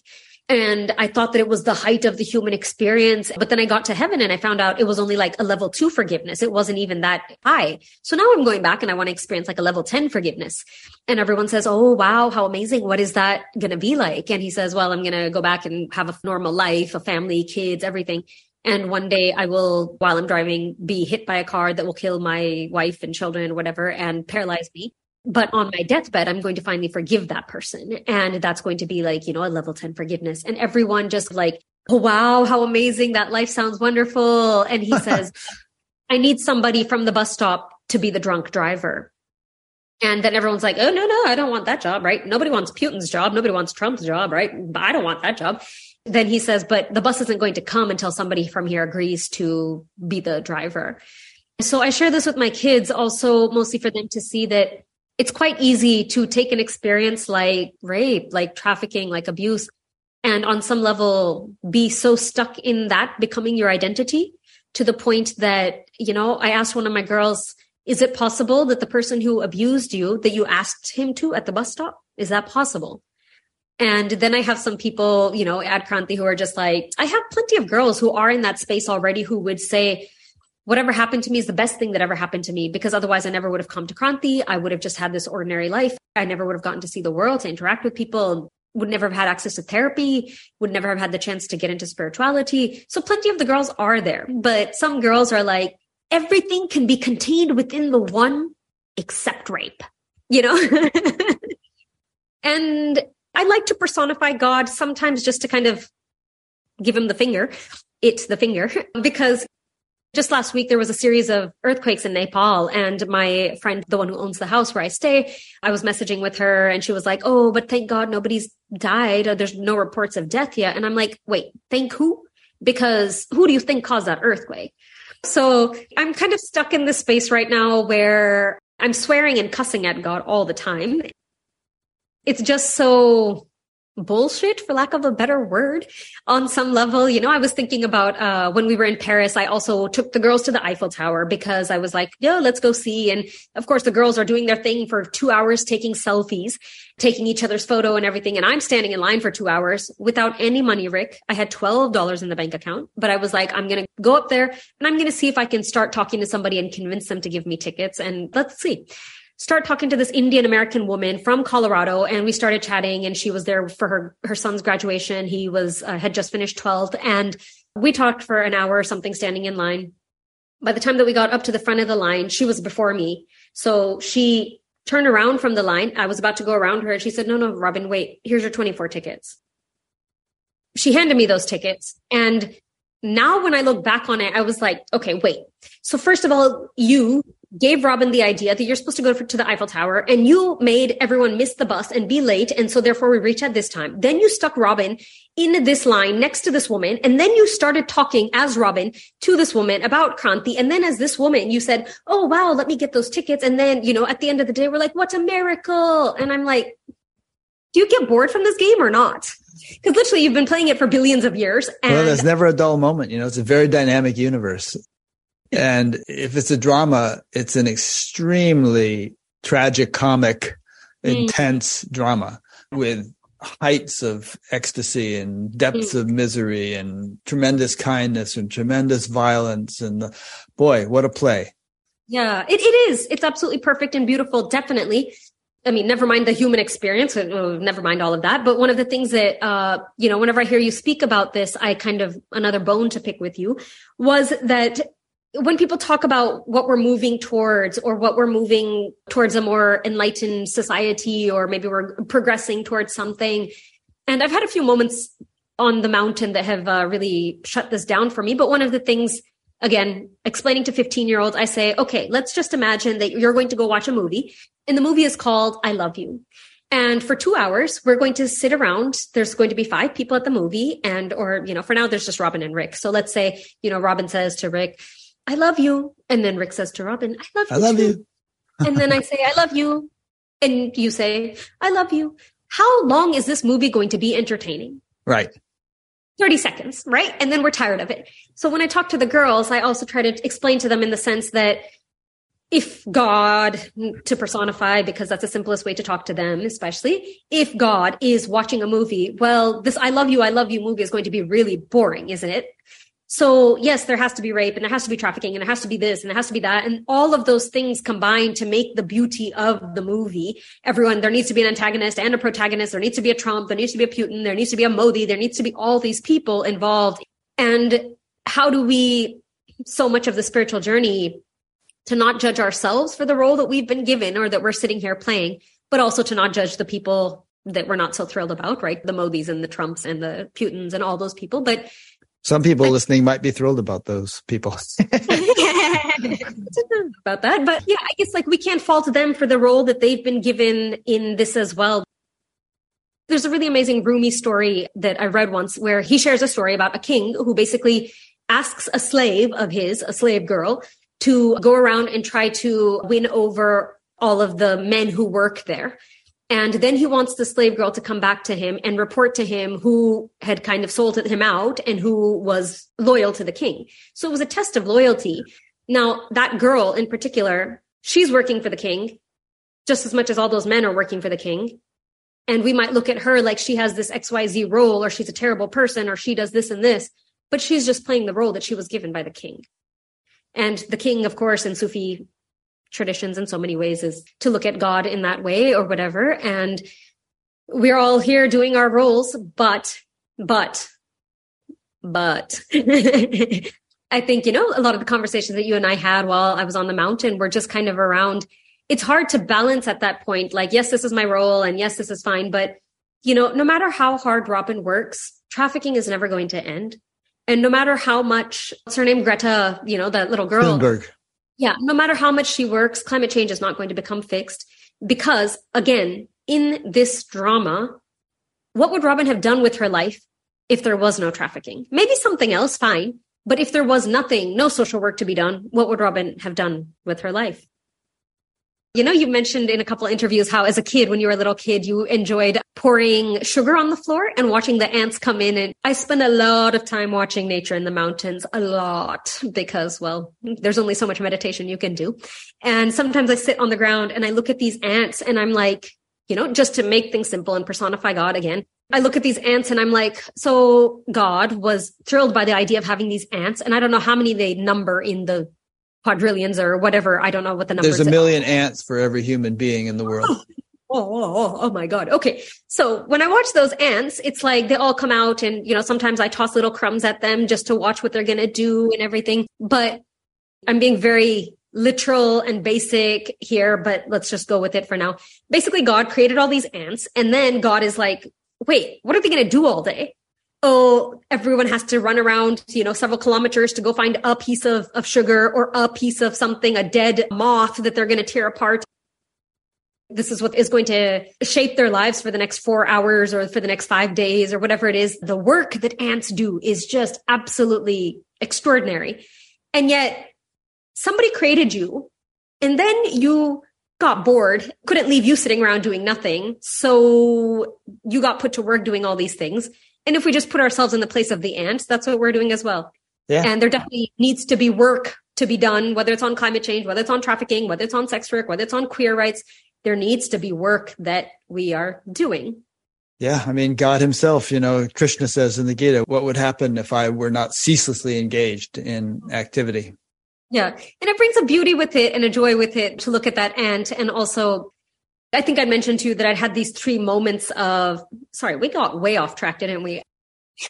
And I thought that it was the height of the human experience. But then I got to heaven and I found out it was only like a level two forgiveness. It wasn't even that high. So now I'm going back and I want to experience like a level 10 forgiveness. And everyone says, Oh, wow, how amazing. What is that going to be like? And he says, Well, I'm going to go back and have a normal life, a family, kids, everything. And one day I will, while I'm driving, be hit by a car that will kill my wife and children, whatever, and paralyze me. But on my deathbed, I'm going to finally forgive that person. And that's going to be like, you know, a level 10 forgiveness. And everyone just like, oh, wow, how amazing. That life sounds wonderful. And he says, I need somebody from the bus stop to be the drunk driver. And then everyone's like, oh, no, no, I don't want that job, right? Nobody wants Putin's job. Nobody wants Trump's job, right? I don't want that job. Then he says, but the bus isn't going to come until somebody from here agrees to be the driver. So I share this with my kids also mostly for them to see that it's quite easy to take an experience like rape, like trafficking, like abuse, and on some level be so stuck in that becoming your identity to the point that, you know, I asked one of my girls, is it possible that the person who abused you, that you asked him to at the bus stop, is that possible? And then I have some people, you know, at Kranti who are just like, I have plenty of girls who are in that space already who would say, whatever happened to me is the best thing that ever happened to me because otherwise I never would have come to Kranti. I would have just had this ordinary life. I never would have gotten to see the world, to interact with people, would never have had access to therapy, would never have had the chance to get into spirituality. So plenty of the girls are there, but some girls are like, everything can be contained within the one except rape, you know? and I like to personify God sometimes just to kind of give him the finger. It's the finger because just last week, there was a series of earthquakes in Nepal, and my friend, the one who owns the house where I stay, I was messaging with her, and she was like, "Oh, but thank God nobody's died. Uh, there's no reports of death yet." And I'm like, "Wait, thank who? Because who do you think caused that earthquake?" So I'm kind of stuck in this space right now where I'm swearing and cussing at God all the time. It's just so bullshit for lack of a better word on some level. You know i was thinking about uh when we were in paris i also took the girls to the eiffel tower because i was like yeah let's go see. And of course the girls are doing their thing for two hours taking selfies taking each other's photo and everything. And i'm standing in line for two hours without any money rick. I had $12 in the bank account but i was like i'm gonna go up there and i'm gonna see if i can start talking to somebody and convince them to give me tickets and let's see start talking to this Indian American woman from Colorado and we started chatting and she was there for her her son's graduation. He was uh, had just finished 12th and we talked for an hour or something standing in line. By the time that we got up to the front of the line, she was before me. So she turned around from the line. I was about to go around her and she said, "No, no, Robin, wait. Here's your 24 tickets." She handed me those tickets and now when I look back on it, I was like, okay, wait. So first of all, you gave Robin the idea that you're supposed to go to the Eiffel Tower and you made everyone miss the bus and be late. And so therefore we reach at this time. Then you stuck Robin in this line next to this woman. And then you started talking as Robin to this woman about Kranti. And then as this woman, you said, Oh, wow, let me get those tickets. And then, you know, at the end of the day, we're like, what a miracle. And I'm like, do you get bored from this game or not? Because literally you've been playing it for billions of years. And well, there's never a dull moment. You know, it's a very dynamic universe. And if it's a drama, it's an extremely tragic, comic, mm. intense drama with heights of ecstasy and depths mm. of misery and tremendous kindness and tremendous violence. And the, boy, what a play. Yeah, it, it is. It's absolutely perfect and beautiful. Definitely. I mean, never mind the human experience, uh, never mind all of that. But one of the things that, uh, you know, whenever I hear you speak about this, I kind of, another bone to pick with you was that when people talk about what we're moving towards or what we're moving towards a more enlightened society, or maybe we're progressing towards something. And I've had a few moments on the mountain that have uh, really shut this down for me. But one of the things again, explaining to 15 year olds, I say, okay, let's just imagine that you're going to go watch a movie and the movie is called I Love You. And for two hours, we're going to sit around. There's going to be five people at the movie and, or, you know, for now there's just Robin and Rick. So let's say, you know, Robin says to Rick, I love you. And then Rick says to Robin, I love you. I love too. you. and then I say, I love you. And you say, I love you. How long is this movie going to be entertaining? Right. 30 seconds, right? And then we're tired of it. So when I talk to the girls, I also try to explain to them in the sense that if God, to personify, because that's the simplest way to talk to them, especially if God is watching a movie, well, this I love you, I love you movie is going to be really boring, isn't it? So yes, there has to be rape and there has to be trafficking and it has to be this and it has to be that. And all of those things combine to make the beauty of the movie. Everyone, there needs to be an antagonist and a protagonist. There needs to be a Trump. There needs to be a Putin. There needs to be a Modi. There needs to be all these people involved. And how do we, so much of the spiritual journey to not judge ourselves for the role that we've been given or that we're sitting here playing, but also to not judge the people that we're not so thrilled about, right? The Modis and the Trumps and the Putins and all those people. But some people listening might be thrilled about those people. about that. But yeah, I guess like we can't fault them for the role that they've been given in this as well. There's a really amazing Rumi story that I read once where he shares a story about a king who basically asks a slave of his, a slave girl, to go around and try to win over all of the men who work there. And then he wants the slave girl to come back to him and report to him who had kind of sold him out and who was loyal to the king. So it was a test of loyalty. Now, that girl in particular, she's working for the king just as much as all those men are working for the king. And we might look at her like she has this XYZ role or she's a terrible person or she does this and this, but she's just playing the role that she was given by the king. And the king, of course, in Sufi traditions in so many ways is to look at God in that way or whatever. And we're all here doing our roles, but, but, but I think, you know, a lot of the conversations that you and I had while I was on the mountain were just kind of around, it's hard to balance at that point. Like, yes, this is my role and yes, this is fine. But, you know, no matter how hard Robin works, trafficking is never going to end. And no matter how much, what's her name? Greta, you know, that little girl. Thunberg. Yeah, no matter how much she works, climate change is not going to become fixed because, again, in this drama, what would Robin have done with her life if there was no trafficking? Maybe something else, fine. But if there was nothing, no social work to be done, what would Robin have done with her life? You know, you mentioned in a couple of interviews how as a kid, when you were a little kid, you enjoyed pouring sugar on the floor and watching the ants come in. And I spend a lot of time watching nature in the mountains, a lot, because, well, there's only so much meditation you can do. And sometimes I sit on the ground and I look at these ants and I'm like, you know, just to make things simple and personify God again. I look at these ants and I'm like, so God was thrilled by the idea of having these ants. And I don't know how many they number in the quadrillions or whatever. I don't know what the number. Is. There's a million ants for every human being in the world. Oh, oh, oh, oh, my God. Okay. So when I watch those ants, it's like they all come out and, you know, sometimes I toss little crumbs at them just to watch what they're going to do and everything. But I'm being very literal and basic here, but let's just go with it for now. Basically, God created all these ants and then God is like, wait, what are they going to do all day? Oh, everyone has to run around, you know, several kilometers to go find a piece of, of sugar or a piece of something, a dead moth that they're going to tear apart. This is what is going to shape their lives for the next four hours or for the next five days or whatever it is. The work that ants do is just absolutely extraordinary. And yet somebody created you and then you got bored, couldn't leave you sitting around doing nothing. So you got put to work doing all these things. And if we just put ourselves in the place of the ants, that's what we're doing as well. Yeah. And there definitely needs to be work to be done, whether it's on climate change, whether it's on trafficking, whether it's on sex work, whether it's on queer rights. There needs to be work that we are doing. Yeah, I mean, God Himself, you know, Krishna says in the Gita, what would happen if I were not ceaselessly engaged in activity? Yeah. And it brings a beauty with it and a joy with it to look at that ant and also I think I mentioned to you that I'd had these three moments of, sorry, we got way off track, didn't we?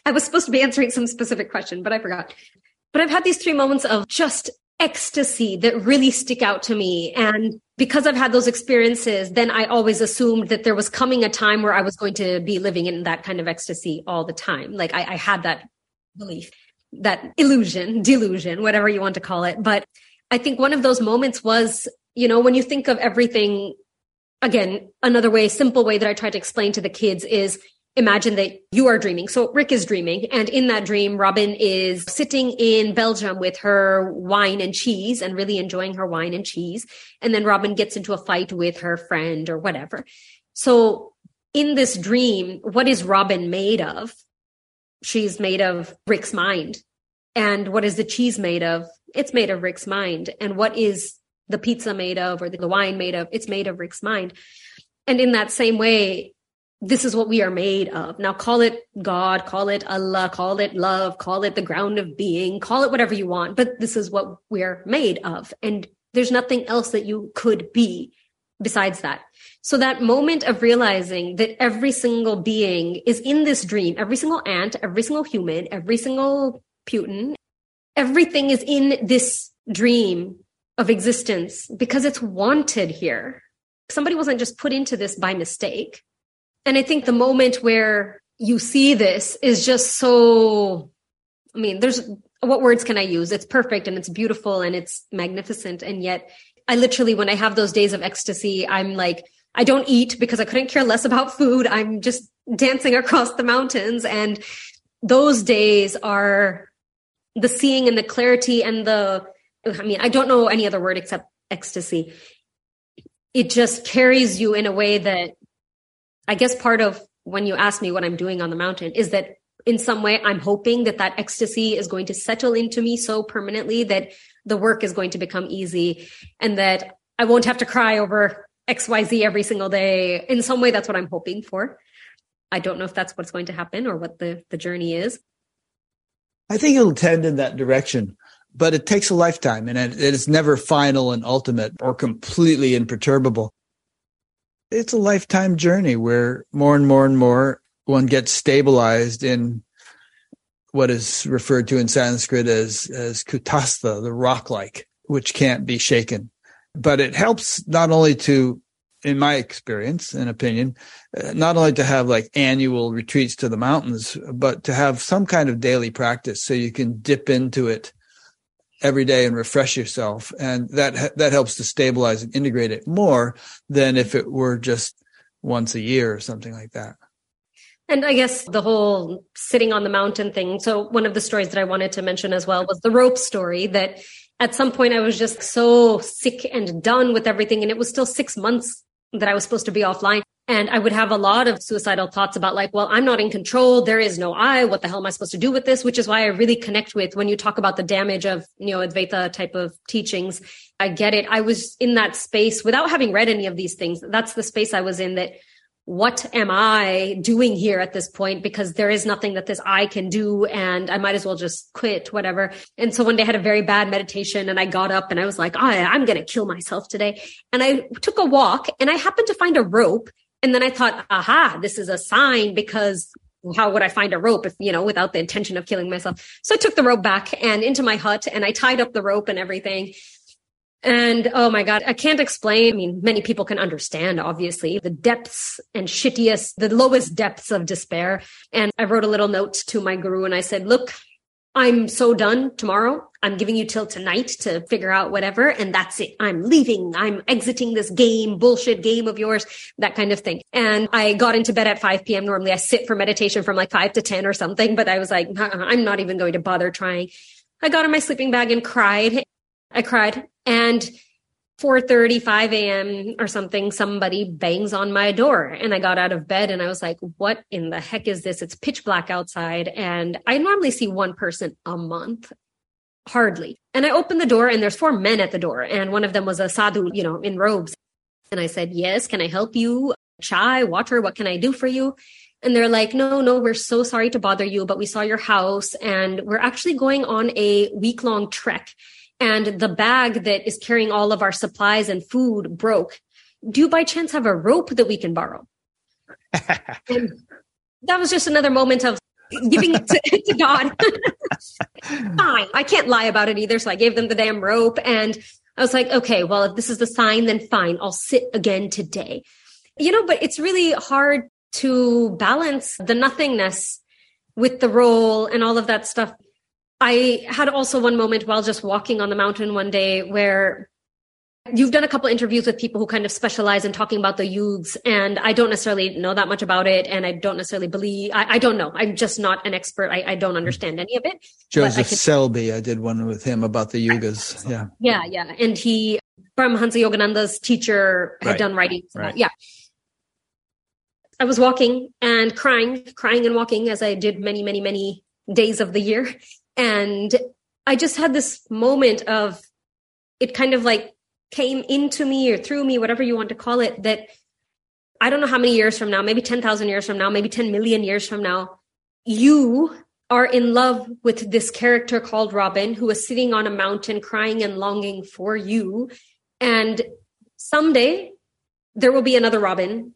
I was supposed to be answering some specific question, but I forgot. But I've had these three moments of just ecstasy that really stick out to me. And because I've had those experiences, then I always assumed that there was coming a time where I was going to be living in that kind of ecstasy all the time. Like I, I had that belief, that illusion, delusion, whatever you want to call it. But I think one of those moments was, you know, when you think of everything, again, another way, simple way that I try to explain to the kids is imagine that you are dreaming. So Rick is dreaming. And in that dream, Robin is sitting in Belgium with her wine and cheese and really enjoying her wine and cheese. And then Robin gets into a fight with her friend or whatever. So in this dream, what is Robin made of? She's made of Rick's mind. And what is the cheese made of? It's made of Rick's mind. And what is the pizza made of or the wine made of? It's made of Rick's mind. And in that same way, this is what we are made of. Now call it God, call it Allah, call it love, call it the ground of being, call it whatever you want, but this is what we're made of. And there's nothing else that you could be besides that. So that moment of realizing that every single being is in this dream, every single ant, every single human, every single Putin, everything is in this dream of existence because it's wanted here. Somebody wasn't just put into this by mistake and I think the moment where you see this is just so, I mean, there's what words can I use? It's perfect and it's beautiful and it's magnificent. And yet I literally, when I have those days of ecstasy, I'm like, I don't eat because I couldn't care less about food. I'm just dancing across the mountains. And those days are the seeing and the clarity and the, I mean, I don't know any other word except ecstasy. It just carries you in a way that I guess part of when you ask me what I'm doing on the mountain is that in some way I'm hoping that that ecstasy is going to settle into me so permanently that the work is going to become easy and that I won't have to cry over XYZ every single day. In some way, that's what I'm hoping for. I don't know if that's what's going to happen or what the, the journey is. I think it'll tend in that direction, but it takes a lifetime and it, is never final and ultimate or completely imperturbable it's a lifetime journey where more and more and more one gets stabilized in what is referred to in Sanskrit as as kutastha, the rock like, which can't be shaken. But it helps not only to, in my experience and opinion, uh, not only to have like annual retreats to the mountains, but to have some kind of daily practice so you can dip into it every day and refresh yourself. And that, that helps to stabilize and integrate it more than if it were just once a year or something like that. And I guess the whole sitting on the mountain thing. So one of the stories that I wanted to mention as well was the rope story that at some point I was just so sick and done with everything. And it was still six months that I was supposed to be offline. And I would have a lot of suicidal thoughts about like, well, I'm not in control. There is no I. What the hell am I supposed to do with this? Which is why I really connect with when you talk about the damage of, you know, Advaita type of teachings. I get it. I was in that space without having read any of these things. That's the space I was in that what am I doing here at this point? Because there is nothing that this I can do and I might as well just quit, whatever. And so one day I had a very bad meditation and I got up and I was like, oh, I'm going to kill myself today. And I took a walk and I happened to find a rope and then I thought, aha, this is a sign because how would I find a rope if, you know, without the intention of killing myself? So I took the rope back and into my hut and I tied up the rope and everything. And oh my God, I can't explain. I mean, many people can understand, obviously, the depths and shittiest, the lowest depths of despair. And I wrote a little note to my guru and I said, look, I'm so done tomorrow. I'm giving you till tonight to figure out whatever. And that's it. I'm leaving. I'm exiting this game, bullshit game of yours, that kind of thing. And I got into bed at 5 p.m. Normally I sit for meditation from like 5 to 10 or something, but I was like, I'm not even going to bother trying. I got in my sleeping bag and cried. I cried. And 4:35 a.m. or something somebody bangs on my door and I got out of bed and I was like what in the heck is this? It's pitch black outside. And I normally see one person a month hardly. And I opened the door and there's four men at the door and one of them was a sadhu you know in robes. And I said yes can I help you? Chai water what can I do for you? And they're like, no, no, we're so sorry to bother you, but we saw your house and we're actually going on a week long trek and the bag that is carrying all of our supplies and food broke do you by chance have a rope that we can borrow? and that was just another moment of giving it to, to God. Fine. I can't lie about it either. So I gave them the damn rope and I was like, okay, well, if this is the sign, then fine. I'll sit again today. You know, but it's really hard to balance the nothingness with the role and all of that stuff. I had also one moment while just walking on the mountain one day where You've done a couple interviews with people who kind of specialize in talking about the yugs, and I don't necessarily know that much about it, and I don't necessarily believe. I, I don't know. I'm just not an expert. I, I don't understand any of it. Joseph I can, Selbie, I did one with him about the yugas. Yeah, yeah, yeah. And he, Paramahansa Yogananda's teacher, had right. done writing. Right. Yeah. I was walking and crying, crying and walking as I did many, many, many days of the year, and I just had this moment of it, kind of like came into me or through me, whatever you want to call it, that I don't know how many years from now, maybe 10,000 years from now, maybe 10 million years from now, you are in love with this character called Robin who is sitting on a mountain crying and longing for you. And someday there will be another Robin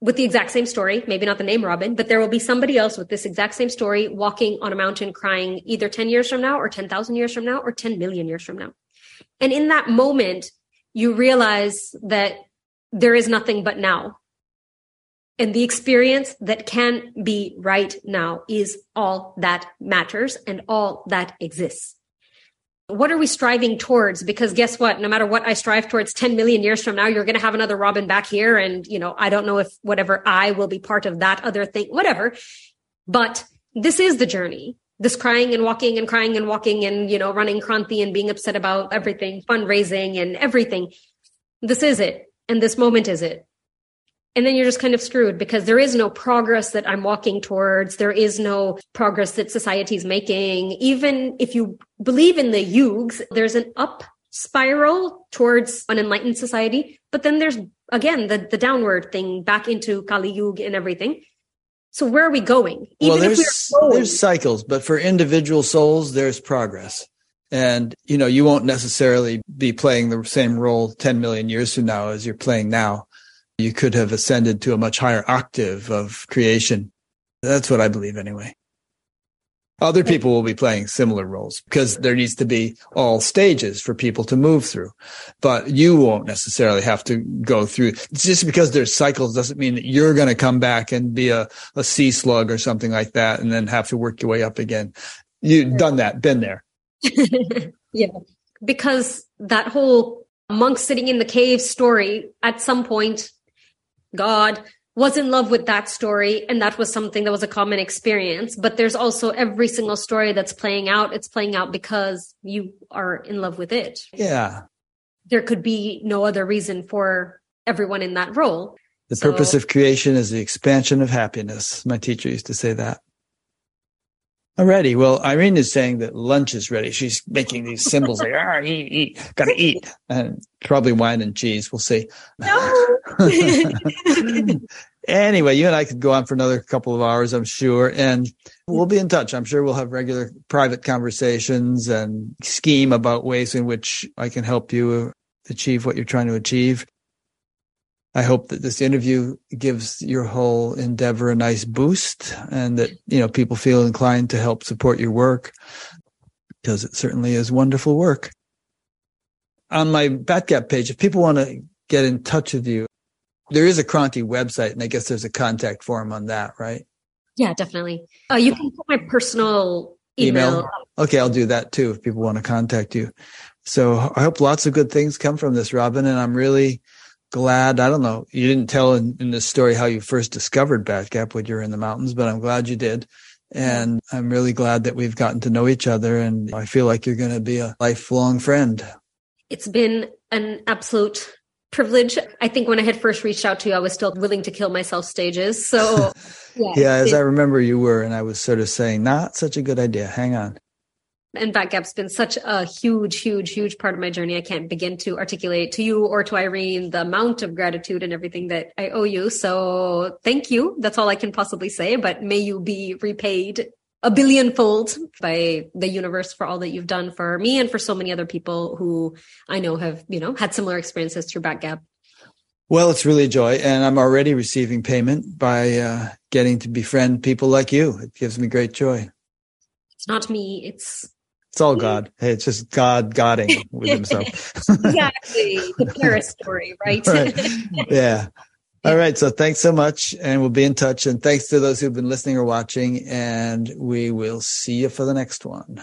with the exact same story, maybe not the name Robin, but there will be somebody else with this exact same story walking on a mountain crying either 10 years from now or 10,000 years from now or 10 million years from now. And in that moment, you realize that there is nothing but now. And the experience that can be right now is all that matters and all that exists. What are we striving towards? Because guess what? No matter what I strive towards 10 million years from now, you're going to have another Robin back here. And, you know, I don't know if whatever I will be part of that other thing, whatever. But this is the journey this crying and walking and crying and walking and, you know, running Kranti and being upset about everything, fundraising and everything. This is it. And this moment is it. And then you're just kind of screwed because there is no progress that I'm walking towards. There is no progress that society is making. Even if you believe in the yugs, there's an up spiral towards an enlightened society. But then there's again the, the downward thing back into Kali Yuga and everything. So where are we going? Even well, there's, going, there's cycles, but for individual souls, there's progress. And, you know, you won't necessarily be playing the same role 10 million years from now as you're playing now. You could have ascended to a much higher octave of creation. That's what I believe anyway. Other people will be playing similar roles because there needs to be all stages for people to move through. But you won't necessarily have to go through. Just because there's cycles doesn't mean that you're going to come back and be a, a sea slug or something like that and then have to work your way up again. You've done that, been there. yeah. Because that whole monk sitting in the cave story, at some point, God was in love with that story and that was something that was a common experience. But there's also every single story that's playing out it's playing out because you are in love with it. Yeah. There could be no other reason for everyone in that role. The so, purpose of creation is the expansion of happiness. My teacher used to say that Alrighty. Well, Irene is saying that lunch is ready. She's making these symbols like, ah, eat, eat, gotta eat. And probably wine and cheese. We'll see. No. anyway, you and I could go on for another couple of hours, I'm sure. And we'll be in touch. I'm sure we'll have regular private conversations and scheme about ways in which I can help you achieve what you're trying to achieve. I hope that this interview gives your whole endeavor a nice boost and that, you know, people feel inclined to help support your work because it certainly is wonderful work. On my Batgap page, if people want to get in touch with you, there is a Kranti website and I guess there's a contact form on that, right? Yeah, definitely. Uh, you can put my personal email. email. Okay, I'll do that too if people want to contact you. So I hope lots of good things come from this, Robin. And I'm really, glad. I don't know. You didn't tell in, in this story how you first discovered Batgap when you were in the mountains, but I'm glad you did. And I'm really glad that we've gotten to know each other. And I feel like you're going to be a lifelong friend. It's been an absolute privilege. I think when I had first reached out to you, I was still willing to kill myself stages. So, yeah, yeah as I remember you were, and I was sort of saying, not such a good idea. Hang on and Batgap's been such a huge, huge, huge part of my journey. I can't begin to articulate to you or to Irene the amount of gratitude and everything that I owe you. So thank you. That's all I can possibly say, but may you be repaid a billionfold by the universe for all that you've done for me and for so many other people who I know have, you know, had similar experiences through Batgap. Well, it's really a joy, and I'm already receiving payment by uh, getting to befriend people like you. It gives me great joy. It's not me. It's it's all God. Hey, it's just God godding with himself. exactly. The Paris story, right? right? Yeah. All right. So thanks so much. And we'll be in touch. And thanks to those who've been listening or watching. And we will see you for the next one.